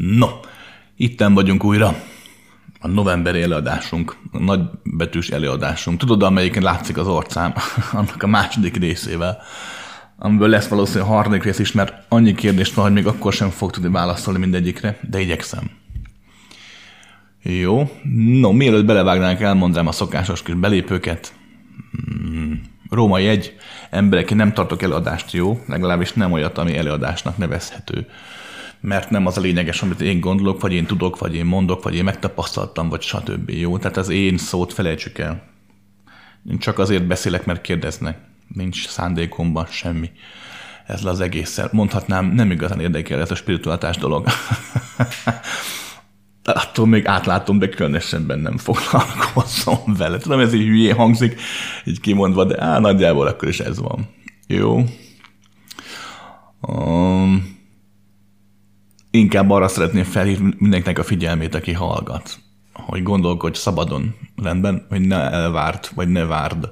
No, itten vagyunk újra. A novemberi előadásunk, a nagy betűs előadásunk. Tudod, amelyiken látszik az orcám, annak a második részével, amiből lesz valószínűleg a harmadik rész is, mert annyi kérdést van, hogy még akkor sem fog tudni válaszolni mindegyikre, de igyekszem. Jó. No, mielőtt belevágnánk, elmondanám a szokásos kis belépőket. Hmm. Római egy emberek, nem tartok előadást jó, legalábbis nem olyat, ami előadásnak nevezhető. Mert nem az a lényeges, amit én gondolok, vagy én tudok, vagy én mondok, vagy én megtapasztaltam, vagy stb. Jó, tehát az én szót felejtsük el. Én csak azért beszélek, mert kérdeznek. Nincs szándékomban semmi. Ez az egész. Mondhatnám, nem igazán érdekel ez a spiritualitás dolog. attól még átlátom, de különösebben nem foglalkozom vele. Tudom, ez így hülyé hangzik, így kimondva, de á, nagyjából akkor is ez van. Jó. Um, inkább arra szeretném felhívni mindenkinek a figyelmét, aki hallgat, hogy gondolkodj szabadon, rendben, hogy ne elvárt, vagy ne várd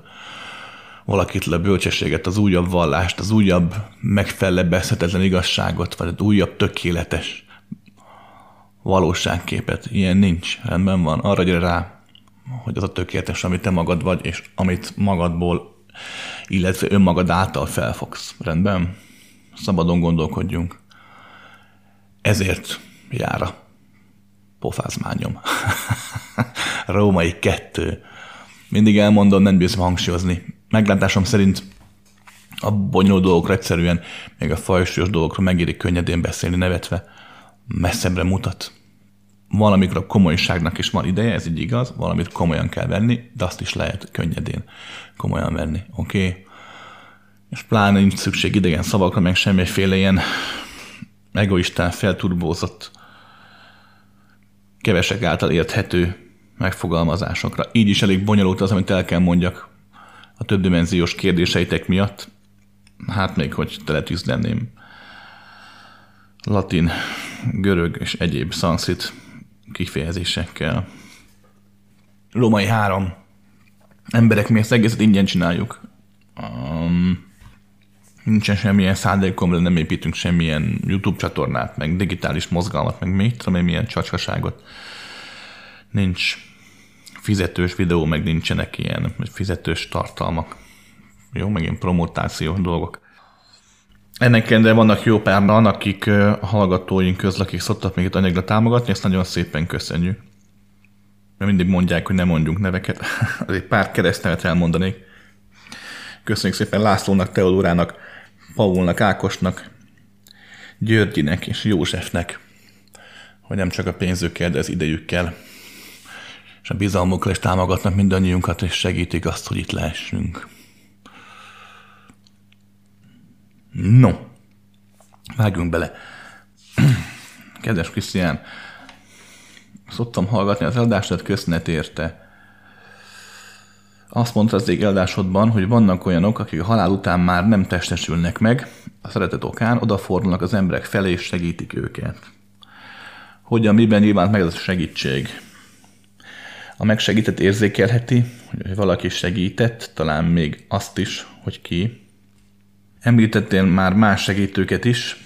valakit le bölcsességet, az újabb vallást, az újabb megfelebbezhetetlen igazságot, vagy az újabb tökéletes valóságképet. Ilyen nincs, rendben van. Arra gyere rá, hogy az a tökéletes, amit te magad vagy, és amit magadból, illetve önmagad által felfogsz. Rendben? Szabadon gondolkodjunk. Ezért jár a pofázmányom. Római kettő. Mindig elmondom, nem bízom hangsúlyozni. Meglátásom szerint a bonyolult dolgokra egyszerűen, még a fajsúlyos dolgokra megéri könnyedén beszélni nevetve, messzebbre mutat valamikor a komolyságnak is van ideje, ez így igaz, valamit komolyan kell venni, de azt is lehet könnyedén komolyan venni, oké? Okay? És pláne nincs szükség idegen szavakra, meg semmiféle ilyen egoistán felturbózott, kevesek által érthető megfogalmazásokra. Így is elég bonyolult az, amit el kell mondjak a többdimenziós kérdéseitek miatt. Hát még hogy teletűznenném latin, görög és egyéb szanszit kifejezésekkel. Római három. Emberek, mi ezt egészet ingyen csináljuk. Um, nincsen semmilyen szándékom, de nem építünk semmilyen YouTube csatornát, meg digitális mozgalmat, meg még tudom én milyen csacskaságot. Nincs fizetős videó, meg nincsenek ilyen fizetős tartalmak. Jó, meg ilyen promotáció dolgok. Ennek de vannak jó párban, akik a hallgatóink közül, akik szoktak még itt anyagra támogatni, ezt nagyon szépen köszönjük. Mert mindig mondják, hogy nem mondjunk neveket. Azért pár keresztnevet elmondanék. Köszönjük szépen Lászlónak, Teodórának, Paulnak, Ákosnak, Györgyinek és Józsefnek, hogy nem csak a pénzükkel, de az idejükkel és a bizalmukkal is támogatnak mindannyiunkat, és segítik azt, hogy itt lehessünk. No, vágjunk bele. Kedves Krisztián, szoktam hallgatni az eladásodat, köszönet érte. Azt mondta az ég eladásodban, hogy vannak olyanok, akik a halál után már nem testesülnek meg, a szeretet okán odafordulnak az emberek felé és segítik őket. Hogyan, miben nyilván meg ez a segítség? A megsegített érzékelheti, hogy valaki segített, talán még azt is, hogy ki, Említettél már más segítőket is,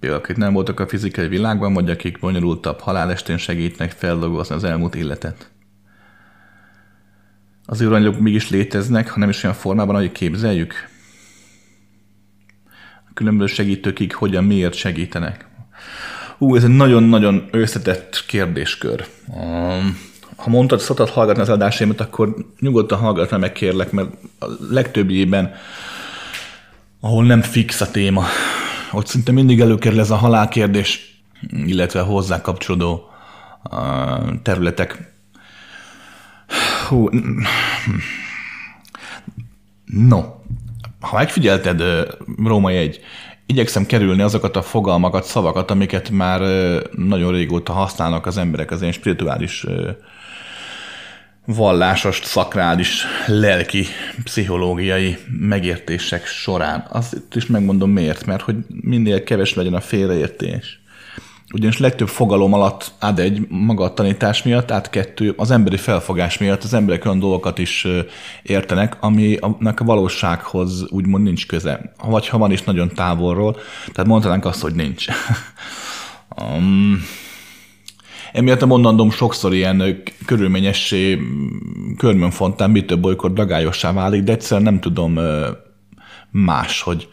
például akik nem voltak a fizikai világban, vagy akik bonyolultabb halálestén segítnek feldolgozni az elmúlt életet. Az űranyagok mégis léteznek, ha nem is olyan formában, ahogy képzeljük. A különböző segítőkig hogyan, miért segítenek. Ú, ez egy nagyon-nagyon összetett kérdéskör. Um, ha mondtad, szoktad hallgatni az adásaimat, akkor nyugodtan hallgatna meg kérlek, mert a legtöbbjében ahol nem fix a téma. Ott szinte mindig előkerül ez a halálkérdés, illetve hozzá kapcsolódó területek. Hú, no, ha megfigyelted Római egy, igyekszem kerülni azokat a fogalmakat, szavakat, amiket már nagyon régóta használnak az emberek az én spirituális vallásos, szakrális, lelki, pszichológiai megértések során. Azt is megmondom miért, mert hogy minél keves legyen a félreértés. Ugyanis legtöbb fogalom alatt át egy maga a tanítás miatt, át kettő az emberi felfogás miatt az emberek olyan dolgokat is értenek, aminek a valósághoz úgymond nincs köze. Vagy ha van is nagyon távolról, tehát mondhatnánk azt, hogy nincs. Um, emiatt a mondandom sokszor ilyen körülményessé, körmönfontán, mi több olykor dagályossá válik, de egyszerűen nem tudom más, hogy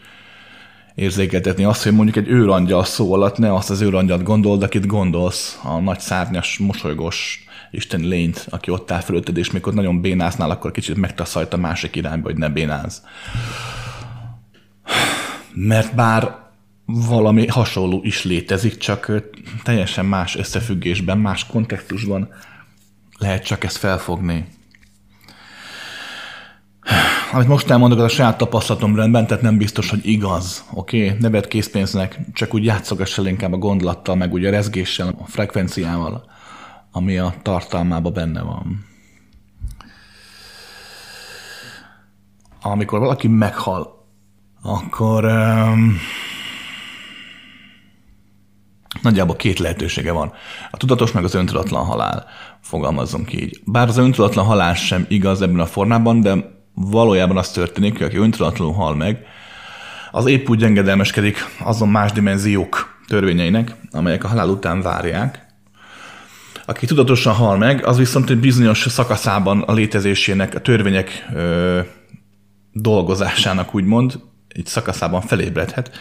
érzékeltetni azt, hogy mondjuk egy őrangyal szó alatt ne azt az őrangyat gondold, akit gondolsz, a nagy szárnyas, mosolygós isteni lényt, aki ott áll fölötted, és mikor nagyon bénáznál, akkor kicsit megtaszajt a másik irányba, hogy ne bénáz. Mert bár valami hasonló is létezik, csak teljesen más összefüggésben, más kontextusban lehet csak ezt felfogni. Amit most elmondok, az a saját tapasztalatom rendben, tehát nem biztos, hogy igaz. Oké, okay? ne vedd készpénznek, csak úgy játszogass el inkább a gondolattal, meg úgy a rezgéssel, a frekvenciával, ami a tartalmában benne van. Amikor valaki meghal, akkor um, nagyjából két lehetősége van. A tudatos meg az öntudatlan halál, fogalmazzunk így. Bár az öntudatlan halál sem igaz ebben a formában, de valójában az történik, hogy aki öntudatlanul hal meg, az épp úgy engedelmeskedik azon más dimenziók törvényeinek, amelyek a halál után várják. Aki tudatosan hal meg, az viszont egy bizonyos szakaszában a létezésének, a törvények ö, dolgozásának úgymond, egy szakaszában felébredhet,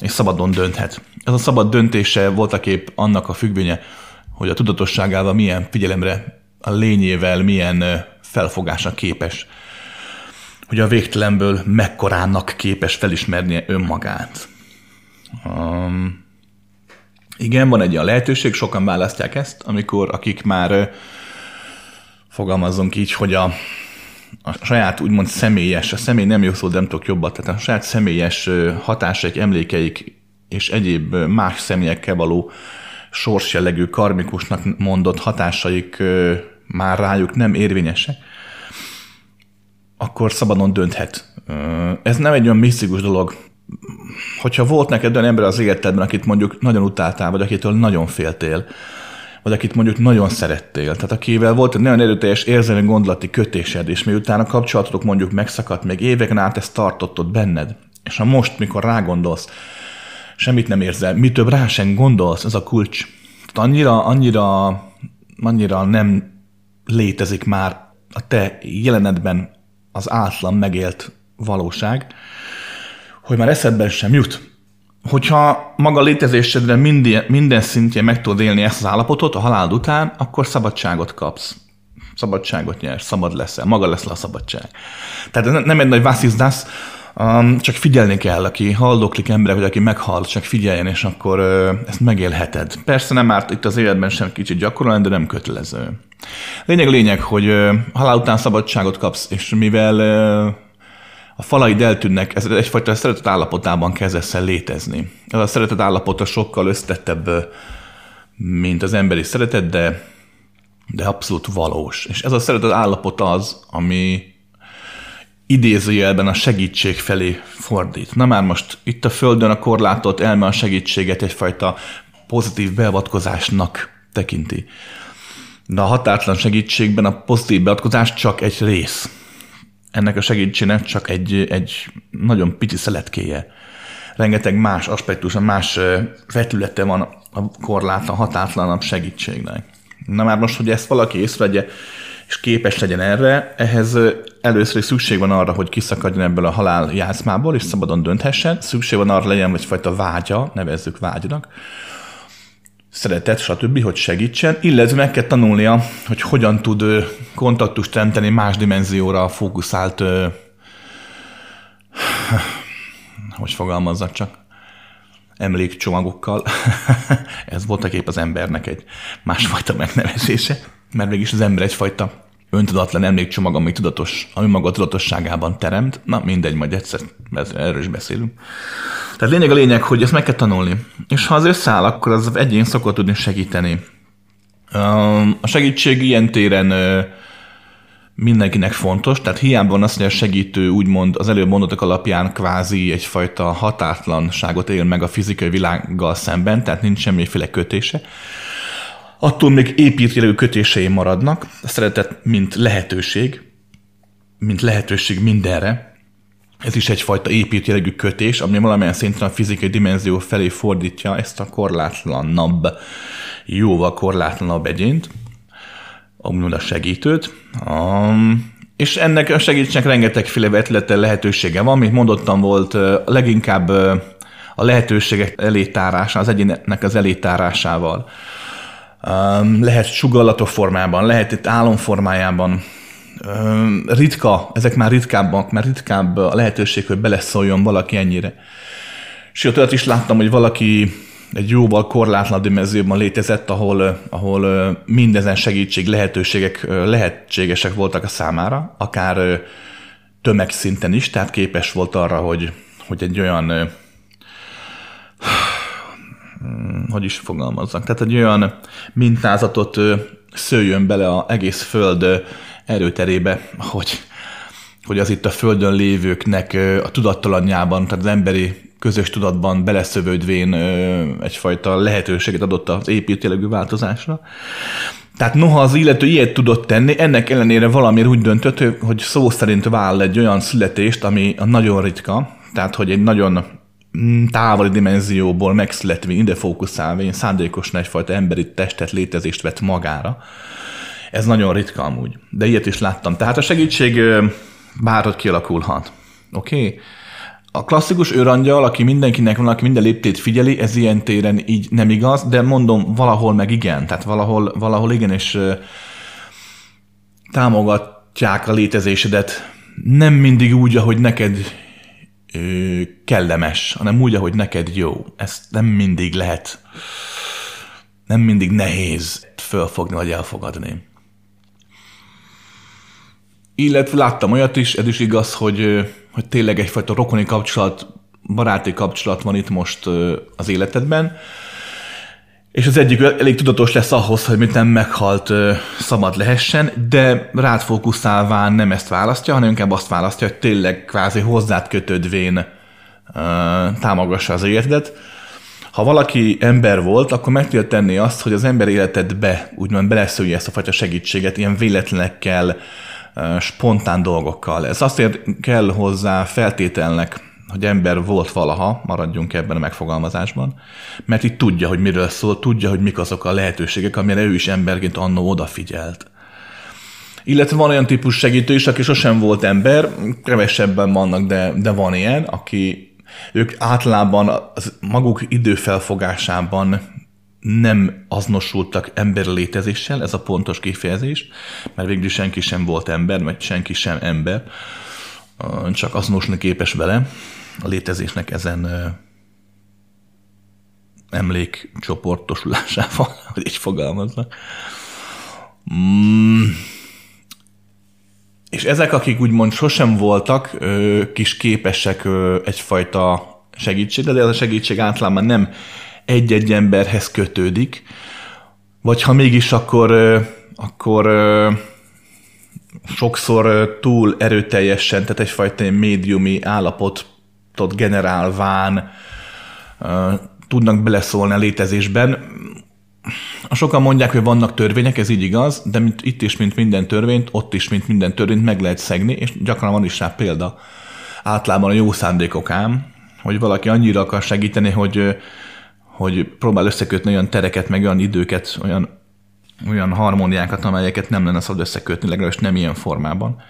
és szabadon dönthet. Ez a szabad döntése voltak épp annak a függvénye, hogy a tudatosságával milyen figyelemre, a lényével milyen felfogásra képes hogy a végtelenből mekkorának képes felismernie önmagát. Um, igen, van egy olyan lehetőség, sokan választják ezt, amikor akik már fogalmazunk így, hogy a, a saját úgymond személyes, a személy nem jó szó, nem tudok jobbat, tehát a saját személyes hatásaik, emlékeik és egyéb más személyekkel való sorsjellegű, karmikusnak mondott hatásaik már rájuk nem érvényesek, akkor szabadon dönthet. Ez nem egy olyan misztikus dolog. Hogyha volt neked olyan ember az életedben, akit mondjuk nagyon utáltál, vagy akitől nagyon féltél, vagy akit mondjuk nagyon szerettél, tehát akivel volt egy nagyon erőteljes érzelmi gondolati kötésed, és miután a kapcsolatotok mondjuk megszakadt, még éveken át ezt tartottod benned, és ha most, mikor rágondolsz, semmit nem érzel, mi több rá sem gondolsz, ez a kulcs. Tehát annyira, annyira, annyira nem létezik már a te jelenetben az átlan megélt valóság, hogy már eszedben sem jut. Hogyha maga létezésedre minden, minden szintjén meg tudod élni ezt az állapotot a halál után, akkor szabadságot kapsz. Szabadságot nyersz, szabad leszel, maga leszel a szabadság. Tehát nem egy nagy vasszizdász, um, csak figyelni kell, aki haldoklik emberek, vagy aki meghal, csak figyeljen, és akkor uh, ezt megélheted. Persze nem árt itt az életben sem kicsit gyakorolni, de nem kötelező. Lényeg lényeg, hogy halál után szabadságot kapsz, és mivel a falaid eltűnnek, ez egyfajta szeretet állapotában kezdesz el létezni. Ez a szeretet állapota sokkal összetettebb, mint az emberi szeretet, de, de abszolút valós. És ez a szeretet állapot az, ami idézőjelben a segítség felé fordít. Na már most itt a Földön a korlátot elme a segítséget egyfajta pozitív beavatkozásnak tekinti. De a határtlan segítségben a pozitív beadkozás csak egy rész. Ennek a segítségnek csak egy, egy nagyon pici szeletkéje. Rengeteg más aspektus, más vetülete van a korlátlan, hatátlanabb segítségnek. Na már most, hogy ezt valaki észrevegye, és képes legyen erre, ehhez először is szükség van arra, hogy kiszakadjon ebből a halál játszmából, és szabadon dönthessen. Szükség van arra, legyen egyfajta vágya, nevezzük vágynak, szeretet, stb., hogy segítsen, illetve meg kell tanulnia, hogy hogyan tud kontaktust teremteni más dimenzióra fókuszált, hogy fogalmazzak csak, emlékcsomagokkal. Ez voltak épp az embernek egy másfajta megnevezése, mert mégis az ember egyfajta öntudatlan emlékcsomag, ami tudatos, ami maga tudatosságában teremt. Na mindegy, majd egyszer erről is beszélünk. Tehát lényeg a lényeg, hogy ezt meg kell tanulni. És ha az összeáll, akkor az egyén szokott tudni segíteni. A segítség ilyen téren mindenkinek fontos, tehát hiába van az, hogy a segítő úgymond az előbb mondatok alapján kvázi egyfajta határtlanságot él meg a fizikai világgal szemben, tehát nincs semmiféle kötése. Attól még építélő kötései maradnak, a szeretet mint lehetőség, mint lehetőség mindenre, ez is egyfajta építőjelegű kötés, ami valamilyen szinten a fizikai dimenzió felé fordítja ezt a korlátlanabb, jóval korlátlanabb egyént, úgymond a segítőt. Um, és ennek a segítségnek rengetegféle vetlete lehetősége van, mint mondottam volt, leginkább a lehetőségek elétárása, az egyének az elétárásával. Lehet sugallatok formában, lehet itt álomformájában, ritka, ezek már ritkábbak, mert ritkább a lehetőség, hogy beleszóljon valaki ennyire. Sőt, olyat is láttam, hogy valaki egy jóval korlátlan dimenzióban létezett, ahol, ahol mindezen segítség lehetőségek lehetségesek voltak a számára, akár tömegszinten is, tehát képes volt arra, hogy, hogy egy olyan hogy is fogalmazzak, tehát egy olyan mintázatot szőjön bele az egész Föld erőterébe, hogy, hogy az itt a Földön lévőknek a tudattalanjában, tehát az emberi közös tudatban beleszövődvén egyfajta lehetőséget adott az építőlegű változásra. Tehát noha az illető ilyet tudott tenni, ennek ellenére valamiért úgy döntött, hogy szó szerint váll egy olyan születést, ami a nagyon ritka, tehát hogy egy nagyon mm, távoli dimenzióból megszületve, ide fókuszálva, én szándékosan egyfajta emberi testet, létezést vett magára. Ez nagyon ritka amúgy, de ilyet is láttam. Tehát a segítség bárhogy kialakulhat. Oké? Okay? A klasszikus őrangyal, aki mindenkinek van, aki minden léptét figyeli, ez ilyen téren így nem igaz, de mondom, valahol meg igen. Tehát valahol, valahol igen, és támogatják a létezésedet. Nem mindig úgy, ahogy neked ö, kellemes, hanem úgy, ahogy neked jó. Ezt nem mindig lehet, nem mindig nehéz fölfogni vagy elfogadni. Illetve láttam olyat is, ez is igaz, hogy hogy tényleg egyfajta rokoni kapcsolat, baráti kapcsolat van itt most az életedben, és az egyik elég tudatos lesz ahhoz, hogy mit nem meghalt szabad lehessen, de rád fókuszálván nem ezt választja, hanem inkább azt választja, hogy tényleg kvázi hozzád kötődvén támogassa az életedet. Ha valaki ember volt, akkor meg tudja tenni azt, hogy az ember életedbe úgymond beleszülje ezt a fajta segítséget ilyen véletlenekkel, spontán dolgokkal. Ez azért kell hozzá feltételnek, hogy ember volt valaha, maradjunk ebben a megfogalmazásban, mert itt tudja, hogy miről szól, tudja, hogy mik azok a lehetőségek, amire ő is emberként annó odafigyelt. Illetve van olyan típus segítő is, aki sosem volt ember, kevesebben vannak, de, de van ilyen, aki ők általában az maguk időfelfogásában nem azonosultak ember létezéssel, ez a pontos kifejezés, mert végül senki sem volt ember, vagy senki sem ember, csak azonosulni képes vele a létezésnek ezen emlékcsoportosulásával, hogy így fogalmaznak. Mm. És ezek, akik úgymond sosem voltak, kis képesek egyfajta segítségre, de ez a segítség általában nem egy-egy emberhez kötődik, vagy ha mégis, akkor, akkor sokszor túl erőteljesen, tehát egyfajta médiumi állapotot generálván tudnak beleszólni a létezésben. Sokan mondják, hogy vannak törvények, ez így igaz, de mint itt is, mint minden törvényt, ott is, mint minden törvényt meg lehet szegni, és gyakran van is rá példa. Általában a jó szándékok ám, hogy valaki annyira akar segíteni, hogy hogy próbál összekötni olyan tereket, meg olyan időket, olyan, olyan harmóniákat, amelyeket nem lenne szabad összekötni, legalábbis nem ilyen formában.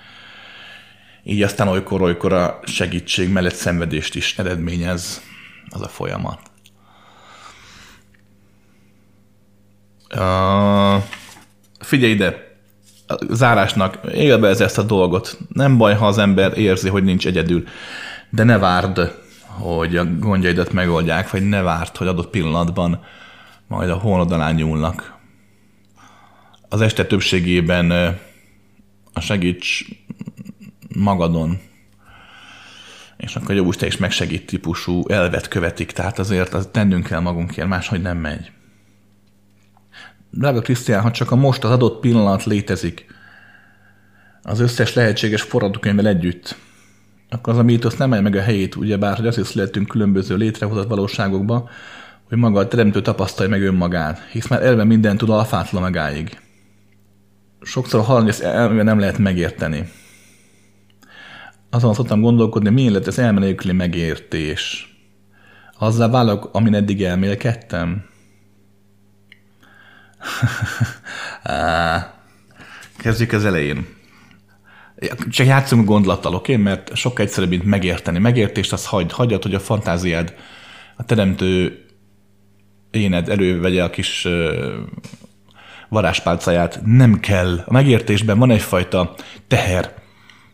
Így aztán olykor-olykor a segítség mellett szenvedést is eredményez az a folyamat. Uh, figyelj ide, zárásnak élve ez ezt a dolgot. Nem baj, ha az ember érzi, hogy nincs egyedül, de ne várd, hogy a gondjaidat megoldják, vagy ne várt, hogy adott pillanatban majd a hónod alá nyúlnak. Az este többségében a segíts magadon, és akkor jobb te is megsegít típusú elvet követik, tehát azért az tennünk kell magunkért, máshogy nem megy. Drága Krisztián, ha csak a most az adott pillanat létezik, az összes lehetséges forradókönyvvel együtt, akkor az a mítosz nem megy meg a helyét, ugyebár, hogy azt is lehetünk különböző létrehozott valóságokba, hogy maga a teremtő tapasztalja meg önmagát, hisz már elve minden tud alfátlan megáig. Sokszor hallani, ezt elve nem lehet megérteni. azon szoktam gondolkodni, milyen lett ez elmenélküli megértés. Azzal válok, amin eddig elmélkedtem? Kezdjük az elején. Csak játszunk gondolattal, oké? Okay? Mert sokkal egyszerűbb, mint megérteni. Megértést az hagyd, hagyjad, hogy a fantáziád, a teremtő éned elővegye a kis varázspálcáját. Nem kell. A megértésben van egyfajta teher,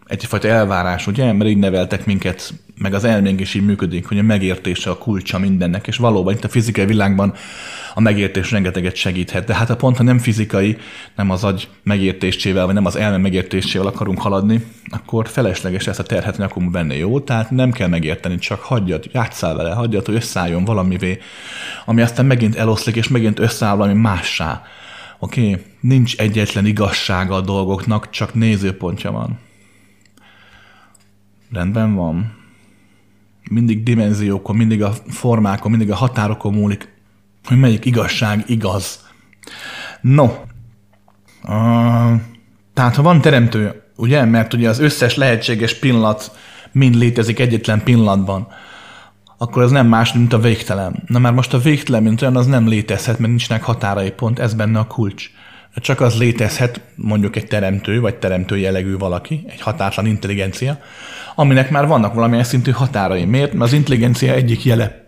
egyfajta elvárás, ugye? Mert így neveltek minket, meg az elménk is így működik, hogy a megértése a kulcsa mindennek, és valóban itt a fizikai világban a megértés rengeteget segíthet. De hát a pont, ha nem fizikai, nem az agy megértésével, vagy nem az elme megértésével akarunk haladni, akkor felesleges ezt a terhet nyakunk venni, jó? Tehát nem kell megérteni, csak hagyjad, játsszál vele, hagyjad, hogy összeálljon valamivé, ami aztán megint eloszlik, és megint összeáll valami mássá. Oké? Okay? Nincs egyetlen igazsága a dolgoknak, csak nézőpontja van. Rendben van. Mindig dimenziókon, mindig a formákon, mindig a határokon múlik hogy melyik igazság igaz. No, uh, tehát ha van teremtő, ugye, mert ugye az összes lehetséges pillanat mind létezik egyetlen pillanatban, akkor ez nem más, mint a végtelen. Na már most a végtelen, mint olyan, az nem létezhet, mert nincsnek határai, pont ez benne a kulcs. Csak az létezhet, mondjuk egy teremtő, vagy teremtő jellegű valaki, egy határtlan intelligencia, aminek már vannak valamilyen szintű határai. Miért? Mert az intelligencia egyik jele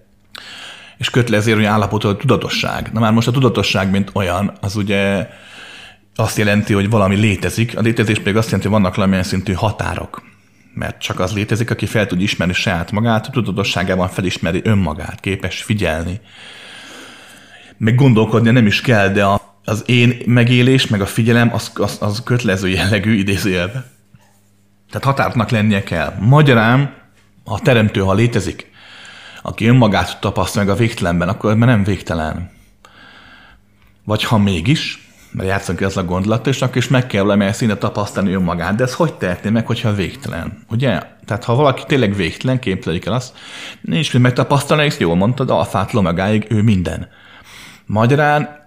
és kötelező állapotú a tudatosság. Na már most a tudatosság, mint olyan, az ugye azt jelenti, hogy valami létezik, a létezés pedig azt jelenti, hogy vannak valamilyen szintű határok. Mert csak az létezik, aki fel tud ismerni saját magát, tudatosságában felismeri önmagát, képes figyelni. Meg gondolkodni nem is kell, de a, az én megélés, meg a figyelem, az, az, az kötelező jellegű idézőjelben. Tehát határnak lennie kell. Magyarán, a teremtő, ha létezik, aki önmagát tapasztal meg a végtelenben, akkor már nem végtelen. Vagy ha mégis, mert játszunk ezzel a gondolattal, és akkor meg kell valamilyen színe tapasztalni önmagát. De ez hogy tehetné meg, hogyha végtelen? Ugye? Tehát ha valaki tényleg végtelen, képzeljük el azt, nincs mit megtapasztalni, és jól mondtad, alfától megáig ő minden. Magyarán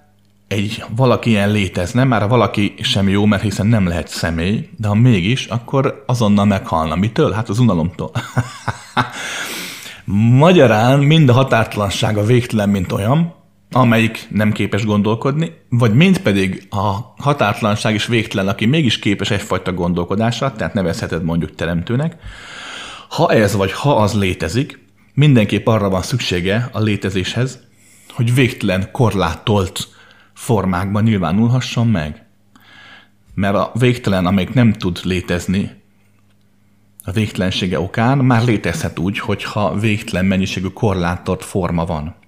egy valaki ilyen létezne, már valaki sem jó, mert hiszen nem lehet személy, de ha mégis, akkor azonnal meghalna. Mitől? Hát az unalomtól. Magyarán mind a határtlanság a végtelen, mint olyan, amelyik nem képes gondolkodni, vagy mind pedig a határtlanság is végtelen, aki mégis képes egyfajta gondolkodásra, tehát nevezheted mondjuk teremtőnek. Ha ez vagy ha az létezik, mindenképp arra van szüksége a létezéshez, hogy végtelen korlátolt formákban nyilvánulhasson meg. Mert a végtelen, amelyik nem tud létezni, a végtelensége okán már létezhet úgy, hogyha végtelen mennyiségű korlátolt forma van.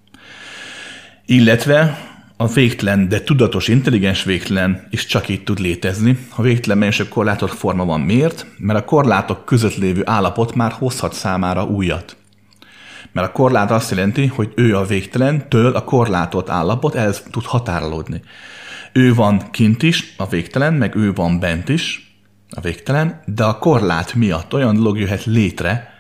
Illetve a végtelen, de tudatos, intelligens végtelen is csak így tud létezni, ha végtelen mennyiségű korlátolt forma van. Miért? Mert a korlátok között lévő állapot már hozhat számára újat. Mert a korlát azt jelenti, hogy ő a végtelen, től a korlátot állapot el tud határolódni. Ő van kint is, a végtelen, meg ő van bent is, a végtelen, de a korlát miatt olyan dolog jöhet létre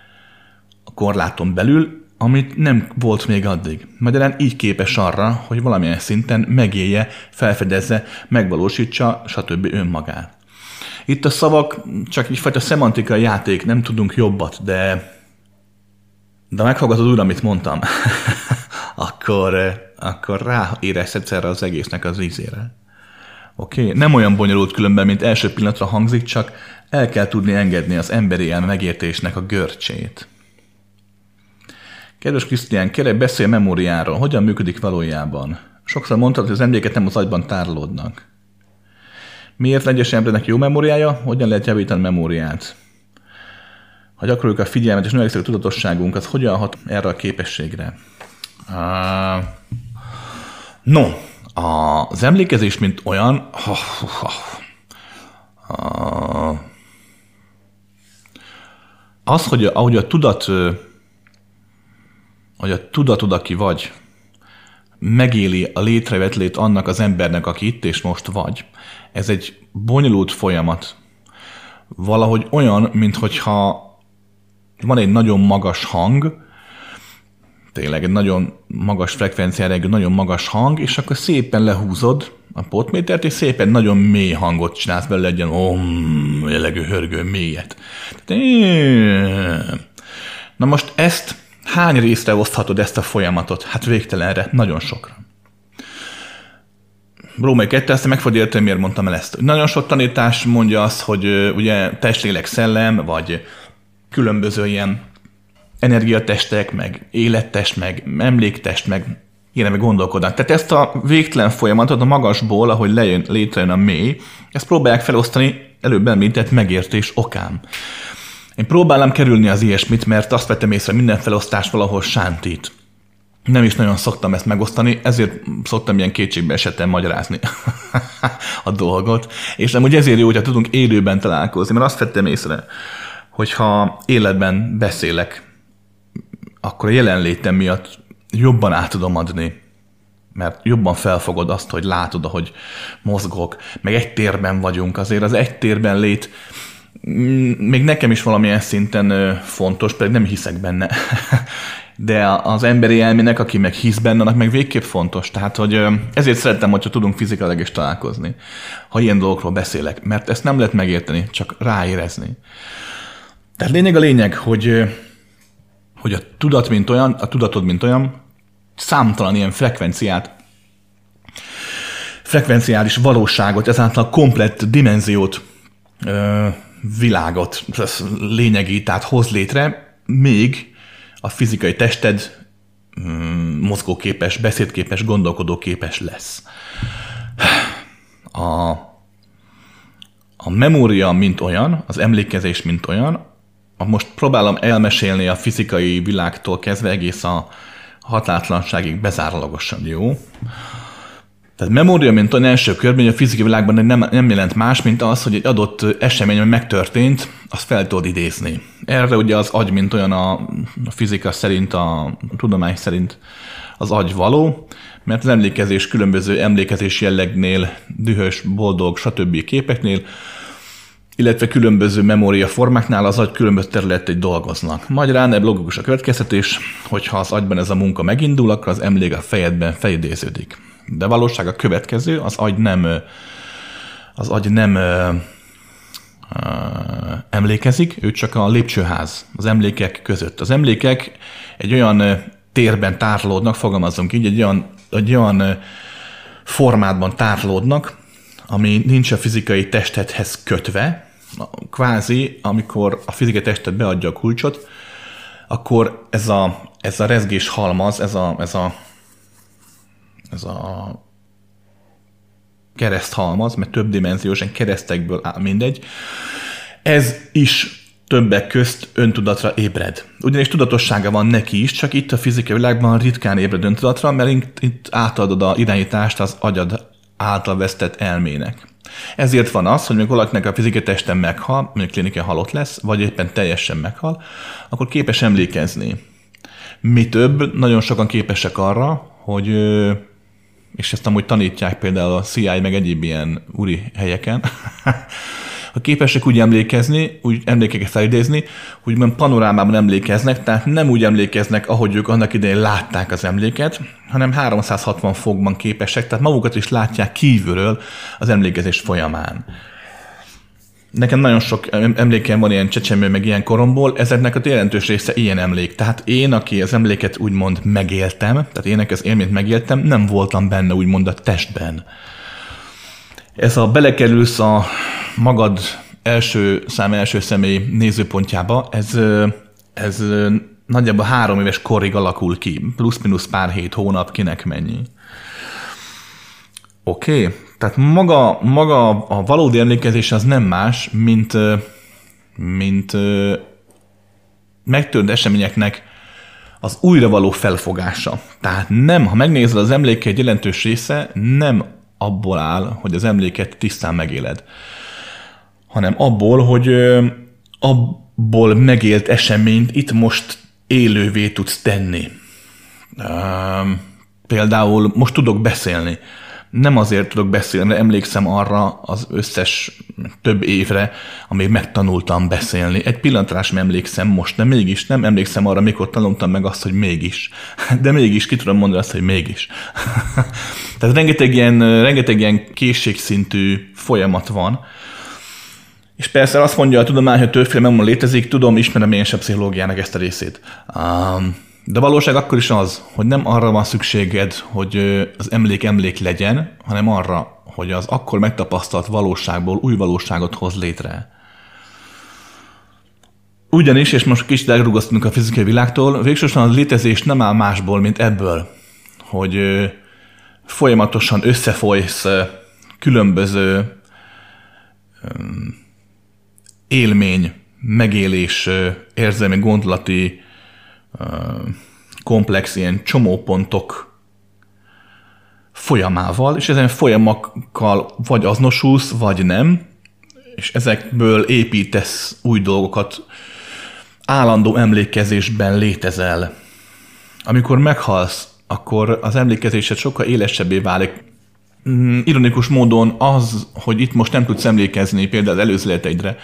a korláton belül, amit nem volt még addig. Magyarán így képes arra, hogy valamilyen szinten megélje, felfedezze, megvalósítsa, stb. önmagát. Itt a szavak csak egyfajta szemantikai játék, nem tudunk jobbat, de de meghallgatod újra, amit mondtam, akkor, akkor ráérezhetsz erre az egésznek az ízére. Oké? Okay? Nem olyan bonyolult különben, mint első pillanatra hangzik, csak el kell tudni engedni az emberi elme megértésnek a görcsét. Kedves Krisztián, kérlek beszélj memóriáról. Hogyan működik valójában? Sokszor mondtad, hogy az emlékek nem az agyban tárolódnak. Miért egyes embernek jó memóriája? Hogyan lehet javítani a memóriát? Ha gyakoroljuk a figyelmet és növekszik a tudatosságunk, az hogyan hat erre a képességre? Uh, no, az emlékezés, mint olyan, az, hogy ahogy a tudat, hogy a tudatod, aki vagy, megéli a létrevetlét annak az embernek, aki itt és most vagy, ez egy bonyolult folyamat. Valahogy olyan, mintha van egy nagyon magas hang, tényleg egy nagyon magas frekvenciára, egy nagyon magas hang, és akkor szépen lehúzod a potmétert, és szépen nagyon mély hangot csinálsz belőle, egy ilyen om, jellegű hörgő mélyet. Na most ezt hány részre oszthatod ezt a folyamatot? Hát végtelenre, nagyon sokra. Római 2, ezt meg fogod érteni, miért mondtam el ezt. Nagyon sok tanítás mondja azt, hogy ugye testlélek szellem, vagy különböző ilyen energiatestek, meg élettest, meg emléktest, meg ilyen meg gondolkodnak. Tehát ezt a végtelen folyamatot a magasból, ahogy lejön, létrejön a mély, ezt próbálják felosztani előbb említett megértés okán. Én próbálom kerülni az ilyesmit, mert azt vettem észre, minden felosztás valahol sántít. Nem is nagyon szoktam ezt megosztani, ezért szoktam ilyen kétségbe esetten magyarázni a dolgot. És nem úgy ezért jó, hogyha tudunk élőben találkozni, mert azt vettem észre, hogyha életben beszélek, akkor a jelenlétem miatt jobban át tudom adni, mert jobban felfogod azt, hogy látod, hogy mozgok, meg egy térben vagyunk, azért az egy térben lét még nekem is valamilyen szinten fontos, pedig nem hiszek benne. De az emberi elmének, aki meg hisz benne, annak meg végképp fontos. Tehát, hogy ezért szeretem, hogyha tudunk fizikailag is találkozni, ha ilyen dolgokról beszélek, mert ezt nem lehet megérteni, csak ráérezni. Tehát lényeg a lényeg, hogy hogy a tudat, mint olyan, a tudatod, mint olyan, számtalan ilyen frekvenciát, frekvenciális valóságot, ezáltal komplett dimenziót, világot, lényegi, tehát hoz létre, még a fizikai tested mm, mozgóképes, beszédképes, gondolkodóképes lesz. A, a memória, mint olyan, az emlékezés, mint olyan, most próbálom elmesélni a fizikai világtól kezdve egész a hatátlanságig bezárólagosan, jó? Tehát memória, mint olyan első körben, a fizikai világban nem, nem jelent más, mint az, hogy egy adott esemény, ami megtörtént, azt fel tudod idézni. Erre ugye az agy, mint olyan a, a fizika szerint, a, tudomány szerint az agy való, mert az emlékezés különböző emlékezés jellegnél, dühös, boldog, stb. képeknél illetve különböző memória formáknál az agy különböző területei dolgoznak. Magyarán ebből logikus a következtetés, hogy ha az agyban ez a munka megindul, akkor az emlék a fejedben fejidéződik. De valóság a következő, az agy nem az agy nem emlékezik, ő csak a lépcsőház az emlékek között. Az emlékek egy olyan térben tárlódnak, fogalmazunk így, egy olyan, egy olyan formátban tárlódnak, ami nincs a fizikai testethez kötve, kvázi, amikor a fizikai testet beadja a kulcsot, akkor ez a, ez a rezgés halmaz, ez a, ez a, ez a kereszthalmaz, mert több dimenziós, keresztekből áll mindegy, ez is többek közt öntudatra ébred. Ugyanis tudatossága van neki is, csak itt a fizikai világban ritkán ébred öntudatra, mert itt, átadod a irányítást az agyad által vesztett elmének. Ezért van az, hogy még valakinek a fizikai testen meghal, mondjuk klinikán halott lesz, vagy éppen teljesen meghal, akkor képes emlékezni. Mi több, nagyon sokan képesek arra, hogy és ezt amúgy tanítják például a CIA meg egyéb ilyen úri helyeken, ha képesek úgy emlékezni, úgy emlékeket felidézni, nem panorámában emlékeznek, tehát nem úgy emlékeznek, ahogy ők annak idején látták az emléket, hanem 360 fokban képesek, tehát magukat is látják kívülről az emlékezés folyamán. Nekem nagyon sok emlékem van ilyen csecsemő, meg ilyen koromból, ezeknek a jelentős része ilyen emlék. Tehát én, aki az emléket úgymond megéltem, tehát ének az élményt megéltem, nem voltam benne úgymond a testben. Ez a belekerülsz a magad első szám, első személy nézőpontjába, ez, ez nagyjából három éves korig alakul ki, plusz-minusz pár hét hónap, kinek mennyi. Oké, okay. tehát maga, maga a valódi emlékezés az nem más, mint, mint megtört eseményeknek az újra való felfogása. Tehát nem, ha megnézed az emléke egy jelentős része, nem abból áll, hogy az emléket tisztán megéled, hanem abból, hogy abból megélt eseményt itt most élővé tudsz tenni. Például most tudok beszélni, nem azért tudok beszélni, mert emlékszem arra az összes több évre, amíg megtanultam beszélni. Egy pillanatra sem emlékszem most, de mégis nem emlékszem arra, mikor tanultam meg azt, hogy mégis. De mégis ki tudom mondani azt, hogy mégis. Tehát rengeteg ilyen, rengeteg ilyen készségszintű folyamat van, és persze azt mondja a tudomány, hogy többféle memoria létezik, tudom, ismerem én sem pszichológiának ezt a részét. Um, de valóság akkor is az, hogy nem arra van szükséged, hogy az emlék emlék legyen, hanem arra, hogy az akkor megtapasztalt valóságból új valóságot hoz létre. Ugyanis, és most kicsit elrugasztunk a fizikai világtól, végsősorban a létezés nem áll másból, mint ebből, hogy folyamatosan összefolysz különböző élmény, megélés, érzelmi, gondolati komplex ilyen csomópontok folyamával, és ezen folyamakkal vagy azonosulsz, vagy nem, és ezekből építesz új dolgokat, állandó emlékezésben létezel. Amikor meghalsz, akkor az emlékezésed sokkal élesebbé válik. Mm, ironikus módon az, hogy itt most nem tudsz emlékezni például az előző életeidre,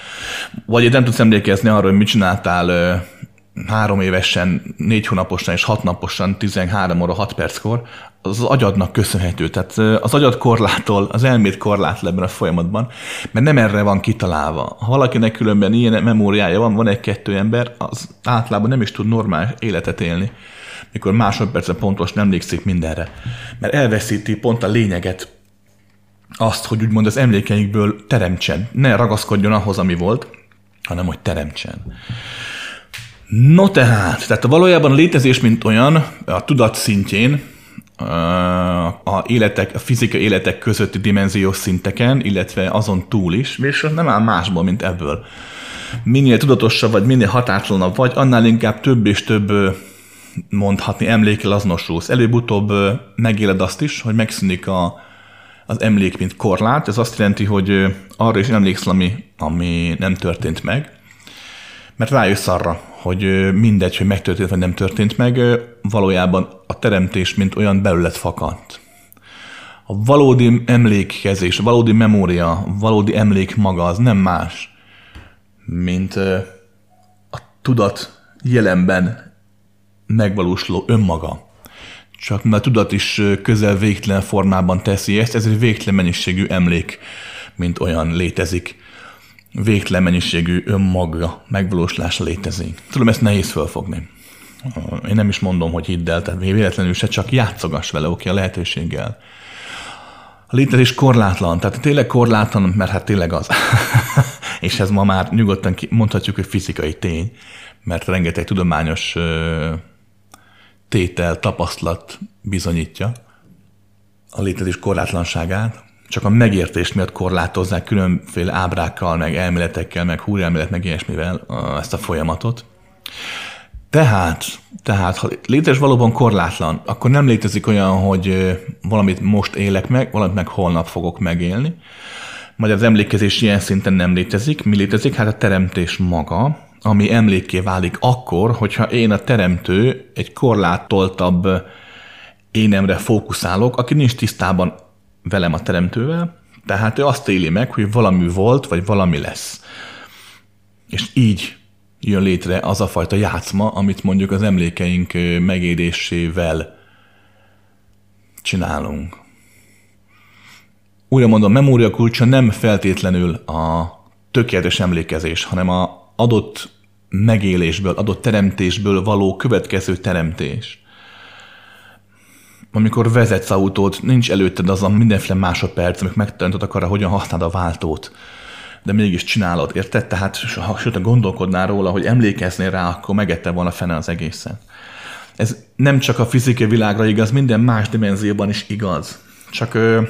vagy nem tudsz emlékezni arra, hogy mit csináltál három évesen, négy hónaposan és hat naposan, 13 óra 6 perckor, az, agyadnak köszönhető. Tehát az agyad korlától, az elmét korlátol ebben a folyamatban, mert nem erre van kitalálva. Ha valakinek különben ilyen memóriája van, van egy-kettő ember, az általában nem is tud normális életet élni, mikor másodpercen pontos nem emlékszik mindenre. Mert elveszíti pont a lényeget, azt, hogy úgymond az emlékeikből teremtsen. Ne ragaszkodjon ahhoz, ami volt, hanem hogy teremtsen. No tehát, tehát valójában a létezés, mint olyan, a tudat szintjén, a, életek, a fizikai életek közötti dimenziós szinteken, illetve azon túl is, és nem áll másból, mint ebből. Minél tudatosabb vagy, minél hatátlanabb vagy, annál inkább több és több mondhatni emlékel azonosulsz. Előbb-utóbb megéled azt is, hogy megszűnik a, az emlék, mint korlát. Ez azt jelenti, hogy arra is emlékszel, ami, ami nem történt meg, mert rájössz arra, hogy mindegy, hogy megtörtént vagy nem történt meg, valójában a teremtés, mint olyan belőled fakadt. A valódi emlékezés, a valódi memória, a valódi emlék maga az nem más, mint a tudat jelenben megvalósuló önmaga. Csak mert a tudat is közel végtelen formában teszi ezt, ez egy végtelen mennyiségű emlék, mint olyan létezik végtelen mennyiségű önmaga megvalósulása létezik. Tudom, ezt nehéz felfogni. Én nem is mondom, hogy hidd el, tehát véletlenül se, csak játszogass vele, oké, a lehetőséggel. A létezés korlátlan, tehát tényleg korlátlan, mert hát tényleg az. és ez ma már nyugodtan mondhatjuk, hogy fizikai tény, mert rengeteg tudományos tétel, tapasztalat bizonyítja a létezés korlátlanságát csak a megértés miatt korlátozzák különféle ábrákkal, meg elméletekkel, meg húrelmélet, meg ilyesmivel ezt a folyamatot. Tehát, tehát, ha létezés valóban korlátlan, akkor nem létezik olyan, hogy valamit most élek meg, valamit meg holnap fogok megélni. Majd az emlékezés ilyen szinten nem létezik. Mi létezik? Hát a teremtés maga, ami emlékké válik akkor, hogyha én a teremtő egy korlátoltabb énemre fókuszálok, aki nincs tisztában velem a teremtővel, tehát ő azt éli meg, hogy valami volt, vagy valami lesz. És így jön létre az a fajta játszma, amit mondjuk az emlékeink megélésével csinálunk. Újra mondom, memória kulcsa nem feltétlenül a tökéletes emlékezés, hanem a adott megélésből, adott teremtésből való következő teremtés amikor vezetsz autót, nincs előtted az a mindenféle másodperc, amik megtanítottak arra, hogyan használod a váltót. De mégis csinálod, érted? Tehát ha sőt, gondolkodnál róla, hogy emlékeznél rá, akkor megette volna fene az egészen. Ez nem csak a fizikai világra igaz, minden más dimenzióban is igaz. Csak ö,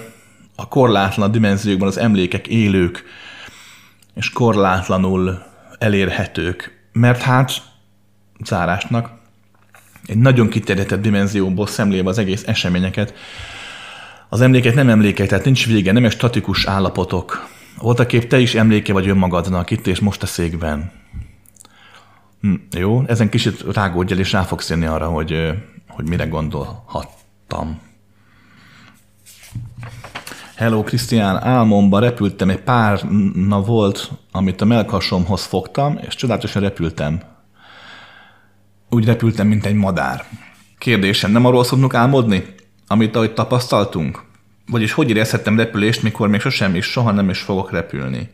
a korlátlan dimenziókban az emlékek élők, és korlátlanul elérhetők. Mert hát zárásnak egy nagyon kiterjedtebb dimenzióból szemlélve az egész eseményeket. Az emlékek nem emlékek, tehát nincs vége, nem egy statikus állapotok. Voltak kép te is emléke vagy önmagadnak itt és most a székben. Hm, jó, ezen kicsit rágódj el, és rá fogsz jönni arra, hogy, hogy mire gondolhattam. Hello, Krisztián, álmomban repültem, egy pár na volt, amit a melkasomhoz fogtam, és csodálatosan repültem. Úgy repültem, mint egy madár. Kérdésem, nem arról szoktunk álmodni, amit ahogy tapasztaltunk? Vagyis hogy érezhettem repülést, mikor még sosem és soha nem is fogok repülni?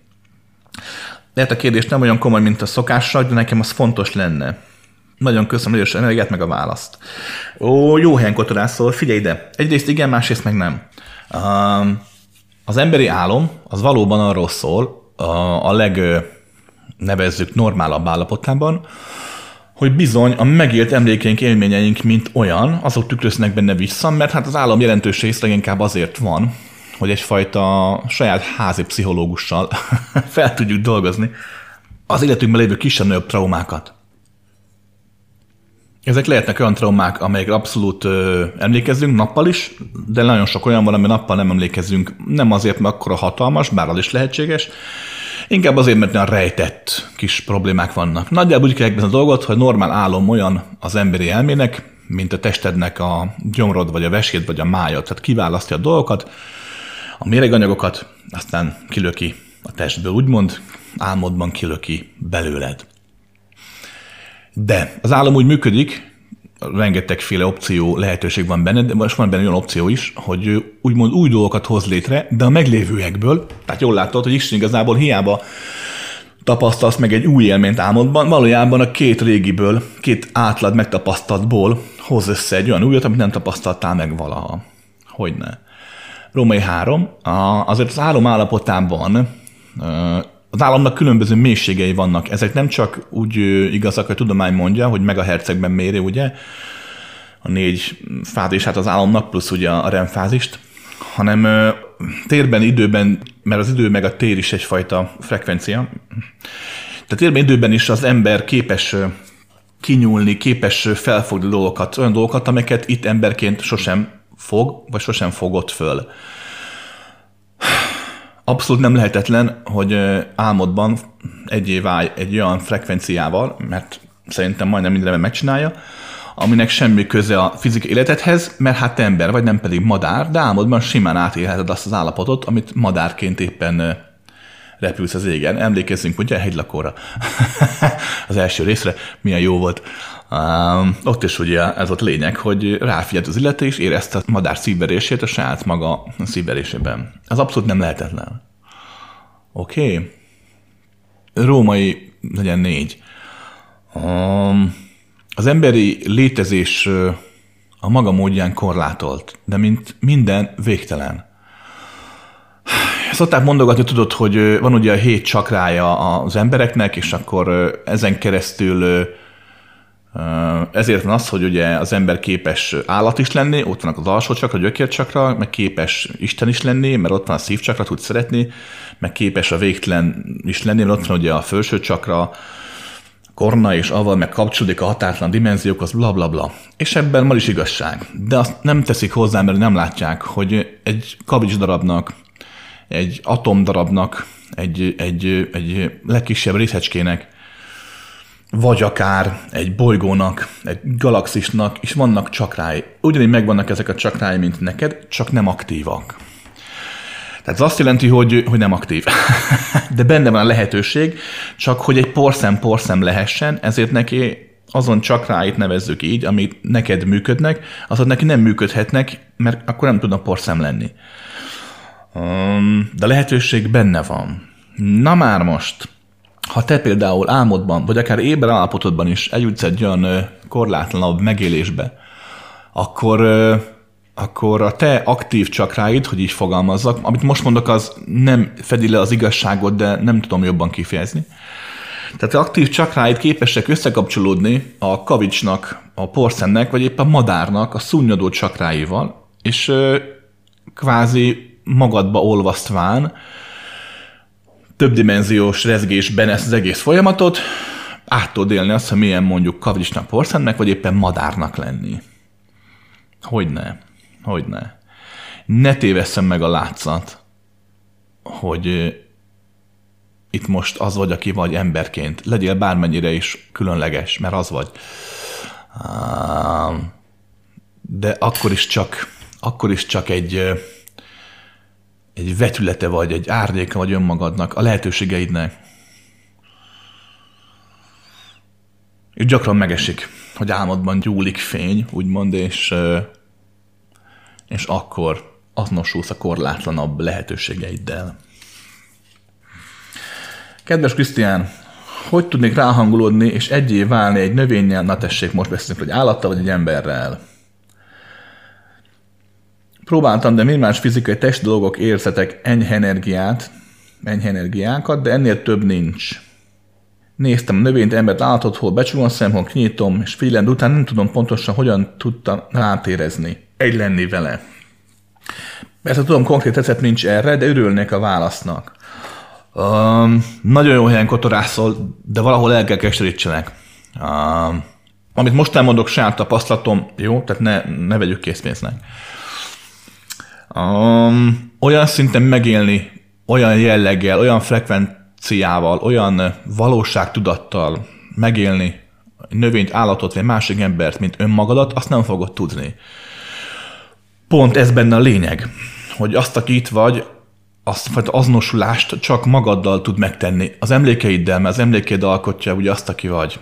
Lehet a kérdés nem olyan komoly, mint a szokásra, de nekem az fontos lenne. Nagyon köszönöm hogy energiát, meg a választ. Ó, jó helyen kotorászol, figyelj ide. Egyrészt igen, másrészt meg nem. Az emberi álom az valóban arról szól, a, a leg nevezzük normálabb állapotában, hogy bizony a megélt emlékeink, élményeink, mint olyan, azok tükröznek benne vissza, mert hát az állam jelentős rész leginkább azért van, hogy egyfajta saját házi pszichológussal fel tudjuk dolgozni az életünkben lévő kisebb-nagyobb traumákat. Ezek lehetnek olyan traumák, amelyek abszolút ö, emlékezünk nappal is, de nagyon sok olyan van, ami nappal nem emlékezünk. Nem azért, mert akkora hatalmas, bár az is lehetséges, inkább azért, mert olyan rejtett kis problémák vannak. Nagyjából úgy kell a dolgot, hogy normál álom olyan az emberi elmének, mint a testednek a gyomrod, vagy a veséd, vagy a májad. Tehát kiválasztja a dolgokat, a méreganyagokat, aztán kilöki a testből, úgymond álmodban kilöki belőled. De az álom úgy működik, rengetegféle opció, lehetőség van benne, de most van benne olyan opció is, hogy úgymond új dolgokat hoz létre, de a meglévőekből, tehát jól látod, hogy Isten igazából hiába tapasztalsz meg egy új élményt álmodban, valójában a két régiből, két átlag megtapasztaltból hoz össze egy olyan újat, amit nem tapasztaltál meg valaha. Hogyne. Római 3. Azért az álom állapotában az államnak különböző mélységei vannak. Ezek nem csak úgy igazak, hogy a tudomány mondja, hogy meg a hercegben méri, ugye, a négy fázisát az államnak, plusz ugye a REM fázist, hanem térben, időben, mert az idő meg a tér is egyfajta frekvencia, tehát térben, időben is az ember képes kinyúlni, képes felfogni dolgokat, olyan dolgokat, amiket itt emberként sosem fog, vagy sosem fogott föl abszolút nem lehetetlen, hogy álmodban egyé válj egy olyan frekvenciával, mert szerintem majdnem mindenben megcsinálja, aminek semmi köze a fizikai életedhez, mert hát te ember vagy, nem pedig madár, de álmodban simán átélheted azt az állapotot, amit madárként éppen repülsz az égen. Emlékezzünk ugye a hegylakóra. az első részre milyen jó volt. Um, ott is ugye ez ott lényeg, hogy ráfigyelt az illető, és érezte a madár szívverését a saját maga szívverésében. Ez abszolút nem lehetetlen. Oké? Okay. Római legyen négy. Um, az emberi létezés a maga módján korlátolt, de mint minden végtelen. Szokták mondogatni, tudod, hogy van ugye a hét csakrája az embereknek, és akkor ezen keresztül ezért van az, hogy ugye az ember képes állat is lenni, ott vannak az alsó csakra, a gyökércsakra, meg képes Isten is lenni, mert ott van a szívcsakra, tud szeretni, meg képes a végtelen is lenni, mert ott van ugye a felső csakra, korna és aval meg kapcsolódik a határtlan dimenziókhoz, bla bla bla. És ebben ma is igazság. De azt nem teszik hozzá, mert nem látják, hogy egy kavics darabnak, egy atomdarabnak, egy, egy, egy legkisebb részecskének vagy akár egy bolygónak, egy galaxisnak is vannak csakrái. Ugyanígy megvannak ezek a csakrái, mint neked, csak nem aktívak. Tehát ez azt jelenti, hogy, hogy nem aktív. De benne van a lehetőség, csak hogy egy porszem porszem lehessen, ezért neki azon csakráit nevezzük így, amit neked működnek, azok neki nem működhetnek, mert akkor nem tudnak porszem lenni. De lehetőség benne van. Na már most, ha te például álmodban, vagy akár éber állapotodban is eljutsz egy olyan korlátlanabb megélésbe, akkor, akkor a te aktív csakráid, hogy így fogalmazzak, amit most mondok, az nem fedi le az igazságot, de nem tudom jobban kifejezni. Tehát aktív csakráid képesek összekapcsolódni a kavicsnak, a porszemnek, vagy éppen a madárnak a szunnyadó csakráival, és kvázi magadba olvasztván többdimenziós rezgésben ezt az egész folyamatot, át tudod élni azt, hogy milyen mondjuk kavicsnak, porszemnek, vagy éppen madárnak lenni. Hogyne, hogyne. Ne tévesszem meg a látszat, hogy itt most az vagy, aki vagy emberként. Legyél bármennyire is különleges, mert az vagy. De akkor is csak, akkor is csak egy egy vetülete vagy, egy árnyéka vagy önmagadnak, a lehetőségeidnek. És gyakran megesik, hogy álmodban gyúlik fény, úgymond, és, és akkor azonosulsz a korlátlanabb lehetőségeiddel. Kedves Krisztián, hogy tudnék ráhangolódni és egyé válni egy növényel, na tessék, most beszélünk, hogy állattal vagy egy emberrel. Próbáltam, de minimális fizikai testi dolgok érzetek enyhe energiát, enyhe energiákat, de ennél több nincs. Néztem a növényt, embert, állatot, hol becsúlom a szem, hol kinyitom, és figyelem, után nem tudom pontosan, hogyan tudtam átérezni. Egy lenni vele. Persze tudom, konkrét recept nincs erre, de örülnék a válasznak. Um, nagyon jó helyen kotorászol, de valahol el kell keserítsenek. Um, amit most elmondok, saját tapasztalatom, jó, tehát ne, ne vegyük készpénznek. Um, olyan szinten megélni, olyan jelleggel, olyan frekvenciával, olyan valóságtudattal megélni növényt, állatot, vagy másik embert, mint önmagadat, azt nem fogod tudni. Pont ez benne a lényeg, hogy azt, aki itt vagy, azt fajta azonosulást csak magaddal tud megtenni. Az emlékeiddel, mert az emlékeid alkotja ugye azt, aki vagy.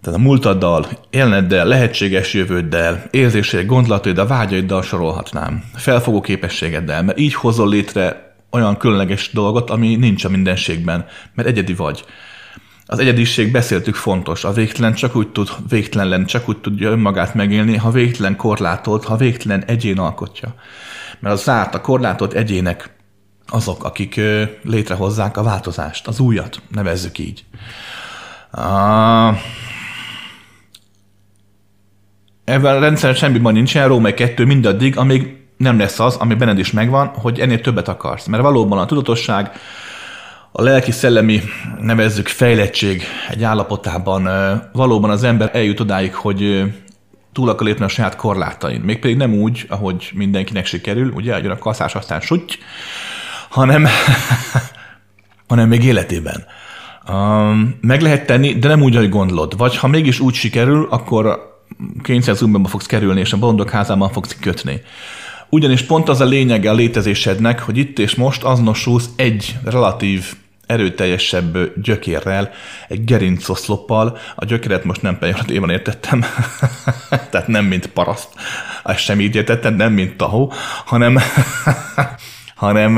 Tehát a múltaddal, jeleneddel, lehetséges jövőddel, érzéseid, gondolataiddal, vágyaiddal sorolhatnám. Felfogó képességeddel, mert így hozol létre olyan különleges dolgot, ami nincs a mindenségben, mert egyedi vagy. Az egyediség, beszéltük, fontos. A végtelen csak úgy tud végtelen csak úgy tudja önmagát megélni, ha végtelen korlátolt, ha végtelen egyén alkotja. Mert a zárt, a korlátolt egyének azok, akik létrehozzák a változást, az újat, nevezzük így. Uh, ebben a rendszerben semmi baj nincsen, Római 2 mindaddig, amíg nem lesz az, ami benned is megvan, hogy ennél többet akarsz. Mert valóban a tudatosság, a lelki-szellemi, nevezzük fejlettség egy állapotában valóban az ember eljut odáig, hogy túl akar lépni a saját korlátain. Mégpedig nem úgy, ahogy mindenkinek sikerül, ugye, hogy a kaszás aztán suty, hanem, hanem még életében. Um, meg lehet tenni, de nem úgy, ahogy gondolod. Vagy ha mégis úgy sikerül, akkor kényszerzumbenba fogsz kerülni, és a bolondok házában fogsz kötni. Ugyanis pont az a lényege a létezésednek, hogy itt és most azonosulsz egy relatív erőteljesebb gyökérrel, egy gerincoszloppal. A gyökeret most nem pejoratívan értettem, tehát nem mint paraszt, ezt sem így értettem, nem mint tahó, hanem, hanem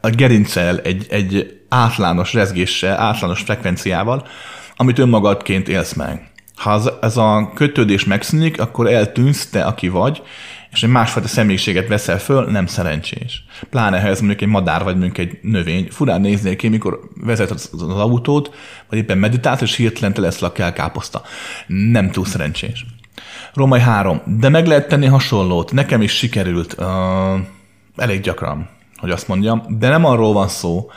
a gerincel egy, egy átlános rezgéssel, átlános frekvenciával, amit önmagadként élsz meg. Ha az, ez a kötődés megszűnik, akkor eltűnsz te, aki vagy, és egy másfajta személyiséget veszel föl, nem szerencsés. Pláne, ha ez mondjuk egy madár, vagy mondjuk egy növény. Furán néznél ki, mikor vezet az, az autót, vagy éppen meditálsz, és hirtelen te lesz a kell káposzta. Nem túl szerencsés. Római 3. De meg lehet tenni hasonlót. Nekem is sikerült uh, elég gyakran, hogy azt mondjam. De nem arról van szó,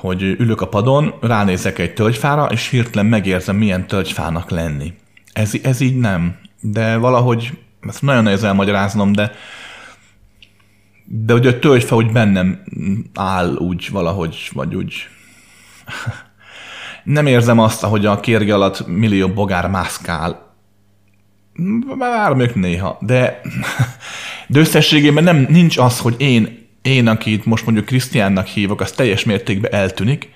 hogy ülök a padon, ránézek egy tölgyfára, és hirtelen megérzem, milyen tölgyfának lenni. Ez, ez így nem. De valahogy ezt nagyon nehéz elmagyaráznom, de de hogy a tölgyfa úgy bennem áll úgy valahogy, vagy úgy nem érzem azt, hogy a kérge alatt millió bogár mászkál. Már még néha, de, de összességében nem, nincs az, hogy én, én, akit most mondjuk Krisztiánnak hívok, az teljes mértékben eltűnik,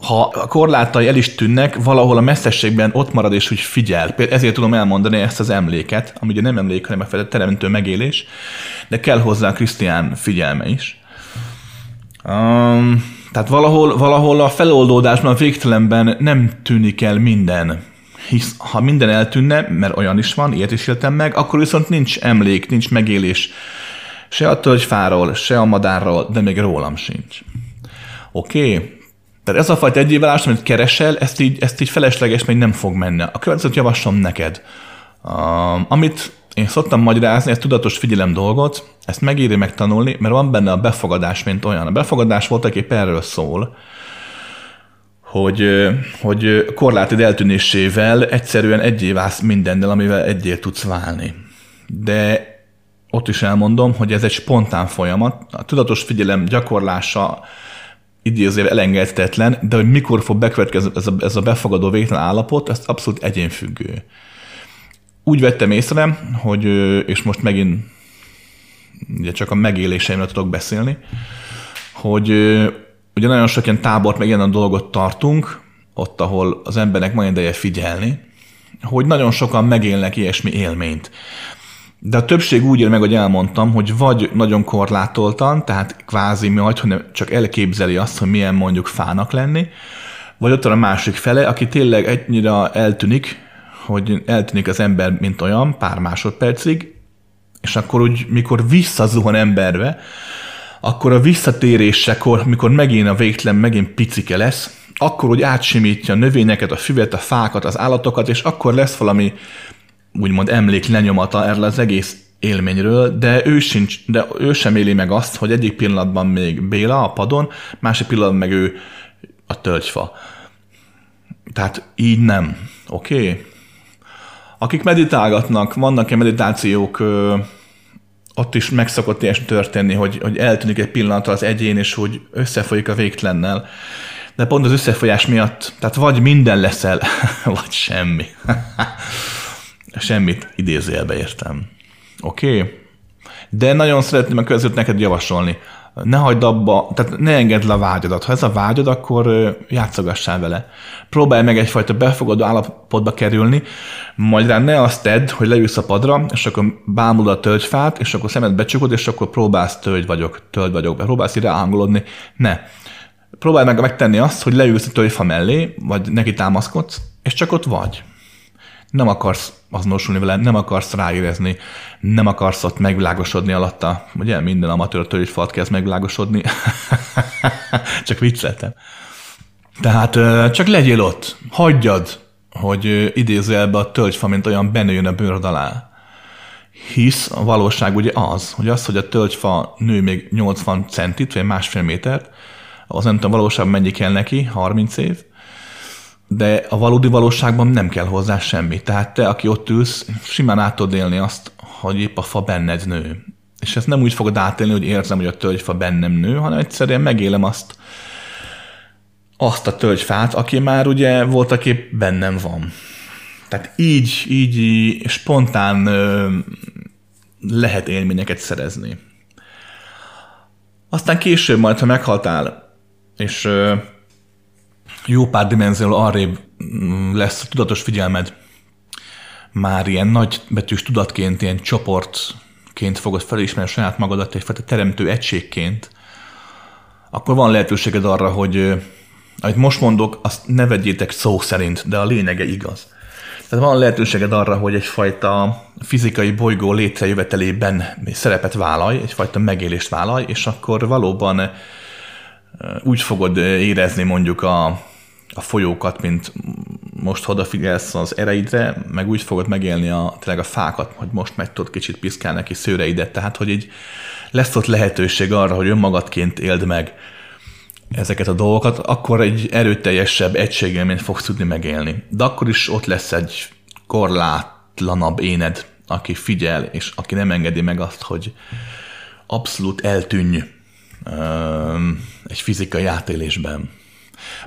ha a korlátai el is tűnnek, valahol a messzességben ott marad és úgy figyel. Például ezért tudom elmondani ezt az emléket, ami ugye nem emlék, hanem a teremtő megélés, de kell hozzá a Krisztián figyelme is. Um, tehát valahol, valahol a feloldódásban, a végtelenben nem tűnik el minden. Hisz ha minden eltűnne, mert olyan is van, ilyet is éltem meg, akkor viszont nincs emlék, nincs megélés se a tölgyfáról, se a madárról, de még rólam sincs. Oké, okay? Tehát ez a fajta egyévállás, amit keresel, ezt így, ezt így felesleges még nem fog menni. A következőt javaslom neked. Uh, amit én szoktam magyarázni, ezt tudatos figyelem dolgot, ezt megéri megtanulni, mert van benne a befogadás, mint olyan. A befogadás voltak épp erről szól, hogy, hogy korlátid eltűnésével egyszerűen egyé válsz mindennel, amivel egyé tudsz válni. De ott is elmondom, hogy ez egy spontán folyamat. A tudatos figyelem gyakorlása idézővel elengedhetetlen, de hogy mikor fog bekövetkezni ez a, ez a befogadó végtelen állapot, ez abszolút egyénfüggő. Úgy vettem észre, hogy, és most megint ugye csak a megéléseimről tudok beszélni, hogy ugye nagyon sok ilyen tábort, meg ilyen a dolgot tartunk, ott, ahol az embernek majd ideje figyelni, hogy nagyon sokan megélnek ilyesmi élményt. De a többség úgy él meg, hogy elmondtam, hogy vagy nagyon korlátoltan, tehát kvázi majd, hogy csak elképzeli azt, hogy milyen mondjuk fának lenni, vagy ott van a másik fele, aki tényleg ennyire eltűnik, hogy eltűnik az ember, mint olyan, pár másodpercig, és akkor úgy, mikor visszazuhan emberbe, akkor a visszatérésekor, mikor megint a végtelen, megint picike lesz, akkor úgy átsimítja a növényeket, a füvet, a fákat, az állatokat, és akkor lesz valami úgymond emlék lenyomata erről az egész élményről, de ő, sincs, de ő sem éli meg azt, hogy egyik pillanatban még Béla a padon, másik pillanatban meg ő a tölgyfa. Tehát így nem. Oké? Okay? Akik meditálgatnak, vannak-e meditációk, ott is meg szokott ilyesmi történni, hogy, hogy eltűnik egy pillanatra az egyén, és hogy összefolyik a végtlennel. De pont az összefolyás miatt, tehát vagy minden leszel, vagy semmi. Semmit idézőjelbe értem. Oké? Okay? De nagyon szeretném a között neked javasolni. Ne hagyd abba, tehát ne engedd le a vágyadat. Ha ez a vágyad, akkor játszogassál vele. Próbálj meg egyfajta befogadó állapotba kerülni, majd rá ne azt tedd, hogy leülsz a padra, és akkor bámulod a tölgyfát, és akkor szemed becsukod, és akkor próbálsz tölgy vagyok, tölgy vagyok, próbálsz ide hangolódni. Ne. Próbálj meg megtenni azt, hogy leülsz a tölgyfa mellé, vagy neki támaszkodsz, és csak ott vagy nem akarsz azonosulni vele, nem akarsz ráérezni, nem akarsz ott megvilágosodni alatta. Ugye minden amatőr tölgyfalt kezd megvilágosodni. csak vicceltem. Tehát csak legyél ott, hagyjad, hogy idézőjelbe a tölgyfa, mint olyan benőjön a bőrd alá. Hisz a valóság ugye az, hogy az, hogy a tölgyfa nő még 80 centit, vagy másfél métert, az nem tudom, valóságban mennyi kell neki, 30 év, de a valódi valóságban nem kell hozzá semmi. Tehát te, aki ott ülsz, simán át tudod élni azt, hogy épp a fa benned nő. És ezt nem úgy fogod átélni, hogy érzem, hogy a tölgyfa bennem nő, hanem egyszerűen megélem azt, azt a tölgyfát, aki már ugye volt, aki bennem van. Tehát így, így spontán ö, lehet élményeket szerezni. Aztán később majd, ha meghaltál, és ö, jó pár dimenzió arrébb mm, lesz a tudatos figyelmed. Már ilyen nagy betűs tudatként, ilyen csoportként fogod felismerni saját magadat egyfajta teremtő egységként, akkor van lehetőséged arra, hogy amit most mondok, azt ne vegyétek szó szerint, de a lényege igaz. Tehát van lehetőséged arra, hogy egyfajta fizikai bolygó létrejövetelében szerepet vállalj, egyfajta megélést vállalj, és akkor valóban úgy fogod érezni mondjuk a, a folyókat, mint most odafigyelsz az ereidre, meg úgy fogod megélni a, tényleg a fákat, hogy most meg tudod kicsit piszkálni neki szőreidet, tehát hogy így lesz ott lehetőség arra, hogy önmagadként éld meg ezeket a dolgokat, akkor egy erőteljesebb egységélményt fogsz tudni megélni. De akkor is ott lesz egy korlátlanabb éned, aki figyel, és aki nem engedi meg azt, hogy abszolút eltűnj egy fizikai átélésben.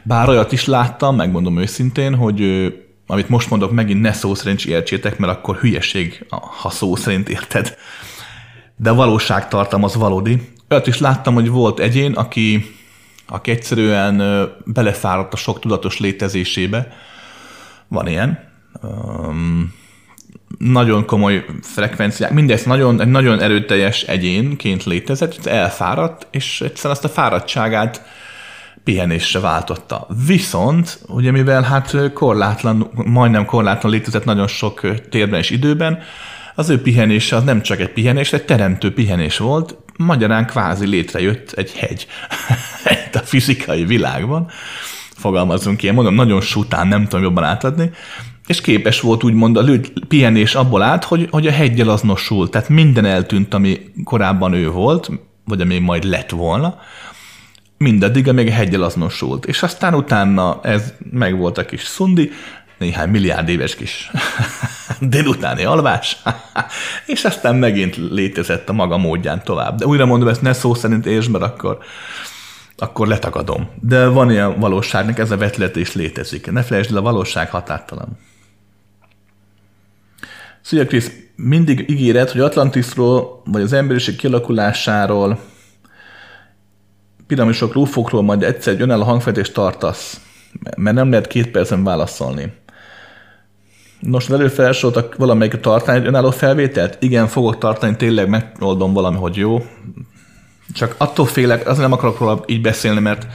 Bár olyat is láttam, megmondom őszintén, hogy amit most mondok, megint ne szó szerint értsétek, mert akkor hülyeség, ha szó szerint érted. De valóságtartam az valódi. Olyat is láttam, hogy volt egyén, aki, aki egyszerűen belefáradt a sok tudatos létezésébe. Van ilyen. Um, nagyon komoly frekvenciák, mindezt nagyon, egy nagyon erőteljes egyénként létezett, elfáradt, és egyszerűen azt a fáradtságát pihenésre váltotta. Viszont, ugye mivel hát korlátlan, majdnem korlátlan létezett nagyon sok térben és időben, az ő pihenése az nem csak egy pihenés, egy teremtő pihenés volt, magyarán kvázi létrejött egy hegy. A fizikai világban, fogalmazunk ilyen, mondom, nagyon sután, nem tudom jobban átadni, és képes volt úgymond a pihenés abból át, hogy, hogy a hegyel azonosul, tehát minden eltűnt, ami korábban ő volt, vagy ami majd lett volna, mindaddig, amíg a hegyel azonosult. És aztán utána ez meg volt a kis szundi, néhány milliárd éves kis délutáni alvás, és aztán megint létezett a maga módján tovább. De újra mondom, ezt ne szó szerint értsd, mert akkor, akkor letagadom. De van ilyen valóságnak, ez a vetület is létezik. Ne felejtsd el, a valóság határtalan. Szia Krisz, mindig ígéred, hogy Atlantisról, vagy az emberiség kialakulásáról, piramisokról, ufokról majd egyszer egy önálló hangfejtést tartasz, mert nem lehet két percen válaszolni. Nos, velő felsoroltak valamelyik tartani egy önálló felvételt? Igen, fogok tartani, tényleg megoldom valami, hogy jó. Csak attól félek, azért nem akarok róla így beszélni, mert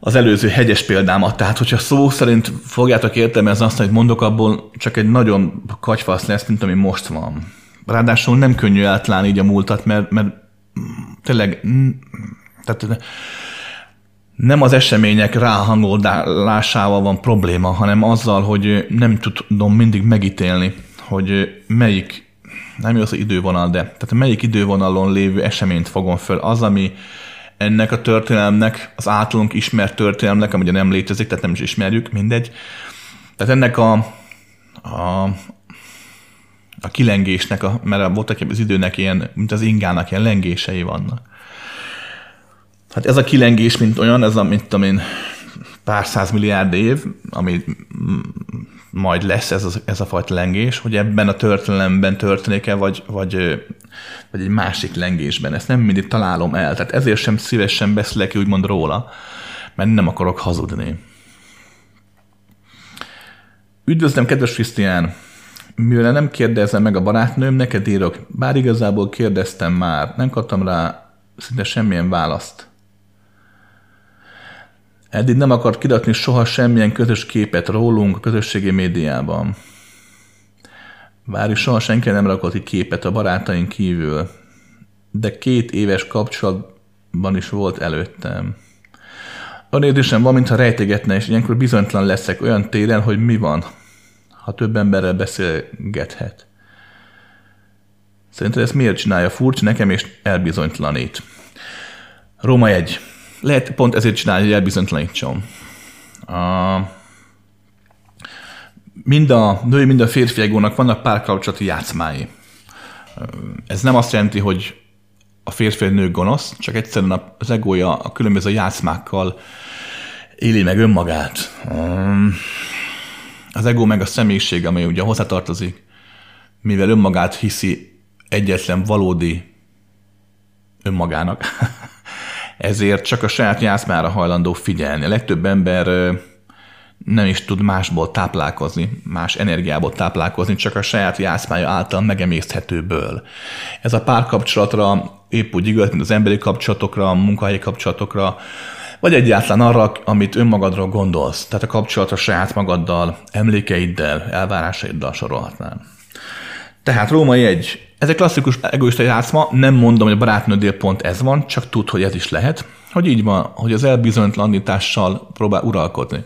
az előző hegyes példámat. Tehát, hogyha szó szerint fogjátok értelmezni azt, hogy mondok, abból csak egy nagyon kagyfasz lesz, mint ami most van. Ráadásul nem könnyű átlálni így a múltat, mert, mert tényleg tehát nem az események ráhangolásával van probléma, hanem azzal, hogy nem tudom mindig megítélni, hogy melyik, nem jó az idővonal, de tehát melyik idővonalon lévő eseményt fogom föl. Az, ami ennek a történelmnek, az általunk ismert történelmnek, ami ugye nem létezik, tehát nem is ismerjük, mindegy. Tehát ennek a, a, a kilengésnek, a, mert voltak az időnek ilyen, mint az ingának ilyen lengései vannak. Hát ez a kilengés, mint olyan, ez a, mint tudom én, pár száz milliárd év, ami majd lesz ez a, ez a fajta lengés, hogy ebben a történelemben történik-e, vagy, vagy, vagy egy másik lengésben. Ezt nem mindig találom el, tehát ezért sem szívesen beszélek úgymond róla, mert nem akarok hazudni. Üdvözlöm, kedves Krisztián! Mivel nem kérdezem meg a barátnőm, neked írok, bár igazából kérdeztem már, nem kaptam rá szinte semmilyen választ. Eddig nem akart kirakni soha semmilyen közös képet rólunk a közösségi médiában. Várj, soha senki nem rakott ki képet a barátaink kívül, de két éves kapcsolatban is volt előttem. Olyan érzésem van, mintha rejtegetne, és ilyenkor bizonytalan leszek olyan téren, hogy mi van, ha több emberrel beszélgethet. Szerinted ezt miért csinálja? Furcsa nekem, és elbizonytalanít. Róma 1 lehet pont ezért csinálni, hogy elbizonytalanítson. A, mind a női, mind a férfi egónak vannak párkapcsolati játszmái. Ez nem azt jelenti, hogy a férfi nő gonosz, csak egyszerűen az egója a különböző játszmákkal éli meg önmagát. Az ego meg a személyiség, amely ugye hozzátartozik, mivel önmagát hiszi egyetlen valódi önmagának, ezért csak a saját játszmára hajlandó figyelni. A legtöbb ember nem is tud másból táplálkozni, más energiából táplálkozni, csak a saját játszmája által megemészthetőből. Ez a párkapcsolatra épp úgy igaz, mint az emberi kapcsolatokra, a munkahelyi kapcsolatokra, vagy egyáltalán arra, amit önmagadról gondolsz, tehát a kapcsolatra saját magaddal, emlékeiddel, elvárásaiddal sorolhatnám. Tehát Római egy ez egy klasszikus egoista játszma, nem mondom, hogy a barátnődél pont ez van, csak tud, hogy ez is lehet, hogy így van, hogy az elbizonytalanítással próbál uralkodni.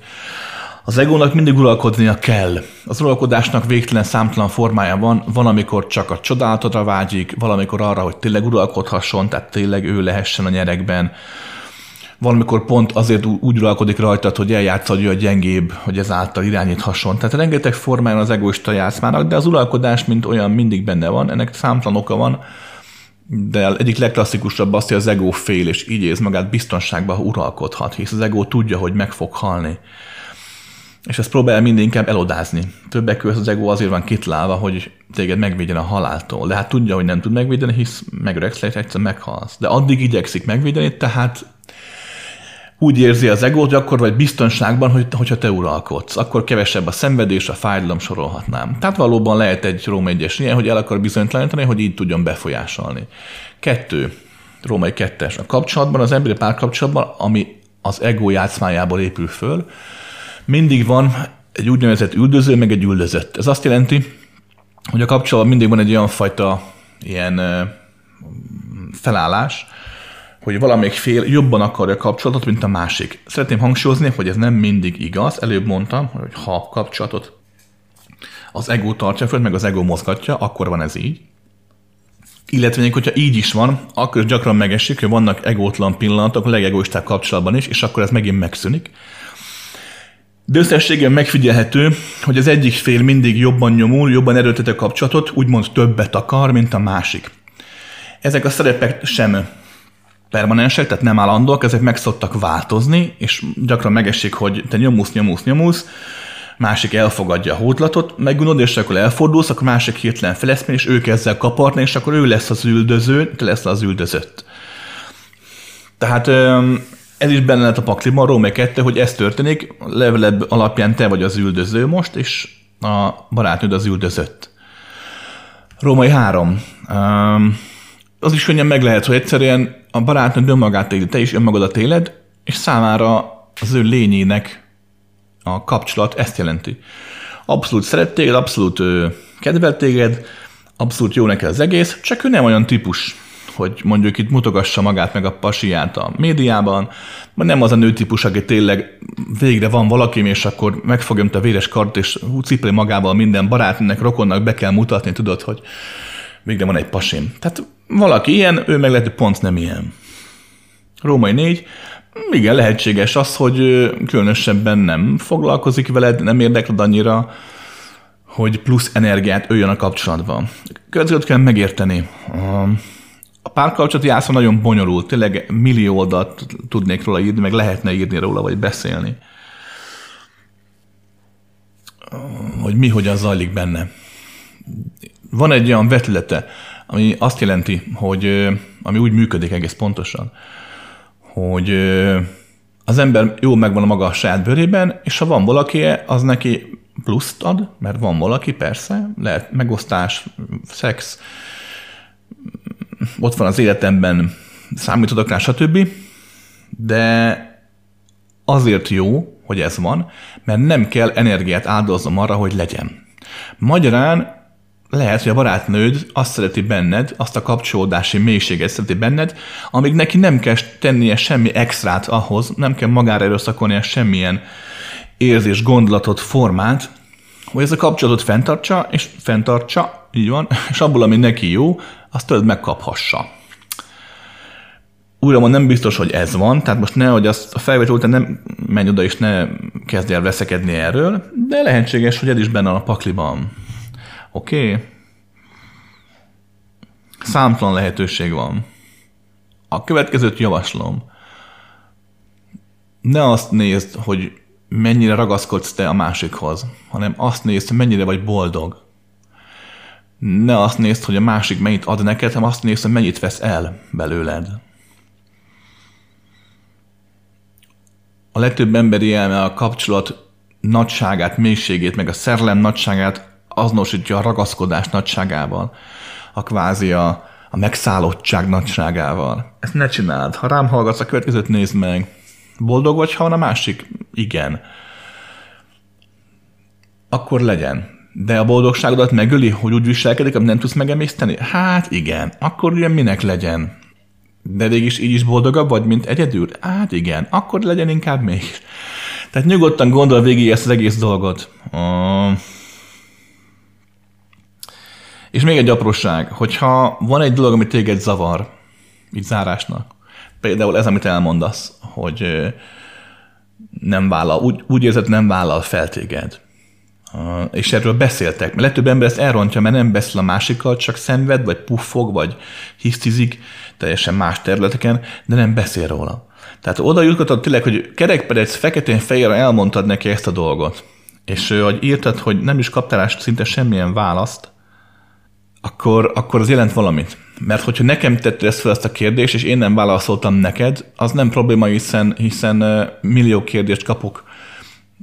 Az egónak mindig uralkodnia kell. Az uralkodásnak végtelen számtalan formája van, van, amikor csak a csodálatra vágyik, valamikor arra, hogy tényleg uralkodhasson, tehát tényleg ő lehessen a nyerekben, valamikor pont azért úgy uralkodik rajtad, hogy eljátszad, hogy ő a gyengébb, hogy ezáltal irányíthasson. Tehát rengeteg formája az egoista játszmának, de az uralkodás, mint olyan, mindig benne van, ennek számtalan oka van, de egyik legklasszikusabb az, hogy az ego fél, és így érz magát biztonságban, ha uralkodhat, hisz az ego tudja, hogy meg fog halni. És ezt próbál mindig inkább elodázni. Többek között az ego azért van kitlálva, hogy téged megvédjen a haláltól. De hát tudja, hogy nem tud megvédeni, hisz megöregsz, egyszer meghalsz. De addig igyekszik megvédeni, tehát úgy érzi az egót, hogy akkor vagy biztonságban, hogy, hogyha te uralkodsz. Akkor kevesebb a szenvedés, a fájdalom sorolhatnám. Tehát valóban lehet egy Róm 1 ilyen, hogy el akar bizonytalanítani, hogy így tudjon befolyásolni. Kettő, Római kettes. A kapcsolatban, az emberi párkapcsolatban, ami az ego játszmájából épül föl, mindig van egy úgynevezett üldöző, meg egy üldözött. Ez azt jelenti, hogy a kapcsolatban mindig van egy olyan fajta ilyen felállás, hogy valamelyik fél jobban akarja kapcsolatot, mint a másik. Szeretném hangsúlyozni, hogy ez nem mindig igaz. Előbb mondtam, hogy ha kapcsolatot az ego tartja föl, meg az ego mozgatja, akkor van ez így. Illetve hogyha így is van, akkor gyakran megesik, hogy vannak egótlan pillanatok, a legegoistább kapcsolatban is, és akkor ez megint megszűnik. De összességében megfigyelhető, hogy az egyik fél mindig jobban nyomul, jobban erőlteti a kapcsolatot, úgymond többet akar, mint a másik. Ezek a szerepek sem permanensek, tehát nem állandóak, ezek meg szoktak változni, és gyakran megesik, hogy te nyomusz, nyomusz, nyomusz, másik elfogadja a hódlatot, megunod, és akkor elfordulsz, akkor másik hirtelen feleszmény, és ő kezd el kaparni, és akkor ő lesz az üldöző, te lesz az üldözött. Tehát ez is benne lett a pakliban, Római 2, hogy ez történik, leveled alapján te vagy az üldöző most, és a barátnőd az üldözött. Római 3. Az is könnyen meg lehet, hogy egyszerűen a barátnőd önmagát éli, te is önmagadat éled, és számára az ő lényének a kapcsolat ezt jelenti. Abszolút szeret téged, abszolút kedvel téged, abszolút jó neked az egész, csak ő nem olyan típus, hogy mondjuk itt mutogassa magát meg a pasiát a médiában, vagy nem az a nő típus, aki tényleg végre van valaki, és akkor megfogja a véres kart, és cipli magával minden barátnak, rokonnak be kell mutatni, tudod, hogy végre van egy pasim. Tehát valaki ilyen, ő meg lehet, hogy pont nem ilyen. Római 4, igen, lehetséges az, hogy különösebben nem foglalkozik veled, nem érdekled annyira, hogy plusz energiát öljön a kapcsolatban. Következőt kell megérteni. A párkapcsolati játszma nagyon bonyolult, tényleg millió oldalt tudnék róla írni, meg lehetne írni róla, vagy beszélni. Hogy mi hogyan zajlik benne. Van egy olyan vetülete, ami azt jelenti, hogy ami úgy működik egész pontosan, hogy az ember jó megvan a maga a saját bőrében, és ha van valaki, az neki pluszt ad, mert van valaki, persze, lehet megosztás, szex, ott van az életemben, számítodok rá, stb. De azért jó, hogy ez van, mert nem kell energiát áldoznom arra, hogy legyen. Magyarán lehet, hogy a barátnőd azt szereti benned, azt a kapcsolódási mélységet szereti benned, amíg neki nem kell tennie semmi extrát ahhoz, nem kell magára erőszakolnia semmilyen érzés, gondolatot, formát, hogy ez a kapcsolatot fenntartsa, és fenntartsa, így van, és abból, ami neki jó, azt tőled megkaphassa. Újra van, nem biztos, hogy ez van, tehát most nehogy azt a felvétel után nem menj oda és ne kezdj el veszekedni erről, de lehetséges, hogy ez is benne a pakliban. Oké? Okay? Számtalan lehetőség van. A következőt javaslom. Ne azt nézd, hogy mennyire ragaszkodsz te a másikhoz, hanem azt nézd, mennyire vagy boldog ne azt nézd, hogy a másik mennyit ad neked, hanem azt nézd, hogy mennyit vesz el belőled. A legtöbb emberi elme a kapcsolat nagyságát, mélységét, meg a szerelem nagyságát azonosítja a ragaszkodás nagyságával, a kvázi a, a megszállottság nagyságával. Ezt ne csináld. Ha rám hallgatsz, a következőt nézd meg. Boldog vagy, ha van a másik? Igen. Akkor legyen de a boldogságodat megöli, hogy úgy viselkedik, amit nem tudsz megemészteni? Hát igen, akkor ugye minek legyen? De is így is boldogabb vagy, mint egyedül? Hát igen, akkor legyen inkább még. Tehát nyugodtan gondol végig ezt az egész dolgot. Uh... És még egy apróság, hogyha van egy dolog, ami téged zavar, így zárásnak, például ez, amit elmondasz, hogy nem vállal, úgy, úgy érzed, nem vállal fel téged és erről beszéltek. Mert legtöbb ember ezt elrontja, mert nem beszél a másikkal, csak szenved, vagy puffog, vagy hisztizik teljesen más területeken, de nem beszél róla. Tehát oda jutottam tényleg, hogy kerekperec feketén fejére elmondtad neki ezt a dolgot, és hogy írtad, hogy nem is kaptál szinte semmilyen választ, akkor, akkor az jelent valamit. Mert hogyha nekem tettél ezt fel ezt a kérdést, és én nem válaszoltam neked, az nem probléma, hiszen, hiszen millió kérdést kapok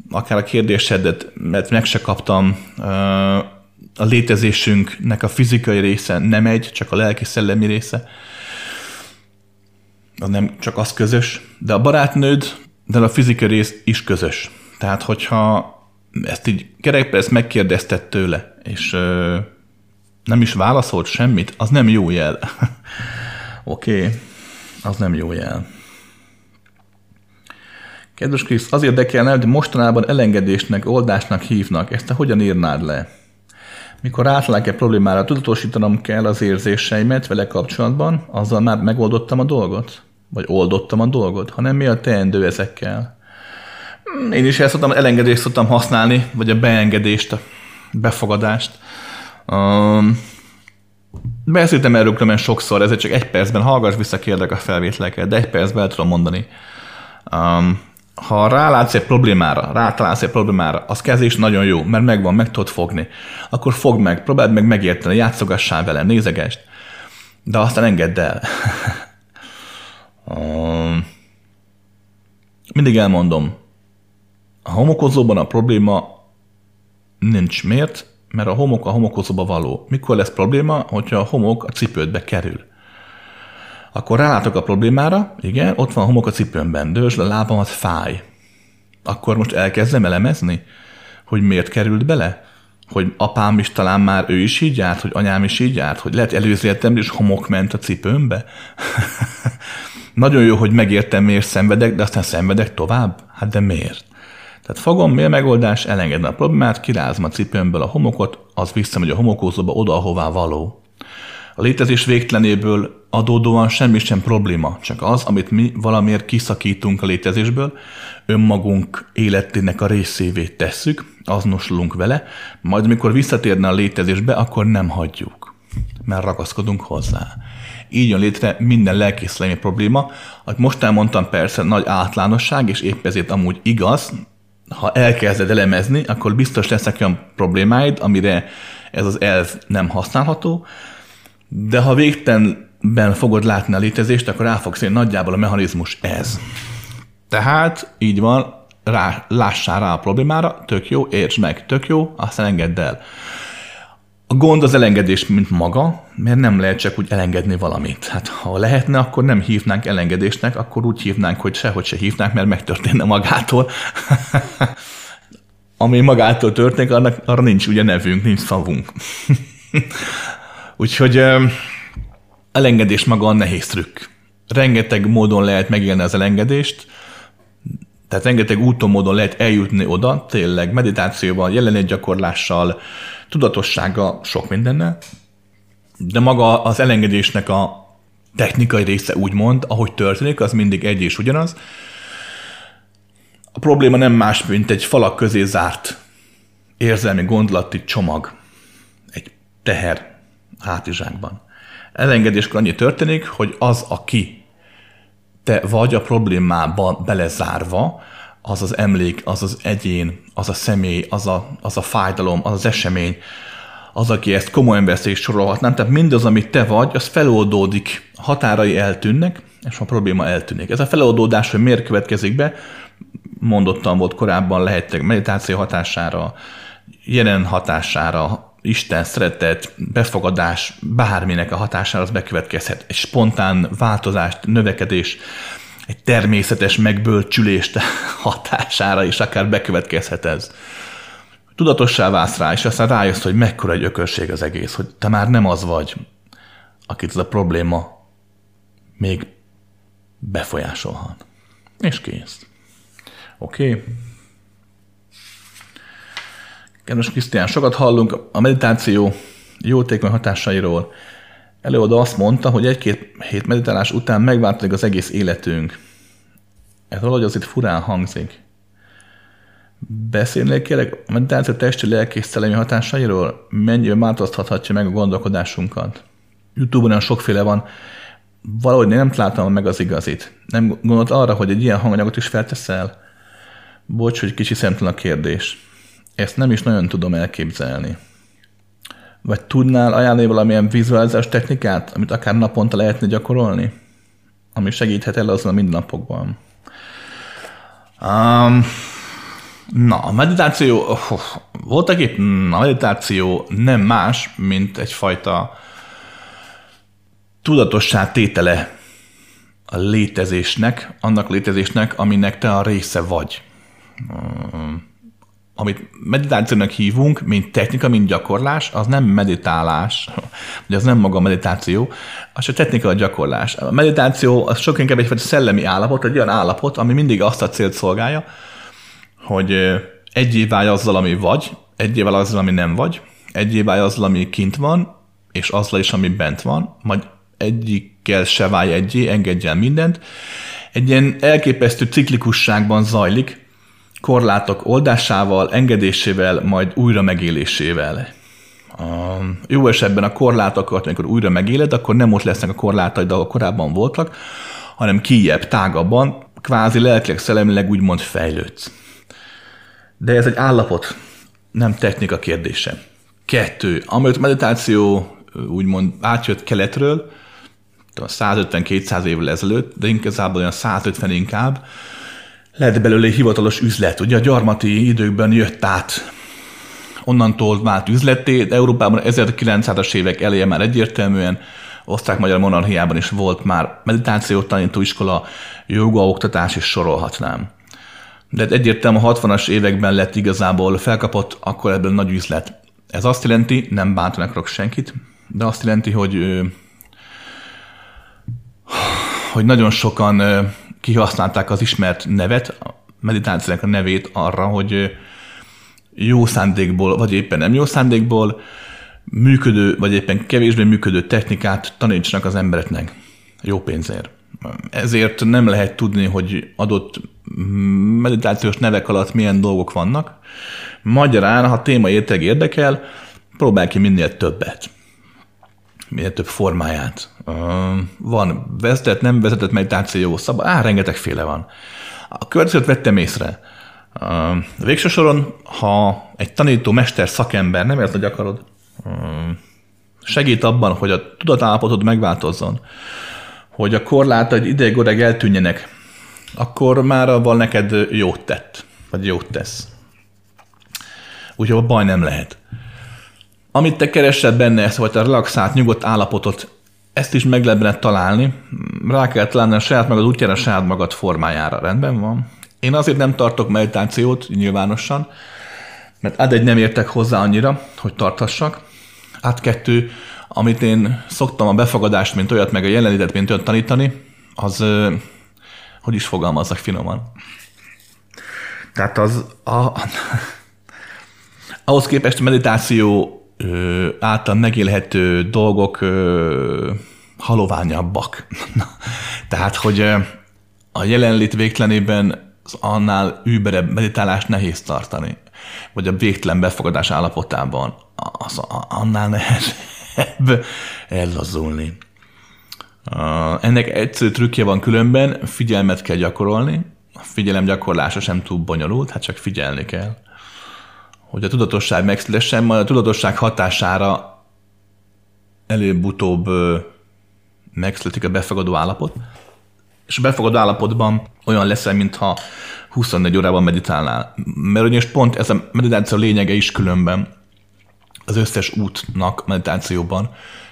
akár a kérdésedet, mert meg se kaptam, a létezésünknek a fizikai része nem egy, csak a lelki-szellemi része. Az nem csak az közös, de a barátnőd, de a fizikai rész is közös. Tehát, hogyha ezt így kerekbe ezt megkérdezted tőle, és nem is válaszolt semmit, az nem jó jel. Oké, okay. az nem jó jel. Kedves Krisz, az érdekelne, hogy mostanában elengedésnek, oldásnak hívnak. Ezt te hogyan írnád le? Mikor átlák egy problémára, tudatosítanom kell az érzéseimet vele kapcsolatban, azzal már megoldottam a dolgot? Vagy oldottam a dolgot? Hanem mi a teendő ezekkel? Hmm, én is ezt szoktam, elengedést szoktam használni, vagy a beengedést, a befogadást. Um, beszéltem erről különben sokszor, ezért csak egy percben hallgass vissza kérdek a felvételeket, de egy percben el tudom mondani. Um, ha rálátsz egy problémára, rátalálsz egy problémára, az kezdés nagyon jó, mert megvan, meg tudod fogni. Akkor fogd meg, próbáld meg megérteni, játszogassál vele, nézegest, de aztán engedd el. um, mindig elmondom, a homokozóban a probléma nincs. Miért? Mert a homok a homokozóba való. Mikor lesz probléma, hogyha a homok a cipődbe kerül? Akkor rálátok a problémára, igen, ott van a homok a cipőmben, dősd a lábamat, fáj. Akkor most elkezdem elemezni, hogy miért került bele? Hogy apám is talán már ő is így járt, hogy anyám is így járt, hogy lehet előző életemben is homok ment a cipőmbe? Nagyon jó, hogy megértem, miért szenvedek, de aztán szenvedek tovább? Hát de miért? Tehát fogom, a megoldás, elengedem a problémát, kirázom a cipőmből a homokot, az visszamegy a homokózóba oda, ahová való. A létezés végtelenéből adódóan semmi sem probléma, csak az, amit mi valamiért kiszakítunk a létezésből, önmagunk életének a részévé tesszük, azonosulunk vele, majd mikor visszatérne a létezésbe, akkor nem hagyjuk, mert ragaszkodunk hozzá. Így jön létre minden lelkészlemi probléma, amit most elmondtam persze nagy átlánosság, és épp ezért amúgy igaz, ha elkezded elemezni, akkor biztos lesznek olyan problémáid, amire ez az elv nem használható, de ha végtelenben fogod látni a létezést, akkor rá fogsz érni nagyjából a mechanizmus ez. Tehát így van, rá, lássál rá a problémára, tök jó, értsd meg, tök jó, aztán engedd el. A gond az elengedés, mint maga, mert nem lehet csak úgy elengedni valamit. Hát ha lehetne, akkor nem hívnánk elengedésnek, akkor úgy hívnánk, hogy sehogy se hívnánk, mert megtörténne magától. Ami magától történik, annak, arra nincs ugye nevünk, nincs szavunk. Úgyhogy elengedés maga a nehéz trükk. Rengeteg módon lehet megélni az elengedést, tehát rengeteg úton, módon lehet eljutni oda, tényleg meditációval, jelenlét gyakorlással, tudatossága, sok mindennel, de maga az elengedésnek a technikai része úgymond, ahogy történik, az mindig egy és ugyanaz. A probléma nem más, mint egy falak közé zárt érzelmi gondolati csomag, egy teher hátizsákban. Elengedéskor annyi történik, hogy az, aki te vagy a problémába belezárva, az az emlék, az az egyén, az a személy, az a, az a fájdalom, az az esemény, az, aki ezt komolyan veszi és sorolhatnám, tehát mindaz, amit te vagy, az feloldódik, határai eltűnnek, és a probléma eltűnik. Ez a feloldódás, hogy miért következik be, mondottam volt korábban, lehettek meditáció hatására, jelen hatására, Isten szeretet, befogadás, bárminek a hatására az bekövetkezhet. Egy spontán változást, növekedés, egy természetes megbölcsülést hatására is akár bekövetkezhet ez. Tudatossá válsz rá, és aztán rájössz, hogy mekkora egy ökörség az egész, hogy te már nem az vagy, akit ez a probléma még befolyásolhat. És kész. Oké? Okay? Kedves Krisztián, sokat hallunk a meditáció jótékony hatásairól. Előadó azt mondta, hogy egy-két hét meditálás után megváltozik az egész életünk. Ez valahogy az furán hangzik. Beszélnék kérlek a meditáció testi lelki és szellemi hatásairól? Mennyiben változtathatja meg a gondolkodásunkat? Youtube-on olyan sokféle van, valahogy nem találtam meg az igazit. Nem gondolt arra, hogy egy ilyen hanganyagot is felteszel? Bocs, hogy kicsi szemtelen a kérdés. Ezt nem is nagyon tudom elképzelni. Vagy tudnál ajánlani valamilyen vizualizás technikát, amit akár naponta lehetne gyakorolni? Ami segíthet el azon a mindennapokban. Um, na, a meditáció, oh, voltak épp, a meditáció nem más, mint egyfajta tudatossá tétele a létezésnek, annak létezésnek, aminek te a része vagy. Um, amit meditációnak hívunk, mint technika, mint gyakorlás, az nem meditálás, vagy az nem maga a meditáció, az csak technika a gyakorlás. A meditáció az sok inkább egyfajta szellemi állapot, egy olyan állapot, ami mindig azt a célt szolgálja, hogy egyé válj azzal, ami vagy, egyé válj azzal, ami nem vagy, egyé válj azzal, ami kint van, és azzal is, ami bent van, majd egyikkel se válj egyé, engedj el mindent. Egy ilyen elképesztő ciklikusságban zajlik, korlátok oldásával, engedésével, majd újra megélésével. A jó esetben a korlátokat, amikor újra megéled, akkor nem most lesznek a korlátaid, ahol korábban voltak, hanem kijebb, tágabban, kvázi lelkileg, szellemileg úgymond fejlődsz. De ez egy állapot, nem technika kérdése. Kettő, amit meditáció úgymond átjött keletről, 150-200 évvel ezelőtt, de inkább olyan 150 inkább, lett belőle hivatalos üzlet. Ugye a gyarmati időkben jött át onnantól vált üzleté, de Európában 1900-as évek eleje már egyértelműen osztrák-magyar monarchiában is volt már meditációt tanító iskola, joga oktatás is sorolhatnám. De egyértelműen a 60-as években lett igazából felkapott, akkor ebből nagy üzlet. Ez azt jelenti, nem bántanak senkit, de azt jelenti, hogy hogy nagyon sokan kihasználták az ismert nevet, a meditációnak a nevét arra, hogy jó szándékból, vagy éppen nem jó szándékból működő, vagy éppen kevésbé működő technikát tanítsanak az embereknek jó pénzért. Ezért nem lehet tudni, hogy adott meditációs nevek alatt milyen dolgok vannak. Magyarán, ha téma érteg érdekel, próbálj ki minél többet. Minél több formáját. Van vezetett, nem vezetett meditáció, szab, á, rengetegféle van. A következőt vettem észre. Végső soron, ha egy tanító, mester, szakember, nem ért, hogy akarod, segít abban, hogy a tudatállapotod megváltozzon, hogy a korlátaid ideig odáig eltűnjenek, akkor már avval neked jót tett, vagy jót tesz. Úgyhogy baj nem lehet. Amit te keresed benne, ezt vagy a relaxált, nyugodt állapotot, ezt is meg lehet találni. Rá kell találni a saját magad útjára, a saját magad formájára. Rendben van? Én azért nem tartok meditációt nyilvánosan, mert ad egy nem értek hozzá annyira, hogy tartassak. Át kettő, amit én szoktam a befogadást, mint olyat, meg a jelenlétet, mint olyat tanítani, az, hogy is fogalmazzak finoman. Tehát az a, ahhoz képest a meditáció által megélhető dolgok haloványabbak. Tehát, hogy a jelenlét végtelenében az annál überebb meditálást nehéz tartani, vagy a végtelen befogadás állapotában az annál nehezebb ellazulni. Ennek egyszerű trükkje van különben, figyelmet kell gyakorolni, a figyelem gyakorlása sem túl bonyolult, hát csak figyelni kell. Hogy a tudatosság megszülessen, majd a tudatosság hatására előbb-utóbb megszületik a befogadó állapot, és a befogadó állapotban olyan leszel, mintha 24 órában meditálnál. Mert ugyanis pont ez a meditáció lényege is különben az összes útnak meditációban,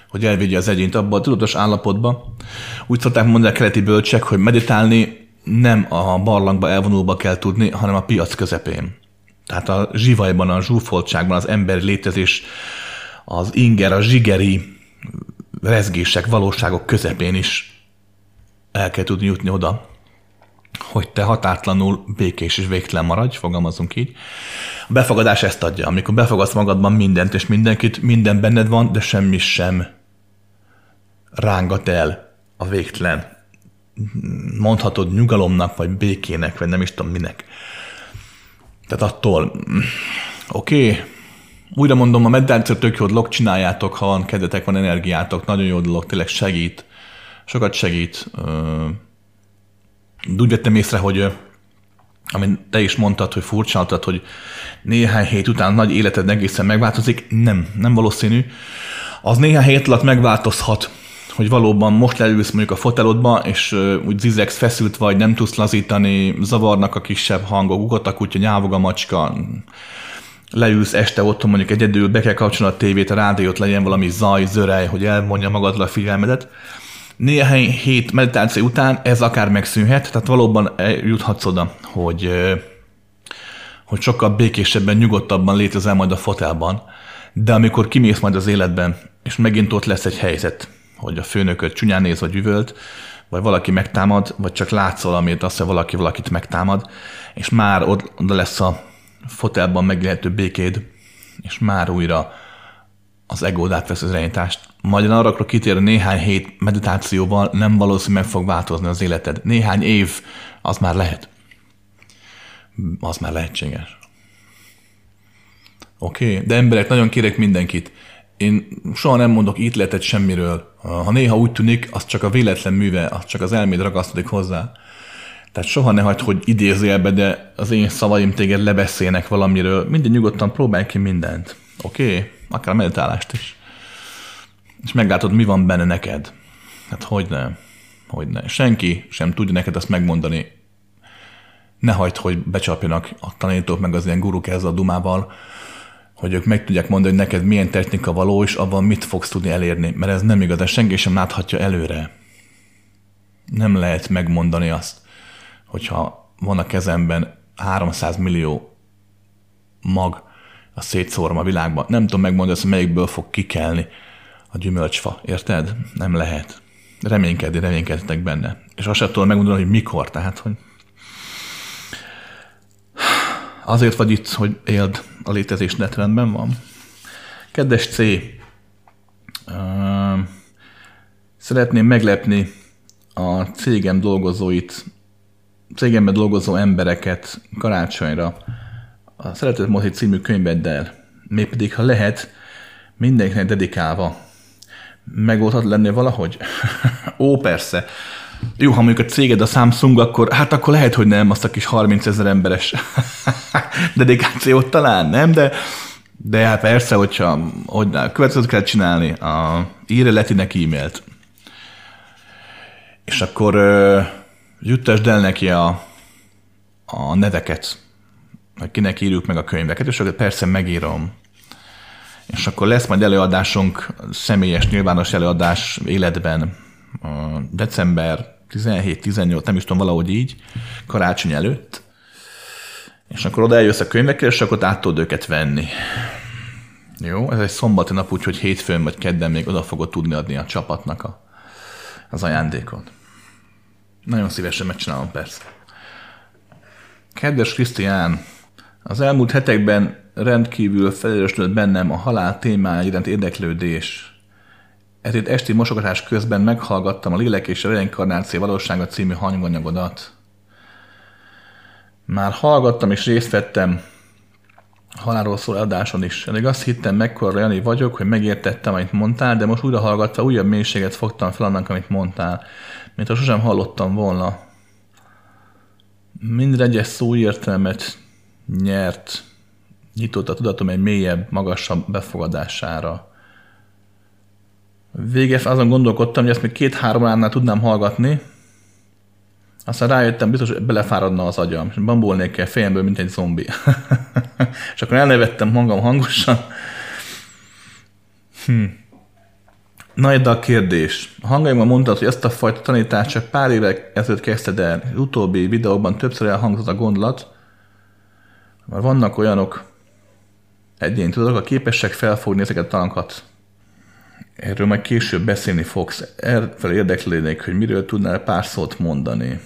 hogy elvigye az egyént abba a tudatos állapotba. Úgy szokták mondani a keleti bölcsek, hogy meditálni nem a barlangba elvonulba kell tudni, hanem a piac közepén. Tehát a zsivajban, a zsúfoltságban, az emberi létezés, az inger, a zsigeri rezgések, valóságok közepén is el kell tudni jutni oda, hogy te határtlanul békés és végtelen maradj, fogalmazunk így. A befogadás ezt adja, amikor befogadsz magadban mindent és mindenkit, minden benned van, de semmi sem rángat el a végtelen. Mondhatod nyugalomnak, vagy békének, vagy nem is tudom minek. Tehát attól, oké, okay, újra mondom, a meditáció tök jó dolog, csináljátok, ha van kedvetek, van energiátok, nagyon jó dolog, tényleg segít sokat segít. Úgy vettem észre, hogy amit te is mondtad, hogy furcsáltad, hogy néhány hét után nagy életed egészen megváltozik, nem, nem valószínű. Az néhány hét alatt megváltozhat, hogy valóban most leülsz mondjuk a fotelodba, és úgy zizegsz, feszült vagy, nem tudsz lazítani, zavarnak a kisebb hangok, ugat a kutya, nyávog a macska, leülsz este otthon mondjuk egyedül, be kell kapcsolni a tévét, a rádiót, legyen valami zaj, zörej, hogy elmondja magadra a figyelmedet. Néhány hét meditáció után ez akár megszűnhet, tehát valóban juthatsz oda, hogy, hogy sokkal békésebben, nyugodtabban létezel majd a fotelban, de amikor kimész majd az életben, és megint ott lesz egy helyzet, hogy a főnököt csúnyán néz, vagy üvölt, vagy valaki megtámad, vagy csak látszol, amit azt, hogy valaki valakit megtámad, és már oda lesz a fotelban megélhető békéd, és már újra az egód átvesz az irányítást. Majd arra akarok kitérni, néhány hét meditációval nem valószínű meg fog változni az életed. Néhány év, az már lehet. Az már lehetséges. Oké, okay? de emberek, nagyon kérek mindenkit. Én soha nem mondok ítéletet semmiről. Ha néha úgy tűnik, az csak a véletlen műve, az csak az elméd ragasztodik hozzá. Tehát soha ne hagyd, hogy idézélbe, de az én szavaim téged lebeszélnek valamiről. Minden nyugodtan próbálj ki mindent. Oké? Okay? Akár a meditálást is. És meglátod, mi van benne neked. Hát hogy ne? Hogy ne. Senki sem tudja neked azt megmondani. Ne hagyd, hogy becsapjanak a tanítók, meg az ilyen guruk ezzel a dumával, hogy ők meg tudják mondani, hogy neked milyen technika való, és abban mit fogsz tudni elérni. Mert ez nem igaz, de senki sem láthatja előre. Nem lehet megmondani azt, hogyha van a kezemben 300 millió mag a szétszórom a világban. Nem tudom megmondani, hogy melyikből fog kikelni a gyümölcsfa, érted? Nem lehet. Reménykedni, reménykedtek benne. És azt sem tudom megmondani, hogy mikor, tehát, hogy azért vagy itt, hogy éld a létezés netrendben van. Kedves C, szeretném meglepni a cégem dolgozóit, cégemben dolgozó embereket karácsonyra a Szeretett Mozi című könyveddel, mégpedig ha lehet, mindenkinek dedikálva. Megoldhat lenni valahogy? Ó, persze. Jó, ha mondjuk a céged a Samsung, akkor hát akkor lehet, hogy nem azt a kis 30 ezer emberes dedikációt talán, nem? De, de hát persze, hogyha hogy következőt kell csinálni, a, írj Letinek e-mailt, és akkor uh, juttasd el neki a, a neveket, hogy kinek írjuk meg a könyveket, és akkor persze megírom. És akkor lesz majd előadásunk, személyes, nyilvános előadás életben, december 17-18, nem is tudom, valahogy így, karácsony előtt, és akkor oda eljössz a könyvekkel, és akkor át tudod őket venni. Jó, ez egy szombati nap, úgyhogy hétfőn vagy kedden még oda fogod tudni adni a csapatnak a, az ajándékot. Nagyon szívesen megcsinálom persze. Kedves Krisztián, az elmúlt hetekben rendkívül felerősödött bennem a halál témája iránt érdeklődés. Ezért esti mosogatás közben meghallgattam a Lélek és a Reinkarnáció valósága című hanganyagodat. Már hallgattam és részt vettem halálról szól adáson is. Elég azt hittem, mekkora Jani vagyok, hogy megértettem, amit mondtál, de most újra hallgatva újabb mélységet fogtam fel annak, amit mondtál, mint ha sosem hallottam volna. Minden egyes szó értelmet nyert, nyitott a tudatom egy mélyebb, magasabb befogadására. Véges azon gondolkodtam, hogy ezt még két-három óránál tudnám hallgatni, aztán rájöttem, biztos, hogy belefáradna az agyam, és bambulnék el fejemből, mint egy zombi. és akkor elnevettem magam hangosan. Hm. Na, de a kérdés. A hangaimban mondtad, hogy ezt a fajta tanítást csak pár évek ezelőtt kezdted el. Az utóbbi videóban többször elhangzott a gondolat, mert vannak olyanok, egyén tudok, a képesek felfogni ezeket a tankat. Erről majd később beszélni fogsz. Erről érdeklődnék, hogy miről tudnál pár szót mondani.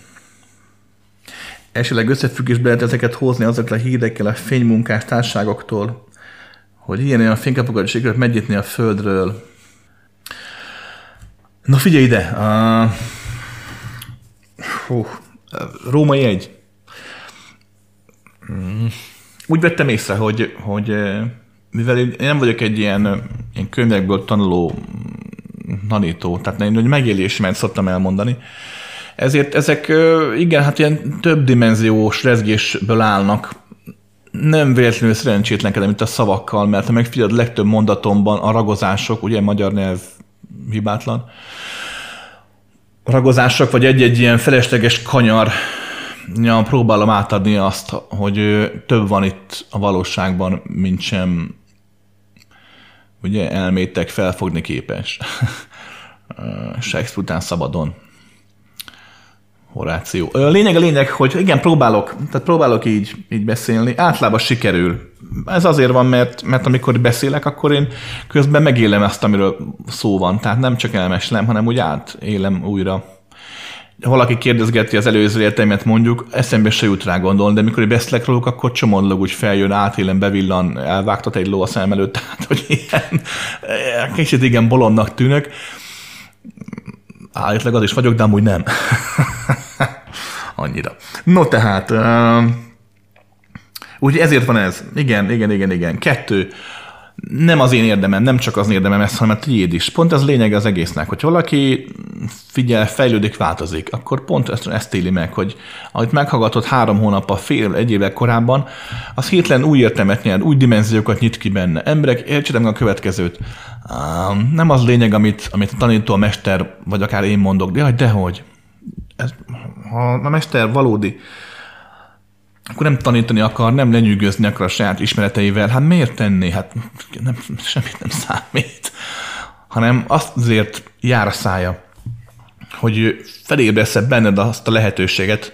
Esetleg összefüggésbe lehet ezeket hozni azokkal a hírekkel a fénymunkás társágoktól, hogy ilyen olyan fénykapokat sikerült megnyitni a földről. Na figyelj ide! Uh, hú, római egy. Mm úgy vettem észre, hogy, hogy mivel én nem vagyok egy ilyen, ilyen könyvekből tanuló tanító, tehát én megélésemet szoktam elmondani, ezért ezek igen, hát ilyen több dimenziós rezgésből állnak. Nem véletlenül szerencsétlenkedem itt a szavakkal, mert ha megfigyeled legtöbb mondatomban a ragozások, ugye magyar nyelv hibátlan, ragozások, vagy egy-egy ilyen felesleges kanyar ja, próbálom átadni azt, hogy több van itt a valóságban, mint sem ugye elmétek felfogni képes. Shakespeare után szabadon. Horáció. A lényeg a lényeg, hogy igen, próbálok, tehát próbálok így, így beszélni. Általában sikerül. Ez azért van, mert, mert amikor beszélek, akkor én közben megélem azt, amiről szó van. Tehát nem csak elmeslem, hanem úgy átélem újra valaki kérdezgeti az előző életeimet mondjuk, eszembe se jut rá gondolni, de mikor beszélek róluk, akkor csomódlag úgy feljön, átélem, bevillan, elvágtat egy ló a szem előtt, tehát hogy ilyen, kicsit igen bolondnak tűnök. Állítólag az is vagyok, de amúgy nem. Annyira. No tehát, uh, úgy ezért van ez. Igen, igen, igen, igen. Kettő. Nem az én érdemem, nem csak az érdemem ez, hanem a tiéd is. Pont ez lényeg az egésznek, hogy valaki figyel, fejlődik, változik, akkor pont ezt, ezt éli meg, hogy amit meghallgatott három hónappal, fél, egy évek korábban, az hirtelen új értelmet nyer, új dimenziókat nyit ki benne. Emberek, értsétek a következőt. Nem az lényeg, amit, amit a tanító, a mester, vagy akár én mondok, de dehogy. Ez, ha a mester valódi akkor nem tanítani akar, nem lenyűgözni akar a saját ismereteivel, hát miért tenni? Hát nem, semmit nem számít. Hanem azért jár a szája, hogy felébresz benned azt a lehetőséget,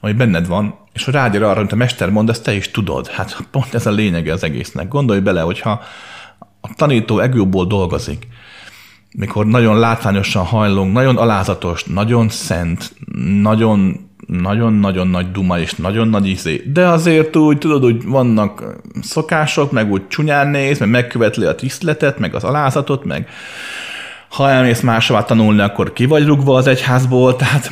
ami benned van, és hogy rágyere arra, amit a mester mond, ezt te is tudod. Hát pont ez a lényege az egésznek. Gondolj bele, hogyha a tanító egóból dolgozik, mikor nagyon látványosan hajlunk, nagyon alázatos, nagyon szent, nagyon nagyon-nagyon nagy duma és nagyon nagy izé. De azért úgy, tudod, hogy vannak szokások, meg úgy csúnyán néz, meg megkövetli a tiszteletet, meg az alázatot, meg ha elmész máshová tanulni, akkor ki vagy rugva az egyházból, tehát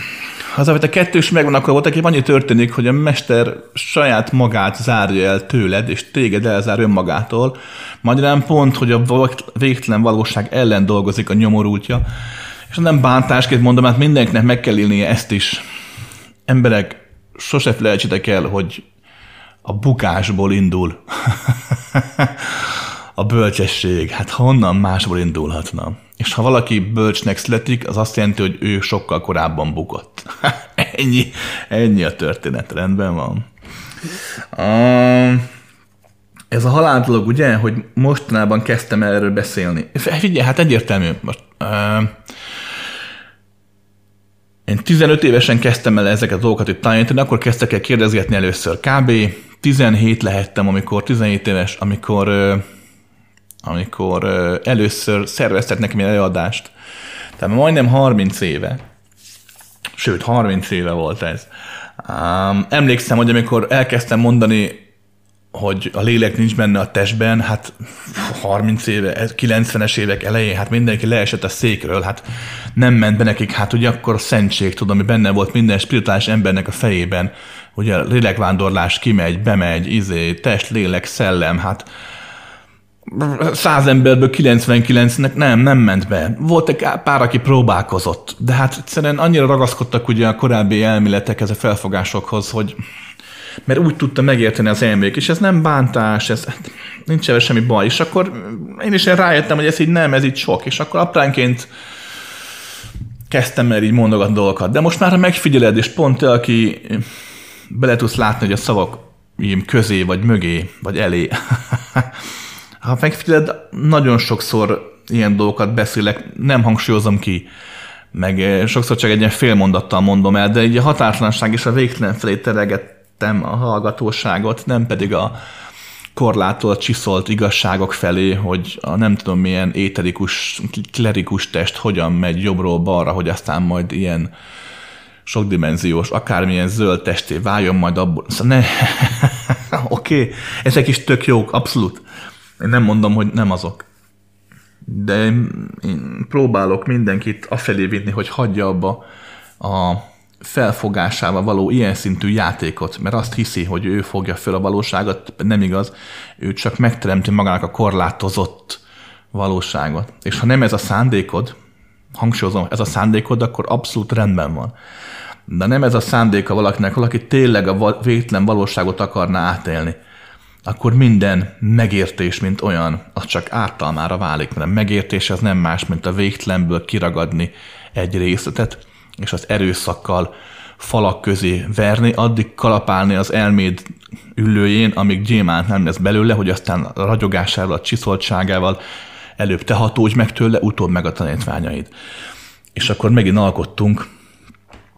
az, amit a kettős megvan, akkor volt, aki annyi történik, hogy a mester saját magát zárja el tőled, és téged elzár önmagától. Magyarán pont, hogy a végtelen valóság ellen dolgozik a nyomorultja. És nem bántásként mondom, hát mindenkinek meg kell élnie ezt is emberek, sose felejtsétek el, hogy a bukásból indul a bölcsesség. Hát honnan másból indulhatna? És ha valaki bölcsnek születik, az azt jelenti, hogy ő sokkal korábban bukott. ennyi, ennyi a történet, rendben van. Uh, ez a haláldolog, ugye, hogy mostanában kezdtem erről beszélni. Figyelj, hát egyértelmű. Most, uh, én 15 évesen kezdtem el ezeket a dolgokat itt tanítani, akkor kezdtek el kérdezgetni először. Kb. 17 lehettem, amikor 17 éves, amikor, amikor először szerveztek nekem egy előadást. Tehát majdnem 30 éve, sőt 30 éve volt ez. emlékszem, hogy amikor elkezdtem mondani hogy a lélek nincs benne a testben, hát 30 éve, 90-es évek elején, hát mindenki leesett a székről, hát nem ment be nekik, hát ugye akkor a szentség, tudom, ami benne volt minden spirituális embernek a fejében, ugye a lélekvándorlás kimegy, bemegy, izé, test, lélek, szellem, hát száz emberből 99-nek nem, nem ment be. Volt egy pár, aki próbálkozott, de hát egyszerűen annyira ragaszkodtak ugye a korábbi elméletek, a felfogásokhoz, hogy mert úgy tudta megérteni az elmék, és ez nem bántás, ez nincs ebben semmi baj. És akkor én is rájöttem, hogy ez így nem, ez így sok, és akkor apránként kezdtem el így mondogatni dolgokat. De most már, ha megfigyeled, és pont te, aki bele tudsz látni, hogy a szavak közé, vagy mögé, vagy elé, ha megfigyeled, nagyon sokszor ilyen dolgokat beszélek, nem hangsúlyozom ki, meg sokszor csak egy ilyen félmondattal mondom el, de így a határtlanság és a végtelen felé tereget vezettem a hallgatóságot, nem pedig a korlátolt, csiszolt igazságok felé, hogy a nem tudom milyen éterikus, klerikus test hogyan megy jobbról balra, hogy aztán majd ilyen sokdimenziós, akármilyen zöld testé váljon majd abból. Szóval ne, oké, okay. ezek is tök jók, abszolút. Én nem mondom, hogy nem azok. De én próbálok mindenkit afelé vinni, hogy hagyja abba a felfogásával való ilyen szintű játékot, mert azt hiszi, hogy ő fogja föl a valóságot, nem igaz, ő csak megteremti magának a korlátozott valóságot. És ha nem ez a szándékod, hangsúlyozom, ez a szándékod, akkor abszolút rendben van. De nem ez a szándéka valakinek, valaki tényleg a végtelen valóságot akarná átélni, akkor minden megértés, mint olyan, az csak ártalmára válik, mert a megértés az nem más, mint a végtelenből kiragadni egy részletet, és az erőszakkal falak közé verni, addig kalapálni az elméd ülőjén, amíg gyémánt nem lesz belőle, hogy aztán a ragyogásával, a csiszoltságával előbb te hatódj meg tőle, utóbb meg a tanítványaid. És akkor megint alkottunk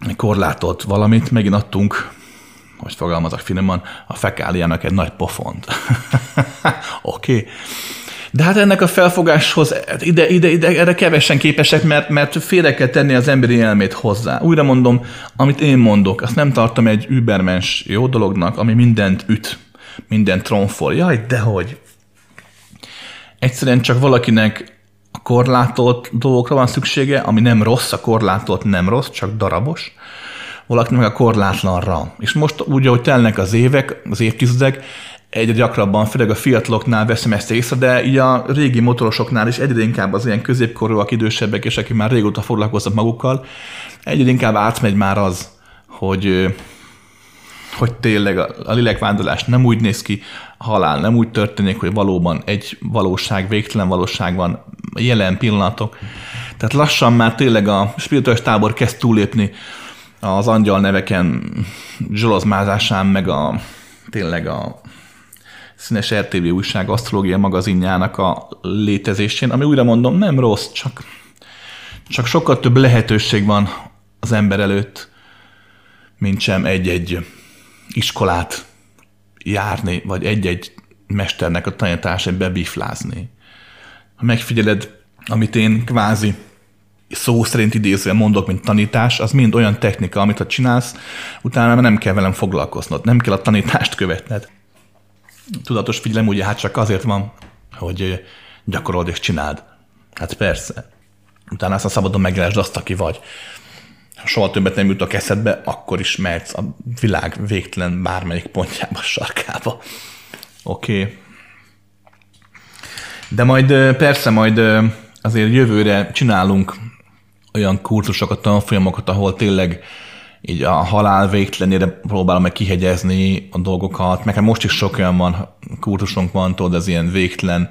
egy korlátot valamit, megint adtunk, hogy fogalmazok finoman, a fekáliának egy nagy pofont. Oké. okay. De hát ennek a felfogáshoz ide, ide, ide erre kevesen képesek, mert, mert félre kell tenni az emberi elmét hozzá. Újra mondom, amit én mondok, azt nem tartom egy übermens jó dolognak, ami mindent üt, mindent tronfol. Jaj, dehogy. Egyszerűen csak valakinek a korlátolt dolgokra van szüksége, ami nem rossz, a korlátolt nem rossz, csak darabos. Valakinek a korlátlanra. És most úgy, ahogy telnek az évek, az évtizedek, egyre gyakrabban, főleg a fiataloknál veszem ezt észre, de így a régi motorosoknál is egyre inkább az ilyen középkorúak, idősebbek, és akik már régóta foglalkoznak magukkal, egyre inkább átmegy már az, hogy, hogy tényleg a, a lélekvándorlás nem úgy néz ki, a halál nem úgy történik, hogy valóban egy valóság, végtelen valóság van, jelen pillanatok. Tehát lassan már tényleg a spirituális tábor kezd túlépni az angyal neveken zsolozmázásán, meg a tényleg a színes RTV újság asztrológia magazinjának a létezésén, ami újra mondom, nem rossz, csak, csak sokkal több lehetőség van az ember előtt, mint sem egy-egy iskolát járni, vagy egy-egy mesternek a tanítását bebiflázni. Ha megfigyeled, amit én kvázi szó szerint idézően mondok, mint tanítás, az mind olyan technika, amit ha csinálsz, utána nem kell velem foglalkoznod, nem kell a tanítást követned. Tudatos figyelem ugye hát csak azért van, hogy gyakorold és csináld. Hát persze. Utána aztán szabadon megjelesd azt, aki vagy. Ha soha többet nem jutok eszedbe, akkor is mehetsz a világ végtelen bármelyik pontjába, sarkába. Oké. Okay. De majd persze, majd azért jövőre csinálunk olyan kurzusokat, tanfolyamokat, ahol tényleg így a halál végtelenére próbálom meg kihegyezni a dolgokat. Nekem most is sok olyan van, kurzusunk van, tudod, az ilyen végtelen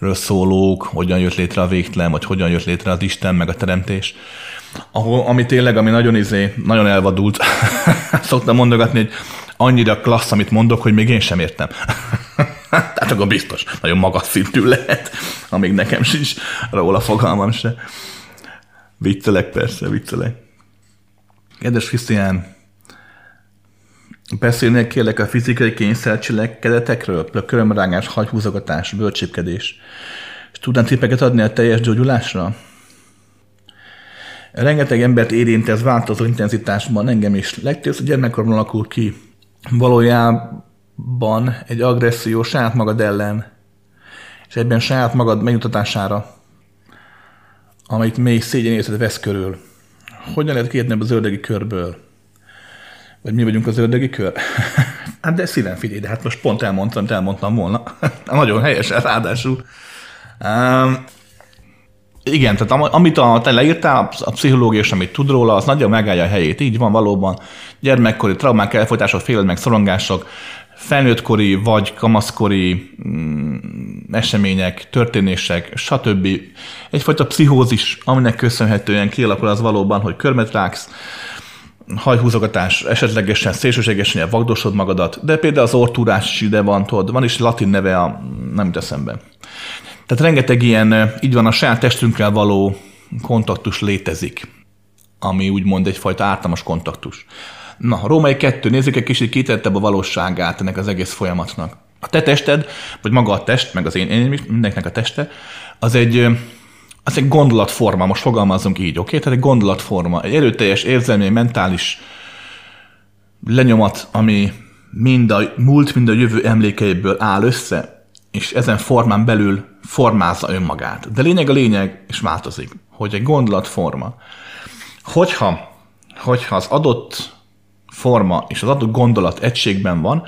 szólók, hogyan jött létre a végtelen, vagy hogyan jött létre az Isten, meg a teremtés. Ahol, ami tényleg, ami nagyon izé, nagyon elvadult. Szoktam mondogatni, hogy annyira klassz, amit mondok, hogy még én sem értem. Tehát akkor biztos, nagyon magas szintű lehet, amíg nekem sincs róla fogalmam se. Viccelek persze, viccelek. Kedves Krisztián, beszélnék kérlek a fizikai kényszercselekedetekről, a körömrágás, hagyhúzogatás, bölcsépkedés. És tudnál tippeket adni a teljes gyógyulásra? Rengeteg embert érint ez változó intenzitásban, engem is. Legtöbbször gyermekkorban alakul ki. Valójában egy agresszió saját magad ellen, és ebben saját magad megnyugtatására amit mély szégyenérzet vesz körül. Hogyan lehet kiérni az ördögi körből? Vagy mi vagyunk az ördögi kör? hát de szívem figyelj, de hát most pont elmondtam, elmondtam volna. Nagyon helyesen ráadásul. Um, igen, tehát amit a, te leírtál, a pszichológia és amit tud róla, az nagyon megállja a helyét. Így van valóban. Gyermekkori traumák, elfolytások, félelmek, szorongások, felnőttkori vagy kamaszkori mm, események, történések, stb. Egyfajta pszichózis, aminek köszönhetően kialakul az valóban, hogy körmet ráksz, hajhúzogatás, esetlegesen szélsőségesen vagdosod magadat, de például az ortúrás is ide van, tudod, van is latin neve, a, nem jut eszembe. Tehát rengeteg ilyen, így van, a saját testünkkel való kontaktus létezik, ami úgymond egyfajta ártalmas kontaktus. Na, Római kettő, nézzük egy kicsit kitettebb a valóságát ennek az egész folyamatnak. A te tested, vagy maga a test, meg az én, én mindenkinek a teste, az egy, az egy gondolatforma, most fogalmazunk így, oké? Okay? Tehát egy gondolatforma, egy erőteljes érzelmi, mentális lenyomat, ami mind a múlt, mind a jövő emlékeiből áll össze, és ezen formán belül formázza önmagát. De lényeg a lényeg, és változik, hogy egy gondolatforma. Hogyha, hogyha az adott forma és az adott gondolat egységben van,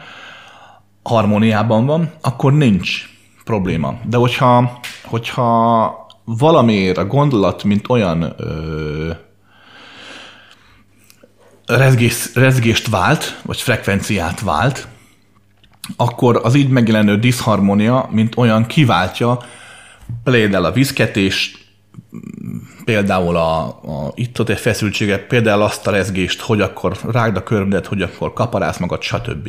harmóniában van, akkor nincs probléma. De hogyha, hogyha valamiért a gondolat, mint olyan ö, rezgés, rezgést vált, vagy frekvenciát vált, akkor az így megjelenő diszharmónia, mint olyan kiváltja például a viszketés, például a, a itt ott egy feszültséget, például azt a rezgést, hogy akkor rágd a körmödet, hogy akkor kaparász magad, stb.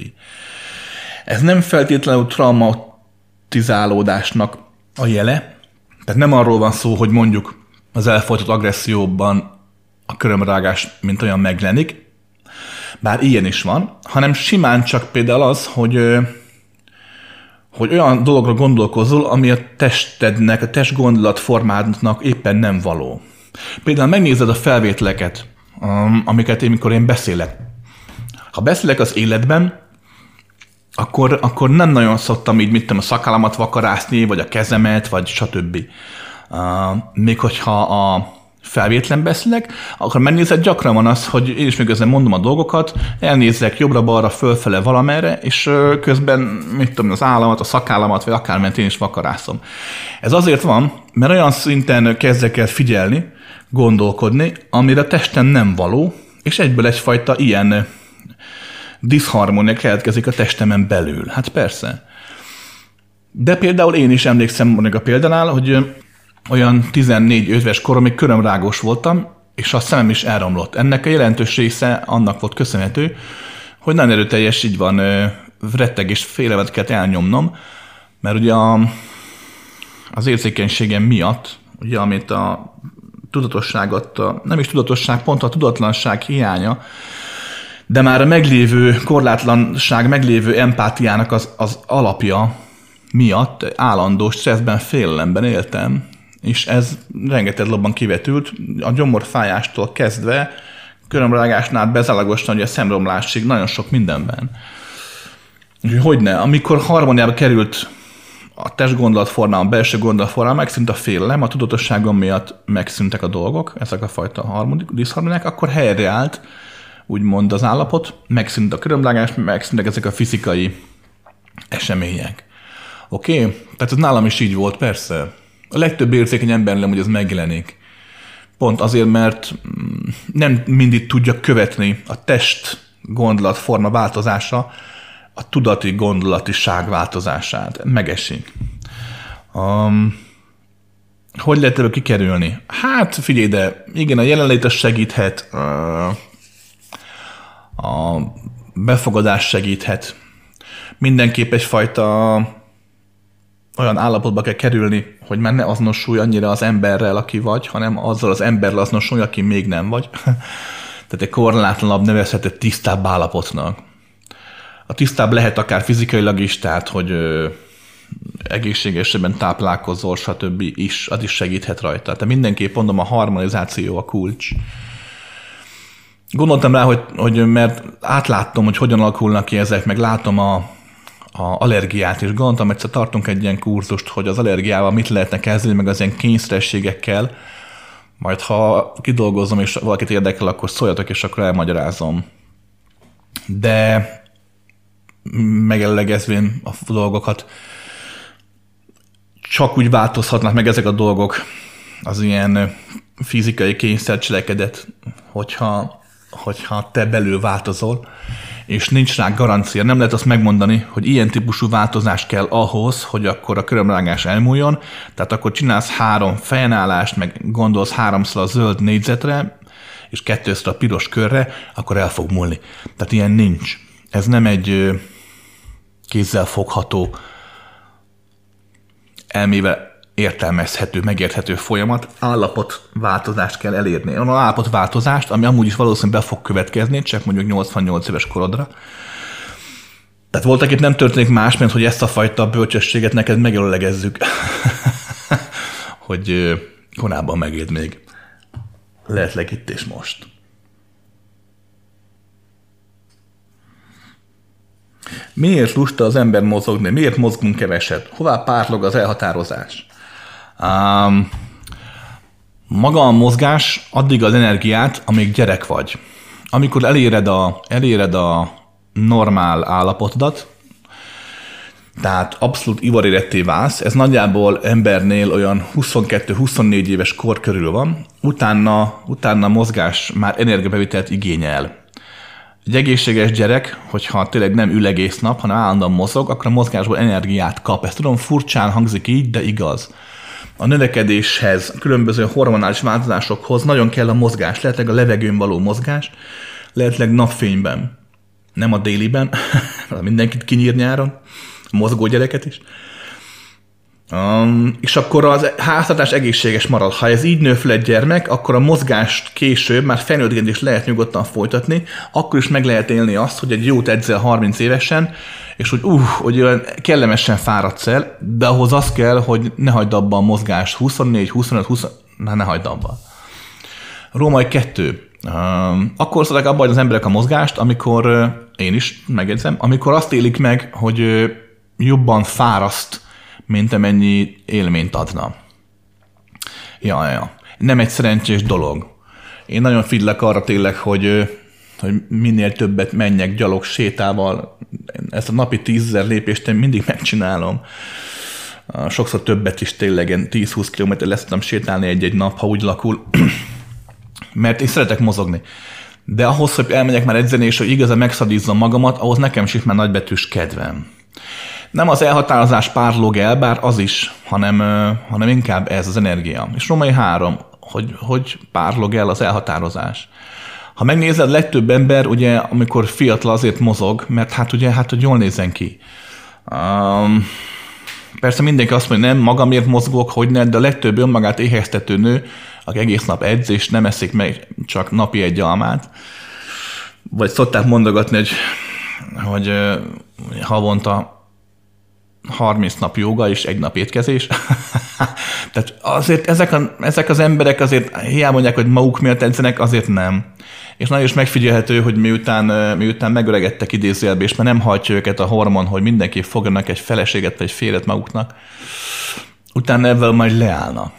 Ez nem feltétlenül traumatizálódásnak a jele, tehát nem arról van szó, hogy mondjuk az elfolytott agresszióban a körömrágás mint olyan megjelenik, bár ilyen is van, hanem simán csak például az, hogy hogy olyan dologra gondolkozol, ami a testednek, a testgondolatformádnak éppen nem való. Például megnézed a felvételeket, um, amiket én, mikor én beszélek. Ha beszélek az életben, akkor, akkor nem nagyon szoktam így, mit tudom, a szakállamat vakarászni, vagy a kezemet, vagy stb. Uh, még hogyha a felvétlen beszélek, akkor megnézed, gyakran van az, hogy én is még ezen mondom a dolgokat, elnézek jobbra-balra, fölfele valamerre, és közben, mit tudom, az államat, a szakállamat, vagy akárment én is vakarászom. Ez azért van, mert olyan szinten kezdek el figyelni, gondolkodni, amire a testem nem való, és egyből egyfajta ilyen diszharmónia keletkezik a testemen belül. Hát persze. De például én is emlékszem mondjuk a példánál, hogy olyan 14 éves koromig körömrágos voltam, és a szemem is elromlott. Ennek a jelentős része annak volt köszönhető, hogy nagyon erőteljes így van retteg és félemet kellett elnyomnom, mert ugye a, az érzékenységem miatt, ugye amit a tudatosságot, a, nem is tudatosság, pont a tudatlanság hiánya, de már a meglévő korlátlanság, meglévő empátiának az, az alapja miatt állandó stresszben, félelemben éltem, és ez rengeteg lobban kivetült, a gyomorfájástól kezdve, körömrágásnál bezálagosan, hogy a szemromlásig, nagyon sok mindenben. Úgyhogy hogy ne, amikor harmóniába került a testgondolatformám, a belső gondolatformám, megszűnt a félelem, a tudatosságom miatt megszűntek a dolgok, ezek a fajta diszharmoniák, akkor helyreállt, úgymond az állapot, megszűnt a körömlágás, megszűntek ezek a fizikai események. Oké? Okay? Tehát ez nálam is így volt, persze. A legtöbb érzékeny ember nem, hogy ez megjelenik. Pont azért, mert mm, nem mindig tudja követni a test gondolatforma változása, a tudati gondolatiság változását. Megesik. Um, hogy lehet ebből kikerülni? Hát figyelj, de igen, a jelenlét segíthet, a befogadás segíthet. Mindenképp egyfajta olyan állapotba kell kerülni, hogy már ne azonosulj annyira az emberrel, aki vagy, hanem azzal az emberrel azonosulj, aki még nem vagy. Tehát egy korlátlanabb nevezhető tisztább állapotnak. A tisztább lehet akár fizikailag is, tehát hogy ö, egészségesebben táplálkozol, stb. is, az is segíthet rajta. Tehát mindenképp mondom, a harmonizáció a kulcs. Gondoltam rá, hogy, hogy mert átláttam, hogy hogyan alakulnak ki ezek, meg látom a, a allergiát, és gondoltam, egyszer tartunk egy ilyen kurzust, hogy az allergiával mit lehetne kezdeni, meg az ilyen kényszerességekkel, majd ha kidolgozom, és valakit érdekel, akkor szóljatok, és akkor elmagyarázom. De megellegezvén a dolgokat, csak úgy változhatnak meg ezek a dolgok, az ilyen fizikai kényszercselekedet, hogyha, hogyha te belül változol, és nincs rá garancia. Nem lehet azt megmondani, hogy ilyen típusú változás kell ahhoz, hogy akkor a körömrágás elmúljon. Tehát akkor csinálsz három fejenállást, meg gondolsz háromszor a zöld négyzetre, és kettőször a piros körre, akkor el fog múlni. Tehát ilyen nincs. Ez nem egy kézzel fogható, elmével értelmezhető, megérthető folyamat, állapotváltozást kell elérni. Olyan állapotváltozást, ami amúgy is valószínűleg be fog következni, csak mondjuk 88 éves korodra. Tehát voltak itt nem történik más, mint hogy ezt a fajta bölcsességet neked megjelölegezzük, hogy korábban megéld még. Lehetleg itt és most. Miért lusta az ember mozogni? Miért mozgunk keveset? Hová párlog az elhatározás? Um, maga a mozgás addig az energiát, amíg gyerek vagy. Amikor eléred a, eléred a normál állapotodat, tehát abszolút ivaréretté válsz, ez nagyjából embernél olyan 22-24 éves kor körül van, utána, utána mozgás már energiabevitelt igényel. Egy egészséges gyerek, hogyha tényleg nem ül egész nap, hanem állandóan mozog, akkor a mozgásból energiát kap. Ezt tudom, furcsán hangzik így, de igaz a növekedéshez, a különböző hormonális változásokhoz nagyon kell a mozgás, lehetleg a levegőn való mozgás, lehetleg napfényben, nem a déliben, mindenkit kinyír nyáron, mozgó gyereket is. Um, és akkor az háztartás egészséges marad. Ha ez így nő fel egy gyermek, akkor a mozgást később már felnőttként is lehet nyugodtan folytatni, akkor is meg lehet élni azt, hogy egy jót edzel 30 évesen, és hogy uh, hogy olyan kellemesen fáradsz el, de ahhoz az kell, hogy ne hagyd abba a mozgást 24, 25, 20, na, ne hagyd abba. Római 2. Akkor szokták abba az emberek a mozgást, amikor, én is megjegyzem, amikor azt élik meg, hogy jobban fáraszt, mint amennyi élményt adna. Ja, ja. nem egy szerencsés dolog. Én nagyon figyelek arra tényleg, hogy, hogy minél többet menjek gyalog sétával. Ezt a napi tízzer lépést én mindig megcsinálom. Sokszor többet is tényleg, 10-20 km lesz tudom sétálni egy-egy nap, ha úgy lakul. Mert én szeretek mozogni. De ahhoz, hogy elmegyek már edzeni, és hogy igazán megszadízzam magamat, ahhoz nekem is már nagybetűs kedvem. Nem az elhatározás párlog el, bár az is, hanem, hanem inkább ez az energia. És Romai három, hogy, hogy párlog el az elhatározás. Ha megnézed, legtöbb ember ugye, amikor fiatal azért mozog, mert hát ugye, hát hogy jól nézzen ki. Um, persze mindenki azt mondja, nem, magamért mozgok, hogy ne, de a legtöbb önmagát éheztető nő, aki egész nap edz, és nem eszik meg csak napi egy almát. Vagy szokták mondogatni, hogy, hogy havonta 30 nap joga és egy nap étkezés. Tehát azért ezek, a, ezek az emberek azért hiába mondják, hogy maguk miatt edzenek, azért nem. És nagyon is megfigyelhető, hogy miután, miután megöregedtek idézőjelbe, és már nem hajtja őket a hormon, hogy mindenki fogjanak egy feleséget vagy félet maguknak, utána ebben majd leállnak.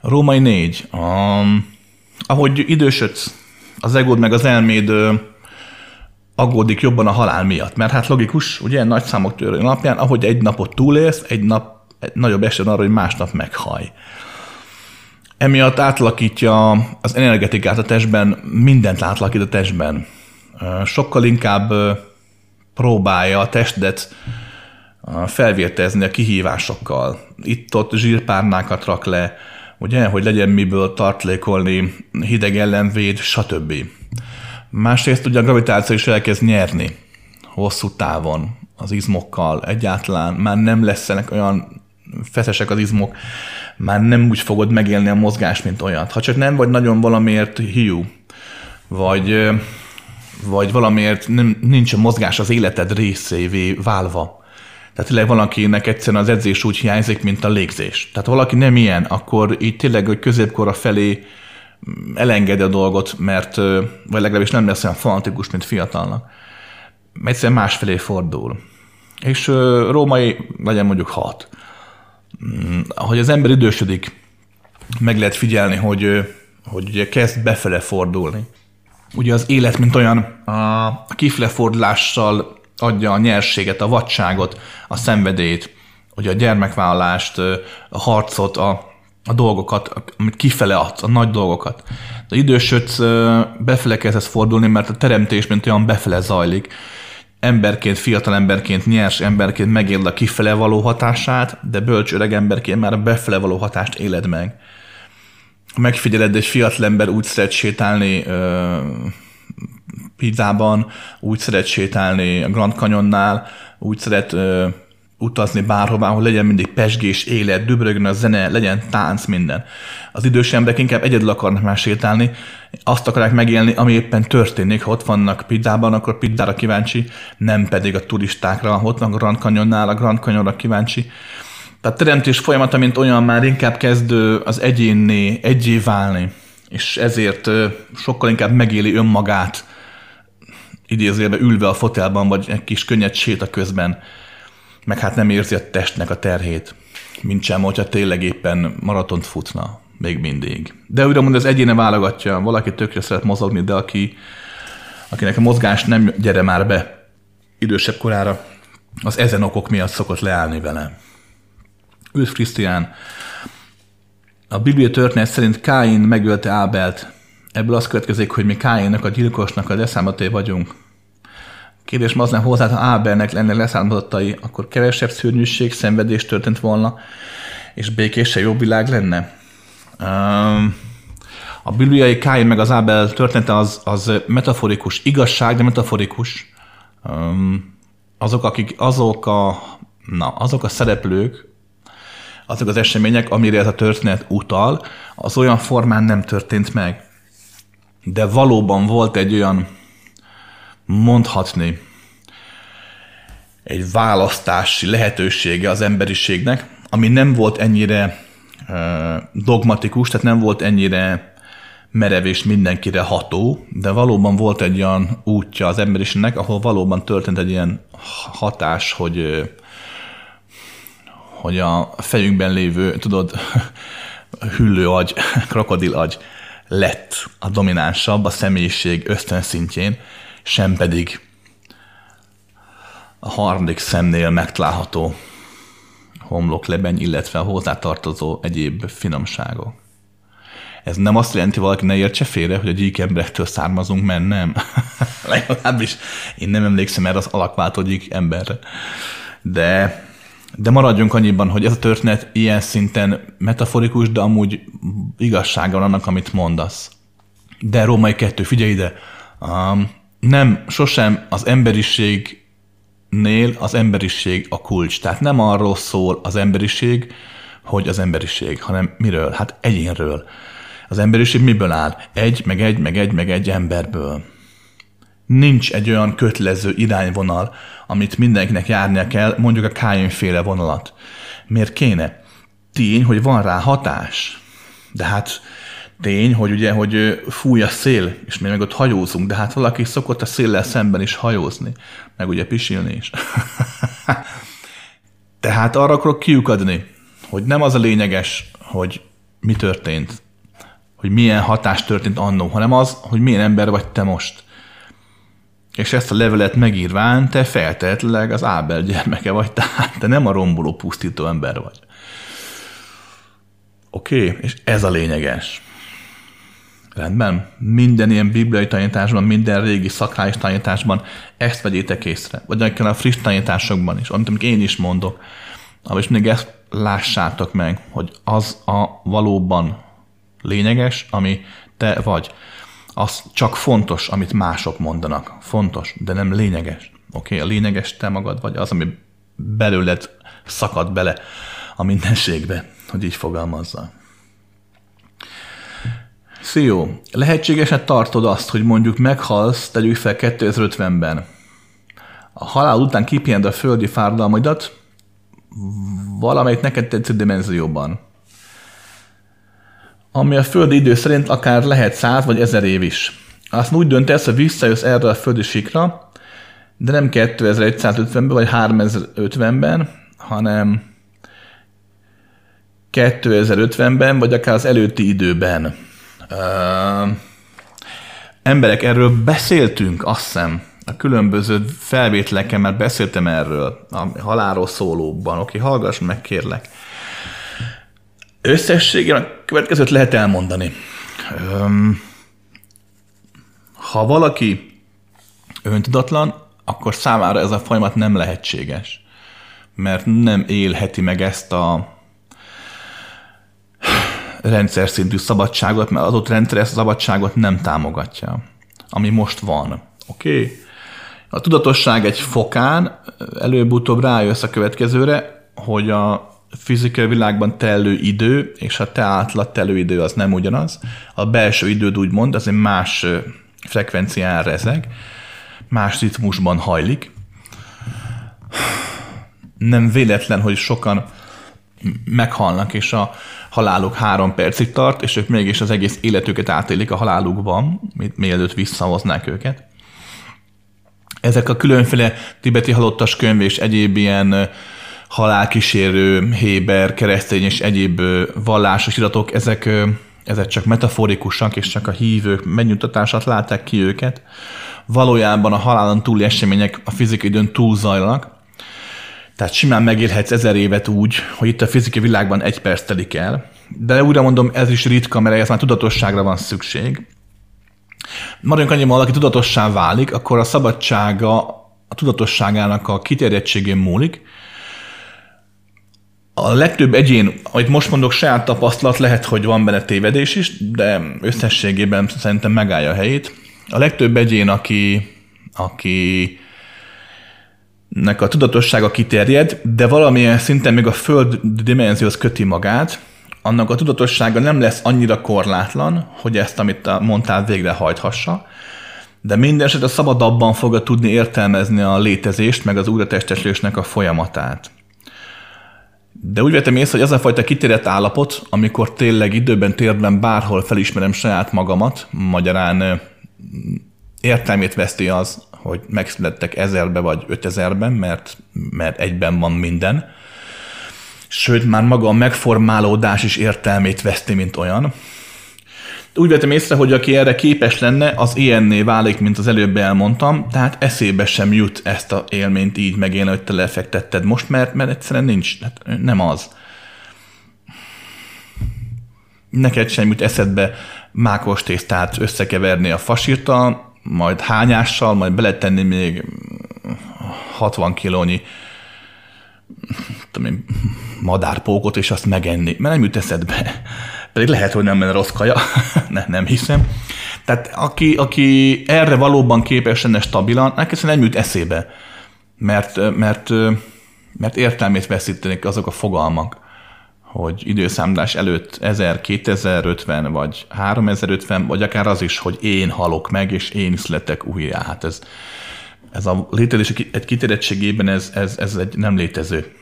Római 4. Um, ahogy idősödsz, az egód meg az elméd aggódik jobban a halál miatt. Mert hát logikus, ugye nagy számok törő napján, ahogy egy napot túlélsz, egy nap egy nagyobb esély arra, hogy másnap meghaj. Emiatt átalakítja az energetikát a testben, mindent átalakít a testben. Sokkal inkább próbálja a testet felvértezni a kihívásokkal. Itt-ott zsírpárnákat rak le, ugye, hogy legyen miből tartlékolni, hideg ellen véd, stb. Másrészt ugye a gravitáció is elkezd nyerni hosszú távon az izmokkal egyáltalán, már nem lesznek olyan feszesek az izmok, már nem úgy fogod megélni a mozgást, mint olyat. Ha csak nem vagy nagyon valamiért hiú, vagy, vagy valamiért nem, nincs a mozgás az életed részévé válva. Tehát tényleg valakinek egyszerűen az edzés úgy hiányzik, mint a légzés. Tehát ha valaki nem ilyen, akkor így tényleg, hogy középkora felé elengedi a dolgot, mert vagy legalábbis nem lesz olyan fanatikus, mint fiatalnak. Egyszerűen másfelé fordul. És római legyen mondjuk hat. Mm, ahogy az ember idősödik, meg lehet figyelni, hogy, hogy ugye kezd befele fordulni. Ugye az élet, mint olyan a kiflefordulással adja a nyerséget, a vadságot, a szenvedélyt, ugye a gyermekvállalást, a harcot, a, a dolgokat, amit kifele adsz, a nagy dolgokat. De idősödsz, befele kezdesz fordulni, mert a teremtés, mint olyan befele zajlik. Emberként, fiatal emberként, nyers emberként megéld a kifele való hatását, de bölcs öreg emberként már a befele való hatást éled meg. Ha megfigyeled, egy fiatal ember úgy szeret sétálni ö, pizzában, úgy szeret sétálni a Grand Canyonnál, úgy szeret ö, utazni bárhová, ahol legyen mindig pesgés, élet, dübrögön a zene, legyen tánc, minden. Az idős emberek inkább egyedül akarnak már sétálni, azt akarják megélni, ami éppen történik. Ha ott vannak pizzában, akkor pizzára kíváncsi, nem pedig a turistákra. Ha ott van a Grand Canyonnál, a Grand Canyonra kíváncsi. Tehát teremtés folyamata, mint olyan már inkább kezd az egyénné, egyé válni, és ezért sokkal inkább megéli önmagát, idézőjelben ülve a fotelban, vagy egy kis könnyed séta közben, meg hát nem érzi a testnek a terhét, mint sem, hogyha tényleg éppen maratont futna, még mindig. De újra mondom, az egyéne válogatja, valaki tökre szeret mozogni, de aki, akinek a mozgás nem gyere már be idősebb korára, az ezen okok miatt szokott leállni vele. Ősz Krisztián, a Biblia történet szerint Káin megölte Ábelt. Ebből az következik, hogy mi Káinnak a gyilkosnak az eszámaté vagyunk. Kérdés ma az nem hozzá, ha Ábernek lenne leszármazottai, akkor kevesebb szörnyűség, szenvedés történt volna, és békése jobb világ lenne? A bibliai Káin meg az Ábel története az, az metaforikus, igazság, de metaforikus. Azok, akik, azok a, na, azok a szereplők, azok az események, amire ez a történet utal, az olyan formán nem történt meg. De valóban volt egy olyan mondhatni. Egy választási lehetősége az emberiségnek, ami nem volt ennyire dogmatikus, tehát nem volt ennyire merev és mindenkire ható, de valóban volt egy olyan útja az emberiségnek, ahol valóban történt egy ilyen hatás, hogy hogy a fejünkben lévő, tudod, hüllő agy, krokodil agy lett a dominánsabb a személyiség ösztön szintjén, sem pedig a harmadik szemnél megtalálható homloklebeny, illetve a hozzátartozó egyéb finomságok. Ez nem azt jelenti, valaki ne értse félre, hogy a gyík emberektől származunk, mert nem. Legalábbis én nem emlékszem erre az alakváltó gyík emberre. De, de maradjunk annyiban, hogy ez a történet ilyen szinten metaforikus, de amúgy igazsága van annak, amit mondasz. De római kettő, figyelj ide, um, nem, sosem az emberiség nél az emberiség a kulcs. Tehát nem arról szól az emberiség, hogy az emberiség, hanem miről? Hát egyénről. Az emberiség miből áll? Egy, meg egy, meg egy, meg egy emberből. Nincs egy olyan kötelező irányvonal, amit mindenkinek járnia kell, mondjuk a Káin féle vonalat. Miért kéne? Tény, hogy van rá hatás. De hát tény, hogy ugye, hogy fúj a szél, és mi meg ott hajózunk, de hát valaki szokott a széllel szemben is hajózni, meg ugye pisilni is. Tehát arra akarok kiukadni, hogy nem az a lényeges, hogy mi történt, hogy milyen hatás történt annó, hanem az, hogy milyen ember vagy te most. És ezt a levelet megírván te feltehetőleg az Ábel gyermeke vagy, tehát te nem a romboló, pusztító ember vagy. Oké? Okay? És ez a lényeges. Rendben? Minden ilyen bibliai tanításban, minden régi szakrális tanításban ezt vegyétek észre. Vagy akár a friss tanításokban is, amit én is mondok. És még ezt lássátok meg, hogy az a valóban lényeges, ami te vagy. Az csak fontos, amit mások mondanak. Fontos, de nem lényeges. Oké, okay? a lényeges te magad vagy az, ami belőled szakad bele a mindenségbe, hogy így fogalmazza. Szió, lehetségesen tartod azt, hogy mondjuk meghalsz, tegyük fel 2050-ben. A halál után kipihend a földi fáradalmaidat valamelyik neked tetsző dimenzióban. Ami a földi idő szerint akár lehet száz vagy ezer év is. Azt úgy döntesz, hogy visszajössz erre a földi sikra, de nem 2150-ben vagy 3050-ben, hanem 2050-ben, vagy akár az előtti időben emberek, erről beszéltünk, azt hiszem, a különböző felvételeken már beszéltem erről, a halálról szólóban. Oké, hallgass meg, kérlek. Összességében a következőt lehet elmondani. Öm, ha valaki öntudatlan, akkor számára ez a folyamat nem lehetséges, mert nem élheti meg ezt a rendszer szintű szabadságot, mert az ott rendszer ezt a szabadságot nem támogatja, ami most van. Oké? Okay? A tudatosság egy fokán előbb-utóbb rájössz a következőre, hogy a fizikai világban telő idő és a te átlag telő idő az nem ugyanaz. A belső időd úgymond, az egy más frekvencián rezeg, más ritmusban hajlik. Nem véletlen, hogy sokan meghalnak, és a haláluk három percig tart, és ők mégis az egész életüket átélik a halálukban, mielőtt visszahoznák őket. Ezek a különféle tibeti halottas könyv és egyéb ilyen halálkísérő, héber, keresztény és egyéb vallásos iratok, ezek, ezek csak metaforikusak, és csak a hívők megnyugtatását látják ki őket. Valójában a halálon túli események a fizikai időn túl zajlanak, tehát simán megélhetsz ezer évet úgy, hogy itt a fizikai világban egy perc telik el, de újra mondom, ez is ritka, mert ez már tudatosságra van szükség. Maradjunk annyi, valaki tudatossá válik, akkor a szabadsága a tudatosságának a kiterjedtségén múlik. A legtöbb egyén, amit most mondok, saját tapasztalat, lehet, hogy van benne tévedés is, de összességében szerintem megállja a helyét. A legtöbb egyén, aki, aki nek a tudatossága kiterjed, de valamilyen szinten még a föld dimenzióhoz köti magát, annak a tudatossága nem lesz annyira korlátlan, hogy ezt, amit mondtál, végrehajthassa, de minden esetre szabadabban fogja tudni értelmezni a létezést, meg az újratesteslésnek a folyamatát. De úgy vettem észre, hogy ez a fajta kitérett állapot, amikor tényleg időben, térben bárhol felismerem saját magamat, magyarán értelmét veszti az, hogy megszülettek ezerbe vagy ötezerben, mert, mert egyben van minden. sőt már maga a megformálódás is értelmét veszti, mint olyan. Úgy vettem észre, hogy aki erre képes lenne, az ilyenné válik, mint az előbb elmondtam, tehát eszébe sem jut ezt a élményt így megélni, hogy te lefektetted most, mert, mert egyszerűen nincs, hát nem az. Neked sem jut eszedbe mákos tésztát összekeverni a fasírtal, majd hányással, majd beletenni még 60 kilónyi tudom én, madárpókot, és azt megenni, mert nem jut eszedbe. Pedig lehet, hogy nem lenne rossz kaja, ne, nem hiszem. Tehát aki, aki erre valóban képes lenne stabilan, neki nem jut eszébe, mert, mert, mert értelmét veszítenek azok a fogalmak, hogy időszámlás előtt 1000-2050, vagy 3050, vagy akár az is, hogy én halok meg, és én születek újjá. Hát ez, ez a létezés egy kiterettségében ez, ez, ez egy nem létező.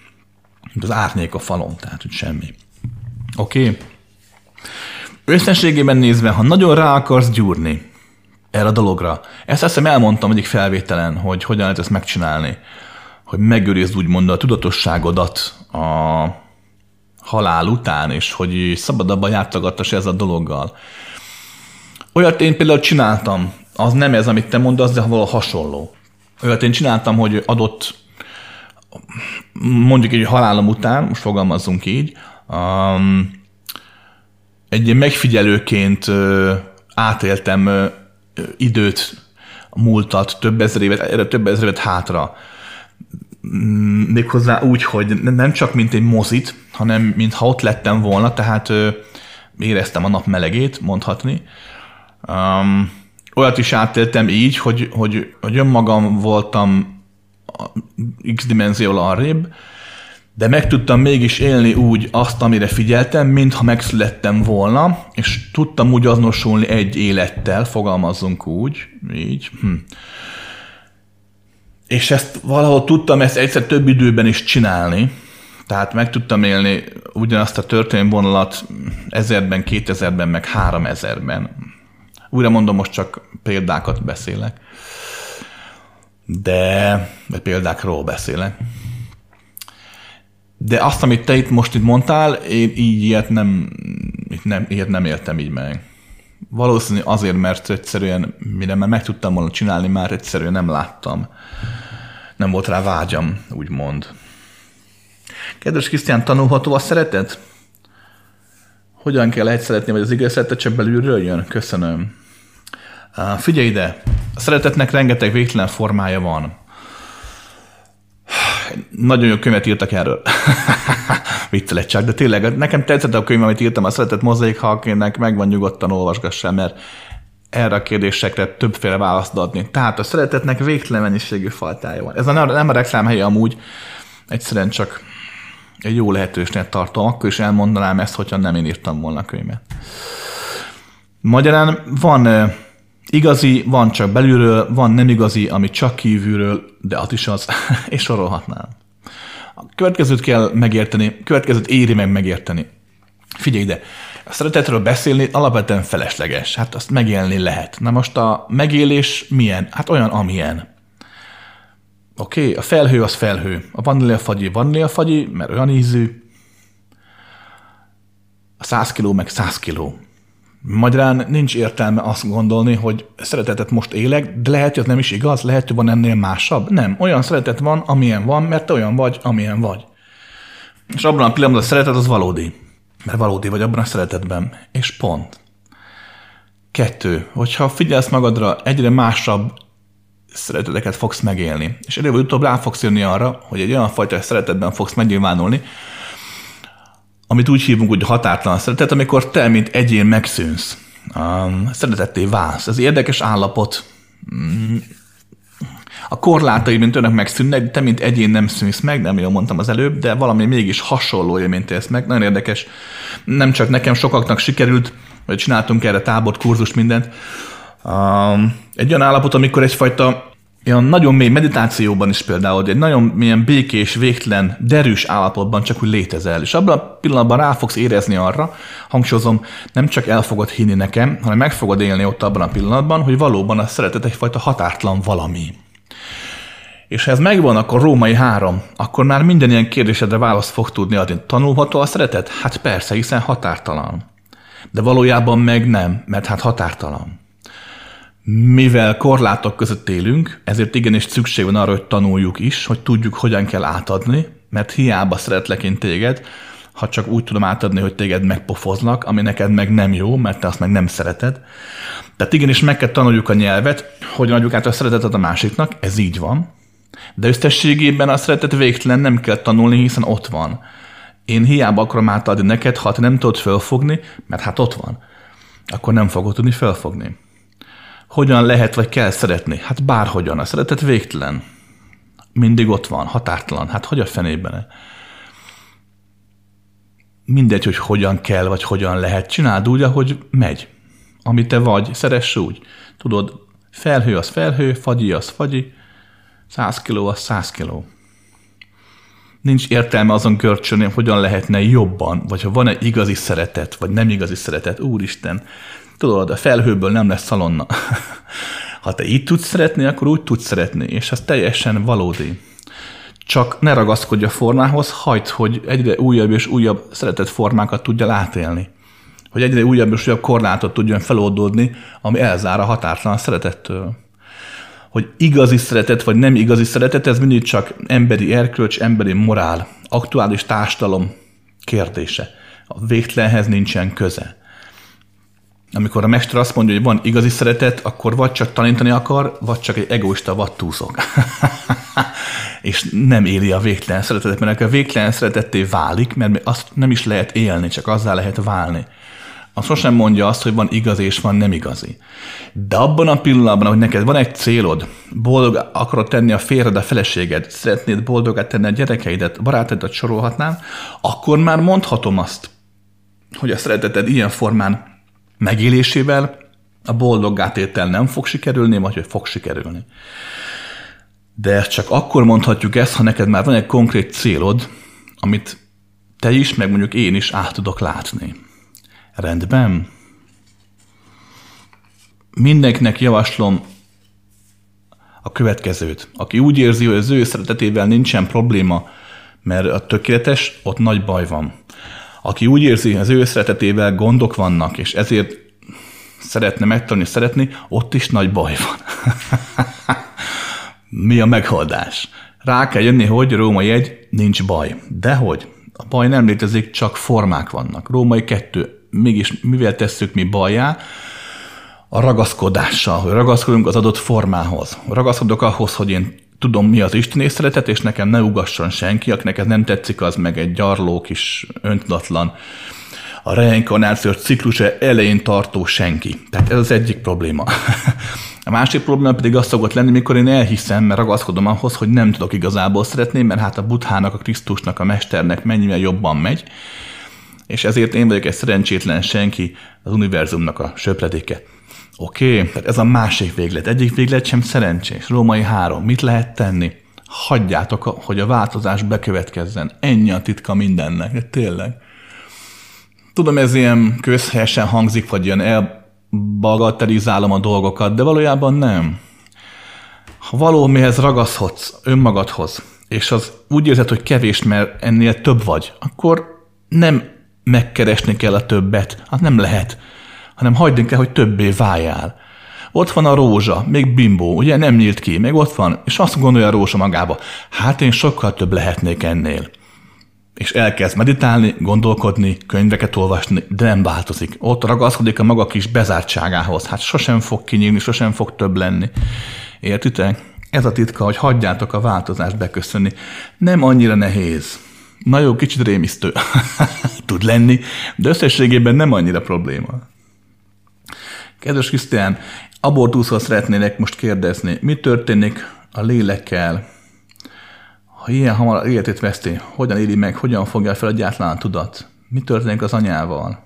Az árnyék a falon, tehát hogy semmi. Oké? Okay. Összességében nézve, ha nagyon rá akarsz gyúrni erre a dologra, ezt azt hiszem elmondtam egyik felvételen, hogy hogyan lehet ezt megcsinálni, hogy megőrizd úgymond a tudatosságodat a halál után, és hogy szabadabban jártagatas ez a dologgal. Olyat én például csináltam, az nem ez, amit te mondasz, de valahol hasonló. Olyat én csináltam, hogy adott, mondjuk egy halálom után, most fogalmazzunk így, um, egy megfigyelőként uh, átéltem uh, időt, múltat, több ezer évet, erre több ezer évet hátra. Mm, méghozzá úgy, hogy nem csak mint egy mozit, hanem mintha ott lettem volna, tehát uh, éreztem a nap melegét, mondhatni. Um, olyat is átéltem így, hogy, hogy, hogy önmagam voltam x dimenzió arrébb, de meg tudtam mégis élni úgy azt, amire figyeltem, mintha megszülettem volna, és tudtam úgy azonosulni egy élettel, fogalmazzunk úgy, így. Hm. És ezt valahol tudtam ezt egyszer több időben is csinálni, tehát meg tudtam élni ugyanazt a történelmvonalat ezerben, kétezerben, meg három ezerben. Újra mondom, most csak példákat beszélek. De, vagy példákról beszélek. De azt, amit te itt most itt mondtál, én így ilyet nem, nem, ilyet nem értem így meg. Valószínű azért, mert egyszerűen, mire már meg tudtam volna csinálni, már egyszerűen nem láttam. Nem volt rá vágyam, úgymond. Kedves Krisztián, tanulható a szeretet? Hogyan kell egy szeretni, vagy az igaz szeretet csak belülről jön? Köszönöm. Figyelj ide, a szeretetnek rengeteg végtelen formája van. Nagyon jó könyvet írtak erről. Viccelek csak, de tényleg nekem tetszett a könyv, amit írtam, a szeretet mozaik, ha akinek megvan nyugodtan olvasgassam, mert erre a kérdésekre többféle választ adni. Tehát a szeretetnek végtelen mennyiségű fajtája van. Ez a, nem a reklámhelye amúgy, egyszerűen csak egy jó lehetősnek tartom. Akkor is elmondanám ezt, hogyha nem én írtam volna a könyvet. Magyarán van igazi, van csak belülről, van nem igazi, ami csak kívülről, de az is az, és sorolhatnám. A következőt kell megérteni, következőt éri meg megérteni. Figyelj ide, a szeretetről beszélni alapvetően felesleges, hát azt megélni lehet. Na most a megélés milyen? Hát olyan, amilyen. Oké, okay, a felhő az felhő. A vaníliafagyi vaníliafagyi, mert olyan ízű. A 100 kiló meg 100 kiló. Magyarán nincs értelme azt gondolni, hogy szeretetet most élek, de lehet, hogy az nem is igaz, lehet, hogy van ennél másabb. Nem, olyan szeretet van, amilyen van, mert olyan vagy, amilyen vagy. És abban a pillanatban a szeretet az valódi. Mert valódi vagy abban a szeretetben. És pont. Kettő, hogyha figyelsz magadra, egyre másabb szereteteket fogsz megélni. És előbb utóbb rá fogsz jönni arra, hogy egy olyan fajta szeretetben fogsz megnyilvánulni, amit úgy hívunk, hogy határtalan szeretet, amikor te, mint egyén megszűnsz. Um, szeretetté válsz. Ez érdekes állapot. Mm. A korlátai, mint önök megszűnnek, de te, mint egyén nem szűnsz meg, nem jól mondtam az előbb, de valami mégis hasonló élményt élsz meg. Nagyon érdekes. Nem csak nekem, sokaknak sikerült, vagy csináltunk erre tábort, kurzust, mindent. Um, egy olyan állapot, amikor egyfajta olyan nagyon mély meditációban is például, egy nagyon milyen békés, végtelen, derűs állapotban csak úgy létezel. És abban a pillanatban rá fogsz érezni arra, hangsúlyozom, nem csak el fogod hinni nekem, hanem meg fogod élni ott abban a pillanatban, hogy valóban a szeretet egyfajta határtlan valami. És ha ez megvan, akkor római három, akkor már minden ilyen kérdésedre választ fog tudni adni. Tanulható a szeretet? Hát persze, hiszen határtalan. De valójában meg nem, mert hát határtalan. Mivel korlátok között élünk, ezért igenis szükség van arra, hogy tanuljuk is, hogy tudjuk, hogyan kell átadni, mert hiába szeretlek én téged, ha csak úgy tudom átadni, hogy téged megpofoznak, ami neked meg nem jó, mert te azt meg nem szereted. Tehát igenis meg kell tanuljuk a nyelvet, hogyan adjuk át a szeretetet a másiknak, ez így van. De összességében a szeretet végtelen nem kell tanulni, hiszen ott van. Én hiába akarom átadni neked, ha te nem tudod fölfogni, mert hát ott van. Akkor nem fogod tudni fölfogni. Hogyan lehet vagy kell szeretni? Hát bárhogyan. A szeretet végtelen. Mindig ott van, határtalan. Hát hogy a fenében? Mindegy, hogy hogyan kell, vagy hogyan lehet. Csináld úgy, ahogy megy. Ami te vagy, szeress úgy. Tudod, felhő az felhő, fagyi az fagyi, száz kiló az száz kiló. Nincs értelme azon görcsölni, hogyan lehetne jobban, vagy ha van egy igazi szeretet, vagy nem igazi szeretet, úristen, Tudod, a felhőből nem lesz szalonna. ha te így tudsz szeretni, akkor úgy tudsz szeretni, és ez teljesen valódi. Csak ne ragaszkodj a formához, hagyd, hogy egyre újabb és újabb szeretett formákat tudja átélni. Hogy egyre újabb és újabb korlátot tudjon feloldódni, ami elzár a határtalan szeretettől. Hogy igazi szeretet vagy nem igazi szeretet, ez mindig csak emberi erkölcs, emberi morál, aktuális társadalom kérdése. A végtelenhez nincsen köze amikor a mester azt mondja, hogy van igazi szeretet, akkor vagy csak tanítani akar, vagy csak egy egoista vattúzok. és nem éli a végtelen szeretetet, mert a végtelen szeretetté válik, mert azt nem is lehet élni, csak azzá lehet válni. Az sosem mondja azt, hogy van igazi és van nem igazi. De abban a pillanatban, hogy neked van egy célod, boldog akarod tenni a férjed, a feleséged, szeretnéd boldogát tenni a gyerekeidet, barátaidat sorolhatnám, akkor már mondhatom azt, hogy a szereteted ilyen formán megélésével a boldoggá nem fog sikerülni, vagy hogy fog sikerülni. De csak akkor mondhatjuk ezt, ha neked már van egy konkrét célod, amit te is, meg mondjuk én is át tudok látni. Rendben? Mindenkinek javaslom a következőt. Aki úgy érzi, hogy az ő szeretetével nincsen probléma, mert a tökéletes, ott nagy baj van. Aki úgy érzi, az ő szeretetével gondok vannak, és ezért szeretne megtanulni szeretni, ott is nagy baj van. Mi a megoldás? Rá kell jönni, hogy római egy, nincs baj. Dehogy? A baj nem létezik, csak formák vannak. Római kettő. Mégis mivel tesszük mi bajá? A ragaszkodással, hogy ragaszkodunk az adott formához. Ragaszkodok ahhoz, hogy én tudom, mi az Isten szeretet, és nekem ne ugasson senki, akinek ez nem tetszik, az meg egy gyarló kis öntudatlan a reinkarnációs ciklusa elején tartó senki. Tehát ez az egyik probléma. A másik probléma pedig az szokott lenni, mikor én elhiszem, mert ragaszkodom ahhoz, hogy nem tudok igazából szeretni, mert hát a buthának, a Krisztusnak, a mesternek mennyivel jobban megy, és ezért én vagyok egy szerencsétlen senki az univerzumnak a söpredéke. Oké, okay, ez a másik véglet. Egyik véglet sem szerencsés. Római három. Mit lehet tenni? Hagyjátok, hogy a változás bekövetkezzen. Ennyi a titka mindennek. De tényleg. Tudom, ez ilyen közhelyesen hangzik, vagy ilyen elbagatelizálom a dolgokat, de valójában nem. Ha valómihez ragaszhodsz önmagadhoz, és az úgy érzed, hogy kevés, mert ennél több vagy, akkor nem megkeresni kell a többet, hát nem lehet hanem hagyd kell, hogy többé váljál. Ott van a rózsa, még bimbó, ugye nem nyílt ki, még ott van, és azt gondolja a rózsa magába, hát én sokkal több lehetnék ennél. És elkezd meditálni, gondolkodni, könyveket olvasni, de nem változik. Ott ragaszkodik a maga kis bezártságához. Hát sosem fog kinyílni, sosem fog több lenni. Értitek? Ez a titka, hogy hagyjátok a változást beköszönni. Nem annyira nehéz. Na jó, kicsit rémisztő tud lenni, de összességében nem annyira probléma. Kedves Krisztián, abortuszról szeretnének most kérdezni, mi történik a lélekkel, ha ilyen hamar életét veszti, hogyan éli meg, hogyan fogja fel a gyátlán tudat, mi történik az anyával.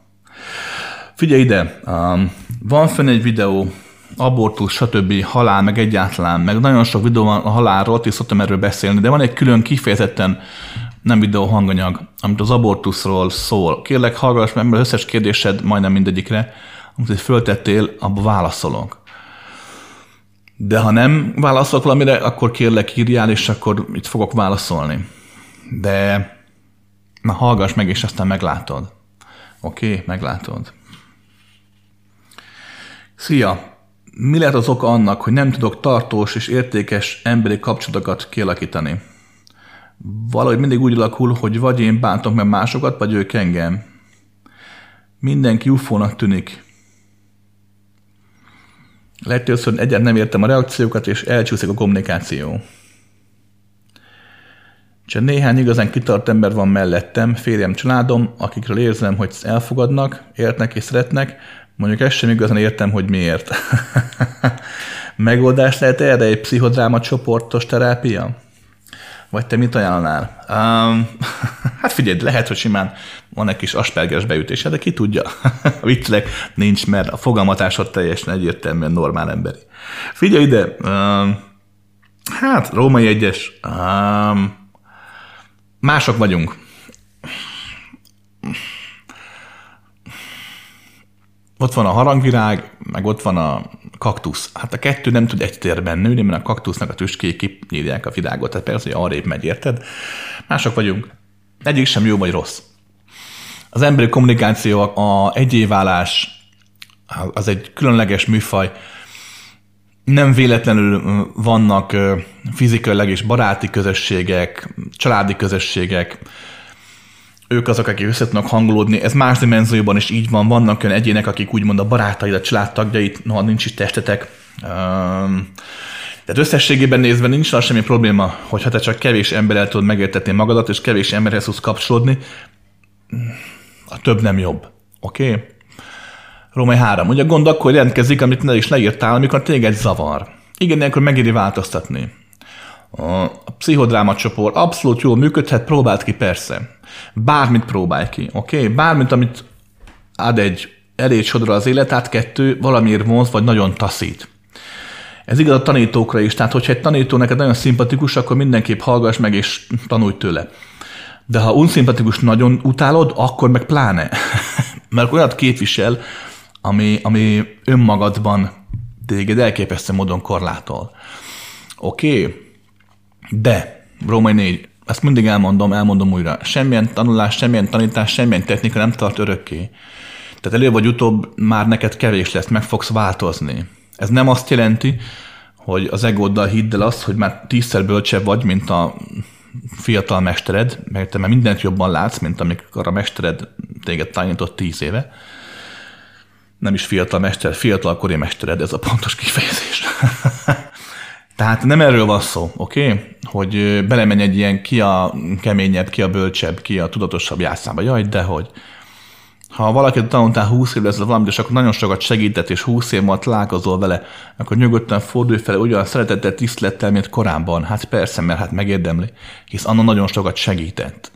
Figyelj ide, um, van fenn egy videó, abortusz, stb., halál, meg egyáltalán, meg nagyon sok videó van a halálról, és szoktam erről beszélni, de van egy külön kifejezetten nem videó hanganyag, amit az abortuszról szól. Kérlek, hallgass meg, mert összes kérdésed majdnem mindegyikre amit föltettél, abba válaszolok. De ha nem válaszolok valamire, akkor kérlek írjál, és akkor itt fogok válaszolni. De na hallgass meg, és aztán meglátod. Oké, okay, meglátod. Szia! Mi lehet az oka annak, hogy nem tudok tartós és értékes emberi kapcsolatokat kialakítani? Valahogy mindig úgy alakul, hogy vagy én bántom meg másokat, vagy ők engem. Mindenki ufónak tűnik. Hogy egyáltalán nem értem a reakciókat, és elcsúszik a kommunikáció. Csak néhány igazán kitart ember van mellettem, férjem, családom, akikről érzem, hogy elfogadnak, értnek és szeretnek, mondjuk ezt sem igazán értem, hogy miért. Megoldás lehet erre egy pszichodráma csoportos terápia? Vagy te mit ajánlanál? Um, hát figyelj, lehet, hogy simán van egy kis asperges beütése, de ki tudja. Viccelek nincs, mert a fogalmatásod teljesen egyértelműen normál emberi. Figyelj ide, um, hát római egyes, um, mások vagyunk. Ott van a harangvirág, meg ott van a kaktusz. Hát a kettő nem tud egy térben nőni, mert a kaktusznak a tüskék kinyírják a virágot, tehát persze, hogy arrébb megy, érted? Mások vagyunk. Egyik sem jó vagy rossz. Az emberi kommunikáció, a egyéválás, az egy különleges műfaj. Nem véletlenül vannak fizikailag és baráti közösségek, családi közösségek, ők azok, akik össze tudnak hangolódni. Ez más dimenzióban is így van. Vannak olyan egyének, akik úgymond a barátaid, a családtagjait, noha nincs is testetek. Um, tehát összességében nézve nincs az semmi probléma, hogyha te csak kevés emberrel tudod megértetni magadat, és kevés emberhez tudsz kapcsolódni, a több nem jobb. Oké? Okay? Római 3. Ugye a gond akkor jelentkezik, amit ne is leírtál, amikor téged zavar. Igen, ilyenkor megéri változtatni. A pszichodráma csoport abszolút jól működhet, próbált ki persze. Bármit próbálj ki, oké? Okay? Bármit, amit ad egy elég sodra az életát, kettő, valamiért vonz, vagy nagyon taszít. Ez igaz a tanítókra is, tehát hogyha egy tanító neked nagyon szimpatikus, akkor mindenképp hallgass meg és tanulj tőle. De ha unszimpatikus nagyon utálod, akkor meg pláne. Mert olyat képvisel, ami, ami önmagadban téged elképesztő módon korlátol. Oké? Okay? De, Római 4, ezt mindig elmondom, elmondom újra, semmilyen tanulás, semmilyen tanítás, semmilyen technika nem tart örökké. Tehát előbb vagy utóbb már neked kevés lesz, meg fogsz változni. Ez nem azt jelenti, hogy az egóddal hidd el azt, hogy már tízszer bölcsebb vagy, mint a fiatal mestered, mert te már mindent jobban látsz, mint amikor a mestered téged tanított tíz éve. Nem is fiatal mester, fiatalkori mestered, ez a pontos kifejezés. Tehát nem erről van szó, oké? Okay? Hogy belemenj egy ilyen ki a keményebb, ki a bölcsebb, ki a tudatosabb játszába. Jaj, dehogy. Ha valaki tanultál 20 évvel ezzel valamit, és akkor nagyon sokat segített, és 20 év múlva találkozol vele, akkor nyugodtan fordulj fel ugyan szeretettel, tisztelettel, mint korábban. Hát persze, mert hát megérdemli, hisz annak nagyon sokat segített.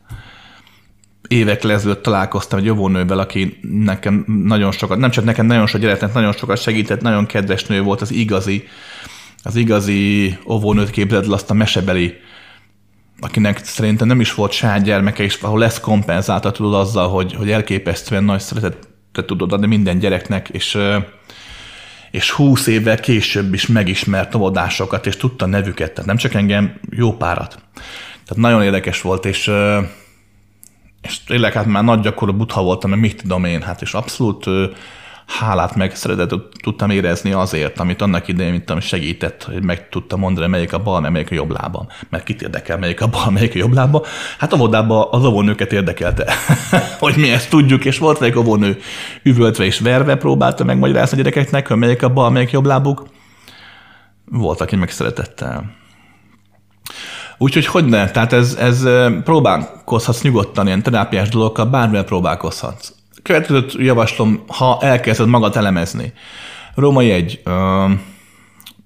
Évek ezelőtt találkoztam egy jóvónővel, aki nekem nagyon sokat, nem csak nekem nagyon sok gyereknek nagyon sokat segített, nagyon kedves nő volt, az igazi, az igazi óvónőt képzeld azt a mesebeli, akinek szerintem nem is volt saját gyermeke, és ahol lesz kompenzálta tudod azzal, hogy, hogy elképesztően nagy szeretetet tudod adni minden gyereknek, és, és húsz évvel később is megismert óvodásokat, és tudta nevüket, tehát nem csak engem, jó párat. Tehát nagyon érdekes volt, és, és tényleg hát már nagy gyakorló butha voltam, mert mit tudom én, hát és abszolút hálát meg szeretet tudtam érezni azért, amit annak idején, mint ami segített, hogy meg tudtam mondani, melyik a bal, melyik a jobb lábam. Mert kit érdekel, melyik a bal, melyik a jobb lába. Hát a vodában az óvónőket érdekelte, hogy mi ezt tudjuk, és volt egy óvónő üvöltve és verve próbálta megmagyarázni a gyerekeknek, hogy melyik a bal, melyik jobb lábuk. Volt, aki meg szeretettel. Úgyhogy hogy ne? Tehát ez, ez próbálkozhatsz nyugodtan ilyen terápiás dolgokkal, bármivel próbálkozhatsz következőt javaslom, ha elkezded magad elemezni. Római egy,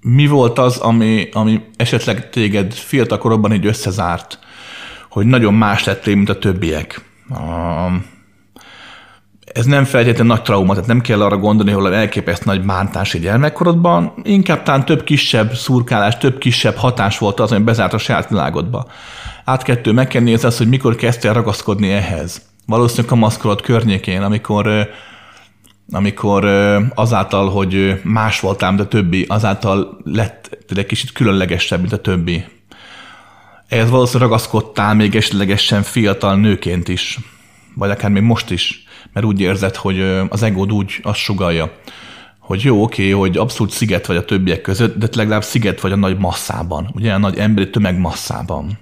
mi volt az, ami, ami esetleg téged fiatal korobban így összezárt, hogy nagyon más lettél, mint a többiek? Ez nem feltétlenül nagy trauma, tehát nem kell arra gondolni, hogy elképeszt nagy bántás egy gyermekkorodban, inkább talán több kisebb szurkálás, több kisebb hatás volt az, ami bezárt a saját világodba. Át kettő, meg kell nézni azt, hogy mikor kezdtél ragaszkodni ehhez valószínűleg a maszkolat környékén, amikor amikor azáltal, hogy más voltál, mint a többi, azáltal lett egy kicsit különlegesebb, mint a többi. Ehhez valószínűleg ragaszkodtál még esetlegesen fiatal nőként is, vagy akár még most is, mert úgy érzed, hogy az egód úgy azt sugalja, hogy jó, oké, hogy abszolút sziget vagy a többiek között, de legalább sziget vagy a nagy masszában, ugye a nagy emberi tömeg masszában.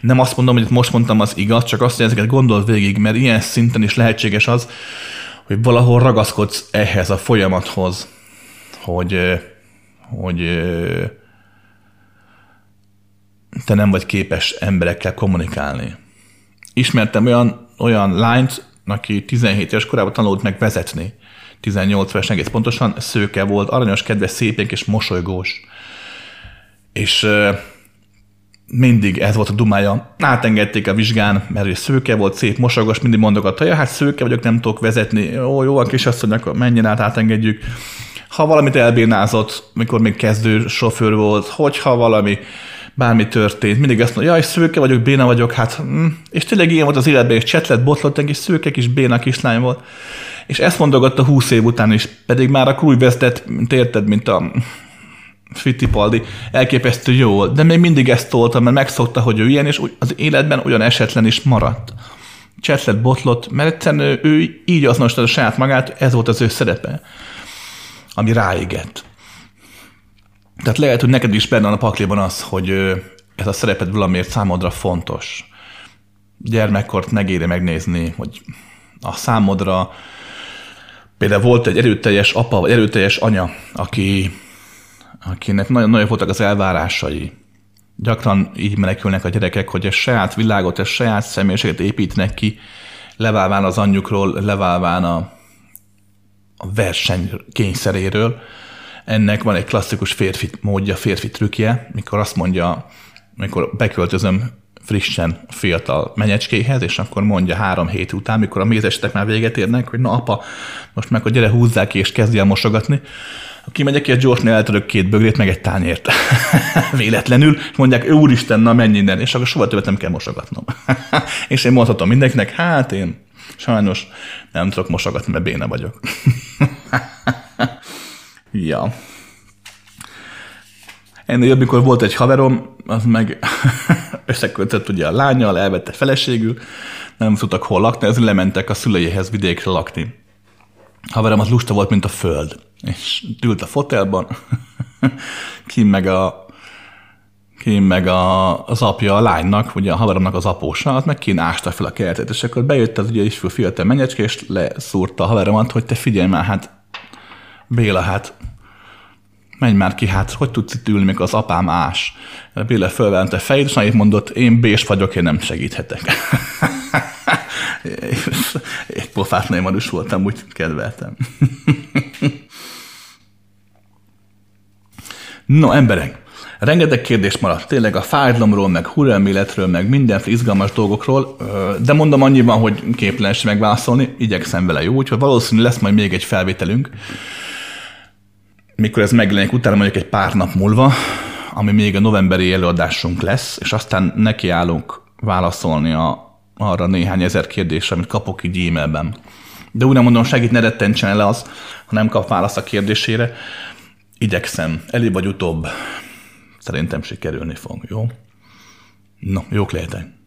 Nem azt mondom, hogy most mondtam az igaz, csak azt, hogy ezeket gondol végig, mert ilyen szinten is lehetséges az, hogy valahol ragaszkodsz ehhez a folyamathoz, hogy, hogy te nem vagy képes emberekkel kommunikálni. Ismertem olyan, olyan lányt, aki 17 éves korában tanult meg vezetni. 18 éves egész pontosan, szőke volt, aranyos, kedves, szépénk és mosolygós. És mindig ez volt a dumája. Átengedték a vizsgán, mert ő szőke volt, szép, mosogos, mindig mondogatta, ja, hát szőke vagyok, nem tudok vezetni. Ó, jó, a kisasszony, akkor menjen át, átengedjük. Ha valamit elbírnázott, mikor még kezdő sofőr volt, hogyha valami bármi történt, mindig azt mondja, jaj, szőke vagyok, béna vagyok, hát, mm. és tényleg ilyen volt az életben, és csetlet, botlott, és szőke kis béna kislány volt. És ezt mondogatta húsz év után is, pedig már a krúj vezetett, érted, mint a Fittipaldi elképesztő jó de még mindig ezt tolta, mert megszokta, hogy ő ilyen, és az életben olyan esetlen is maradt. Csetlet botlott, mert egyszerűen ő így azonosította saját magát, ez volt az ő szerepe, ami ráégett. Tehát lehet, hogy neked is benne a pakliban az, hogy ez a szereped valamiért számodra fontos. Gyermekkort megéri megnézni, hogy a számodra például volt egy erőteljes apa, vagy erőteljes anya, aki akinek nagyon nagyon voltak az elvárásai. Gyakran így menekülnek a gyerekek, hogy a saját világot, a saját személyiséget építnek ki, leválván az anyjukról, leválván a, a verseny kényszeréről. Ennek van egy klasszikus férfi módja, férfi trükkje, mikor azt mondja, mikor beköltözöm frissen fiatal menyecskéhez, és akkor mondja három hét után, mikor a mézestek már véget érnek, hogy na apa, most meg a gyere húzzák ki, és kezdj el mosogatni, kimegyek, és gyorsan eltörök két bögrét, meg egy tányért. Véletlenül, és mondják, úristen, na menj innen, és akkor soha többet nem kell mosogatnom. és én mondhatom mindenkinek, hát én sajnos nem tudok mosogatni, mert béna vagyok. ja. Ennél jobb, mikor volt egy haverom, az meg összekötött ugye a lányjal, elvette feleségül, nem tudtak hol lakni, ezért lementek a szüleihez vidékre lakni. Haverom az lusta volt, mint a föld és ült a fotelban, kim meg a kim meg a, az apja a lánynak, ugye a haveromnak az apósa, az meg kín ásta fel a kertet, és akkor bejött az ugye is fiatal menyecske, és leszúrta a haveromat, hogy te figyelj már, hát Béla, hát menj már ki, hát hogy tudsz itt ülni, mikor az apám ás? Béla fölvente fejét, és annyit mondott, én bés vagyok, én nem segíthetek. Egy pofát nem is voltam, úgy kedveltem. No, emberek, rengeteg kérdés maradt. Tényleg a fájdalomról, meg hurrelméletről, meg mindenféle izgalmas dolgokról, de mondom annyiban, hogy képtelenség megválaszolni, igyekszem vele jó, úgyhogy valószínű lesz majd még egy felvételünk, mikor ez megjelenik utána mondjuk egy pár nap múlva, ami még a novemberi előadásunk lesz, és aztán nekiállunk válaszolni a, arra néhány ezer kérdésre, amit kapok így e-mailben. De úgy nem mondom, segít, ne rettentsen el az, ha nem kap választ a kérdésére, igyekszem, előbb vagy utóbb szerintem sikerülni fog, jó? No, jók lehetek.